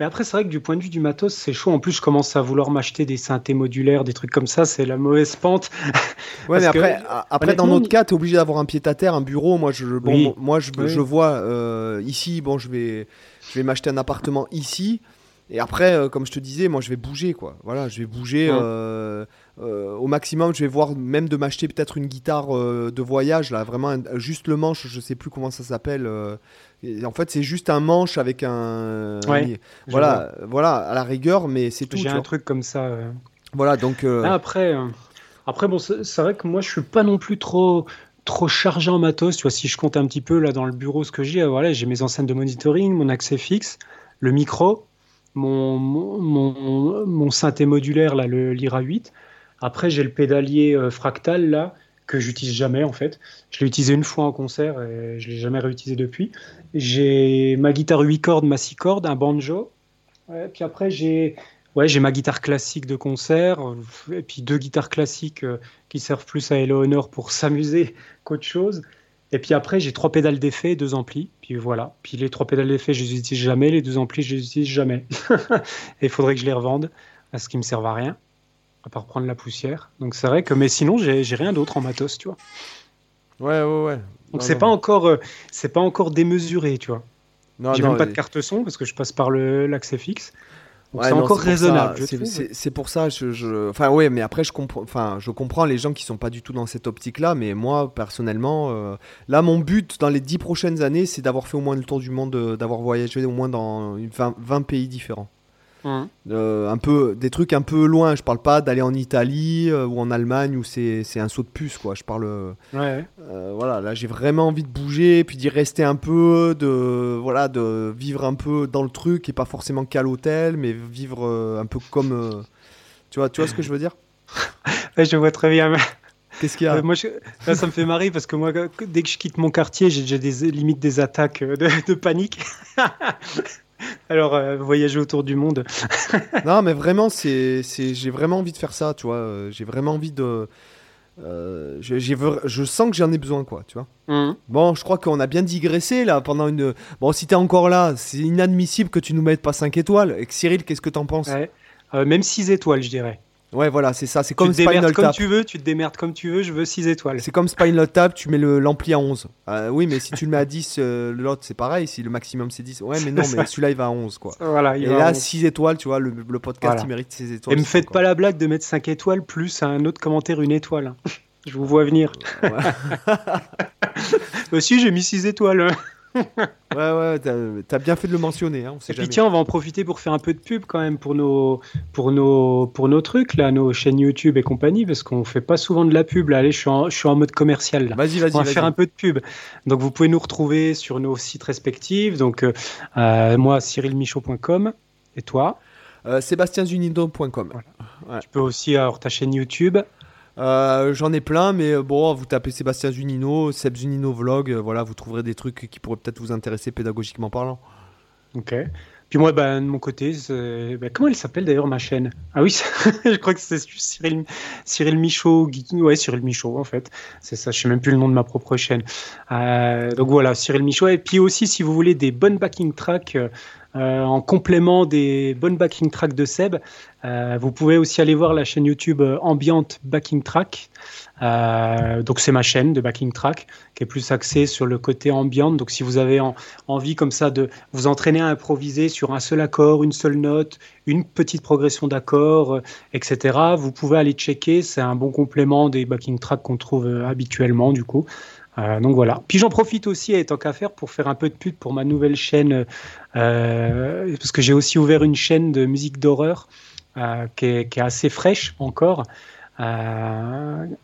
Mais après, c'est vrai que du point de vue du matos, c'est chaud. En plus, je commence à vouloir m'acheter des synthés modulaires, des trucs comme ça. C'est la mauvaise pente. <laughs> ouais, mais après, après dans notre cas, tu es obligé d'avoir un pied à terre, un bureau. Moi, je, bon, moi, je, je vois euh, ici, bon, je vais, je vais m'acheter un appartement ici. Et après, euh, comme je te disais, moi, je vais bouger, quoi. Voilà, je vais bouger. Euh, au maximum, je vais voir même de m'acheter peut-être une guitare de voyage, là, vraiment, juste le manche, je sais plus comment ça s'appelle en fait, c'est juste un manche avec un. voilà, voilà, à la rigueur, mais c'est tout. J'ai un truc comme ça. Voilà, donc. Euh, après, euh, après, bon, c'est vrai que moi, je suis pas non plus trop trop chargé en matos. Tu vois, si je compte un petit peu là dans le bureau ce que j'ai, voilà, j'ai mes enceintes de monitoring, mon accès fixe, le micro, mon, mon, mon, synthé modulaire, là, le Lyra 8. Après, j'ai le pédalier euh, fractal, là, que j'utilise jamais en fait. Je l'ai utilisé une fois en concert et je l'ai jamais réutilisé depuis. J'ai ma guitare 8 cordes, ma 6 cordes, un banjo. puis après j'ai ouais, ma guitare classique de concert et puis deux guitares classiques euh, qui servent plus à Eleanor pour <laughs> s'amuser qu'autre chose. Et puis après, j'ai trois pédales d'effet, deux amplis. Puis voilà. Puis les trois pédales d'effet, je les utilise jamais. Les deux amplis, je les utilise jamais. <laughs> et il faudrait que je les revende parce qu'ils me servent à rien à part prendre la poussière. Donc c'est vrai que, mais sinon, j'ai rien d'autre en matos, tu vois. Ouais, ouais, ouais. Donc c'est pas encore, euh, c'est pas encore démesuré, tu vois. J'ai même pas de carte son parce que je passe par l'accès fixe. c'est encore raisonnable. C'est pour ça, je, je... enfin ouais, mais après je comprends, enfin je comprends les gens qui sont pas du tout dans cette optique-là, mais moi personnellement, euh, là mon but dans les dix prochaines années, c'est d'avoir fait au moins le tour du monde, euh, d'avoir voyagé au moins dans 20 pays différents. Mmh. Euh, un peu des trucs un peu loin. Je parle pas d'aller en Italie euh, ou en Allemagne où c'est un saut de puce quoi. Je parle. Euh, voilà, là j'ai vraiment envie de bouger, puis d'y rester un peu, de voilà, de vivre un peu dans le truc et pas forcément qu'à l'hôtel, mais vivre un peu comme. tu vois, tu vois ce que je veux dire? <laughs> Je vois très bien. Qu'est-ce qu'il y a? Moi, ça me fait marrer parce que moi, dès que je quitte mon quartier, j'ai des limites des attaques de, de panique. <laughs> Alors, euh, voyager autour du monde. <laughs> non, mais vraiment, c'est, j'ai vraiment envie de faire ça, tu vois. Euh, j'ai vraiment envie de. Euh, je sens que j'en ai besoin, quoi, tu vois. Mmh. Bon, je crois qu'on a bien digressé là pendant une. Bon, si t'es encore là, c'est inadmissible que tu nous mettes pas 5 étoiles. Et Cyril, qu'est-ce que t'en penses? Même 6 étoiles, je dirais. Ouais, voilà, c'est ça. C'est comme tu Spinal comme tu veux, tu te démerdes comme tu veux, je veux 6 étoiles. C'est comme Spinal Tap, tu mets l'ampli à 11. Euh, oui, mais si tu le mets à 10, euh, l'autre c'est pareil. Si le maximum c'est 10. Ouais, mais non, mais <laughs> celui-là il va à 11, quoi. Voilà, Et là, 6 étoiles, tu vois, le, podcast il mérite 6 étoiles. Et me faites pas la blague de mettre 5 étoiles plus un autre commentaire une étoile. <laughs> je vous vois venir. Ouais. <laughs> Aussi, j'ai mis 6 étoiles. <laughs> ouais, ouais, t'as as bien fait de le mentionner. Hein, et puis tiens, on va en profiter pour faire un peu de pub quand même pour nos, pour nos, pour nos trucs, là, nos chaînes YouTube et compagnie, parce qu'on fait pas souvent de la pub. Là, allez, je suis en, je suis en mode commercial. Vas-y, vas-y. On va faire un peu de pub. Donc, vous pouvez nous retrouver sur nos sites respectifs. Donc, euh, euh, moi, cyrilmichaud.com. Et toi? Euh, sébastienzunido.com. Tu peux aussi avoir ta chaîne YouTube. Euh, j'en ai plein, mais euh, bon, vous tapez Sébastien Zunino, Seb Zunino Vlog, euh, voilà, vous trouverez des trucs qui pourraient peut-être vous intéresser pédagogiquement parlant. Ok. Puis moi, bah, de mon côté, bah, comment elle s'appelle d'ailleurs ma chaîne? Ah oui, <laughs> je crois que c'est Cyril, Cyril Michaud. Ouais, Cyril Michaud en fait. C'est ça, je sais même plus le nom de ma propre chaîne. donc voilà, Cyril Michaud. Et puis aussi, si vous voulez des bonnes backing tracks euh, en complément des bonnes backing tracks de Seb, euh, vous pouvez aussi aller voir la chaîne YouTube euh, Ambient Backing Track. donc c'est ma chaîne de backing track qui est plus axée sur le côté ambient. Donc si vous avez envie comme ça de vous entraîner à improviser sur un seul accord, une seule note, une petite progression d'accord, etc. Vous pouvez aller checker. C'est un bon complément des backing tracks qu'on trouve habituellement du coup. Euh, donc voilà. Puis j'en profite aussi, et tant qu'à faire, pour faire un peu de pub pour ma nouvelle chaîne, euh, parce que j'ai aussi ouvert une chaîne de musique d'horreur euh, qui, est, assez fraîche encore.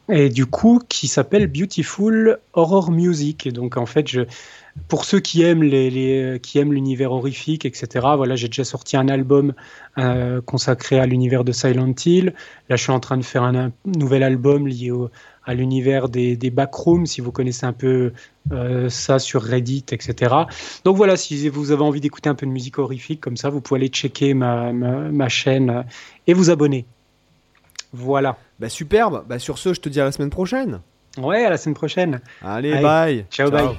et du coup, qui s'appelle Beautiful Horror Music. Donc, en fait, pour ceux qui aiment les, qui aiment l'univers horrifique, etc. Voilà, j'ai déjà sorti un album consacré à l'univers de Silent Hill. Là, je suis en train de faire un, nouvel album lié à l'univers des, des, backrooms, si vous connaissez un peu euh, ça sur Reddit, etc. Donc voilà, si vous avez envie d'écouter un peu de musique horrifique comme ça, vous pouvez aller checker ma, ma, chaîne euh, et vous abonner. Voilà. Bah superbe. Bah sur ce, je te dis à la semaine prochaine. Ouais, à la semaine prochaine. Allez. bye. ciao. bye.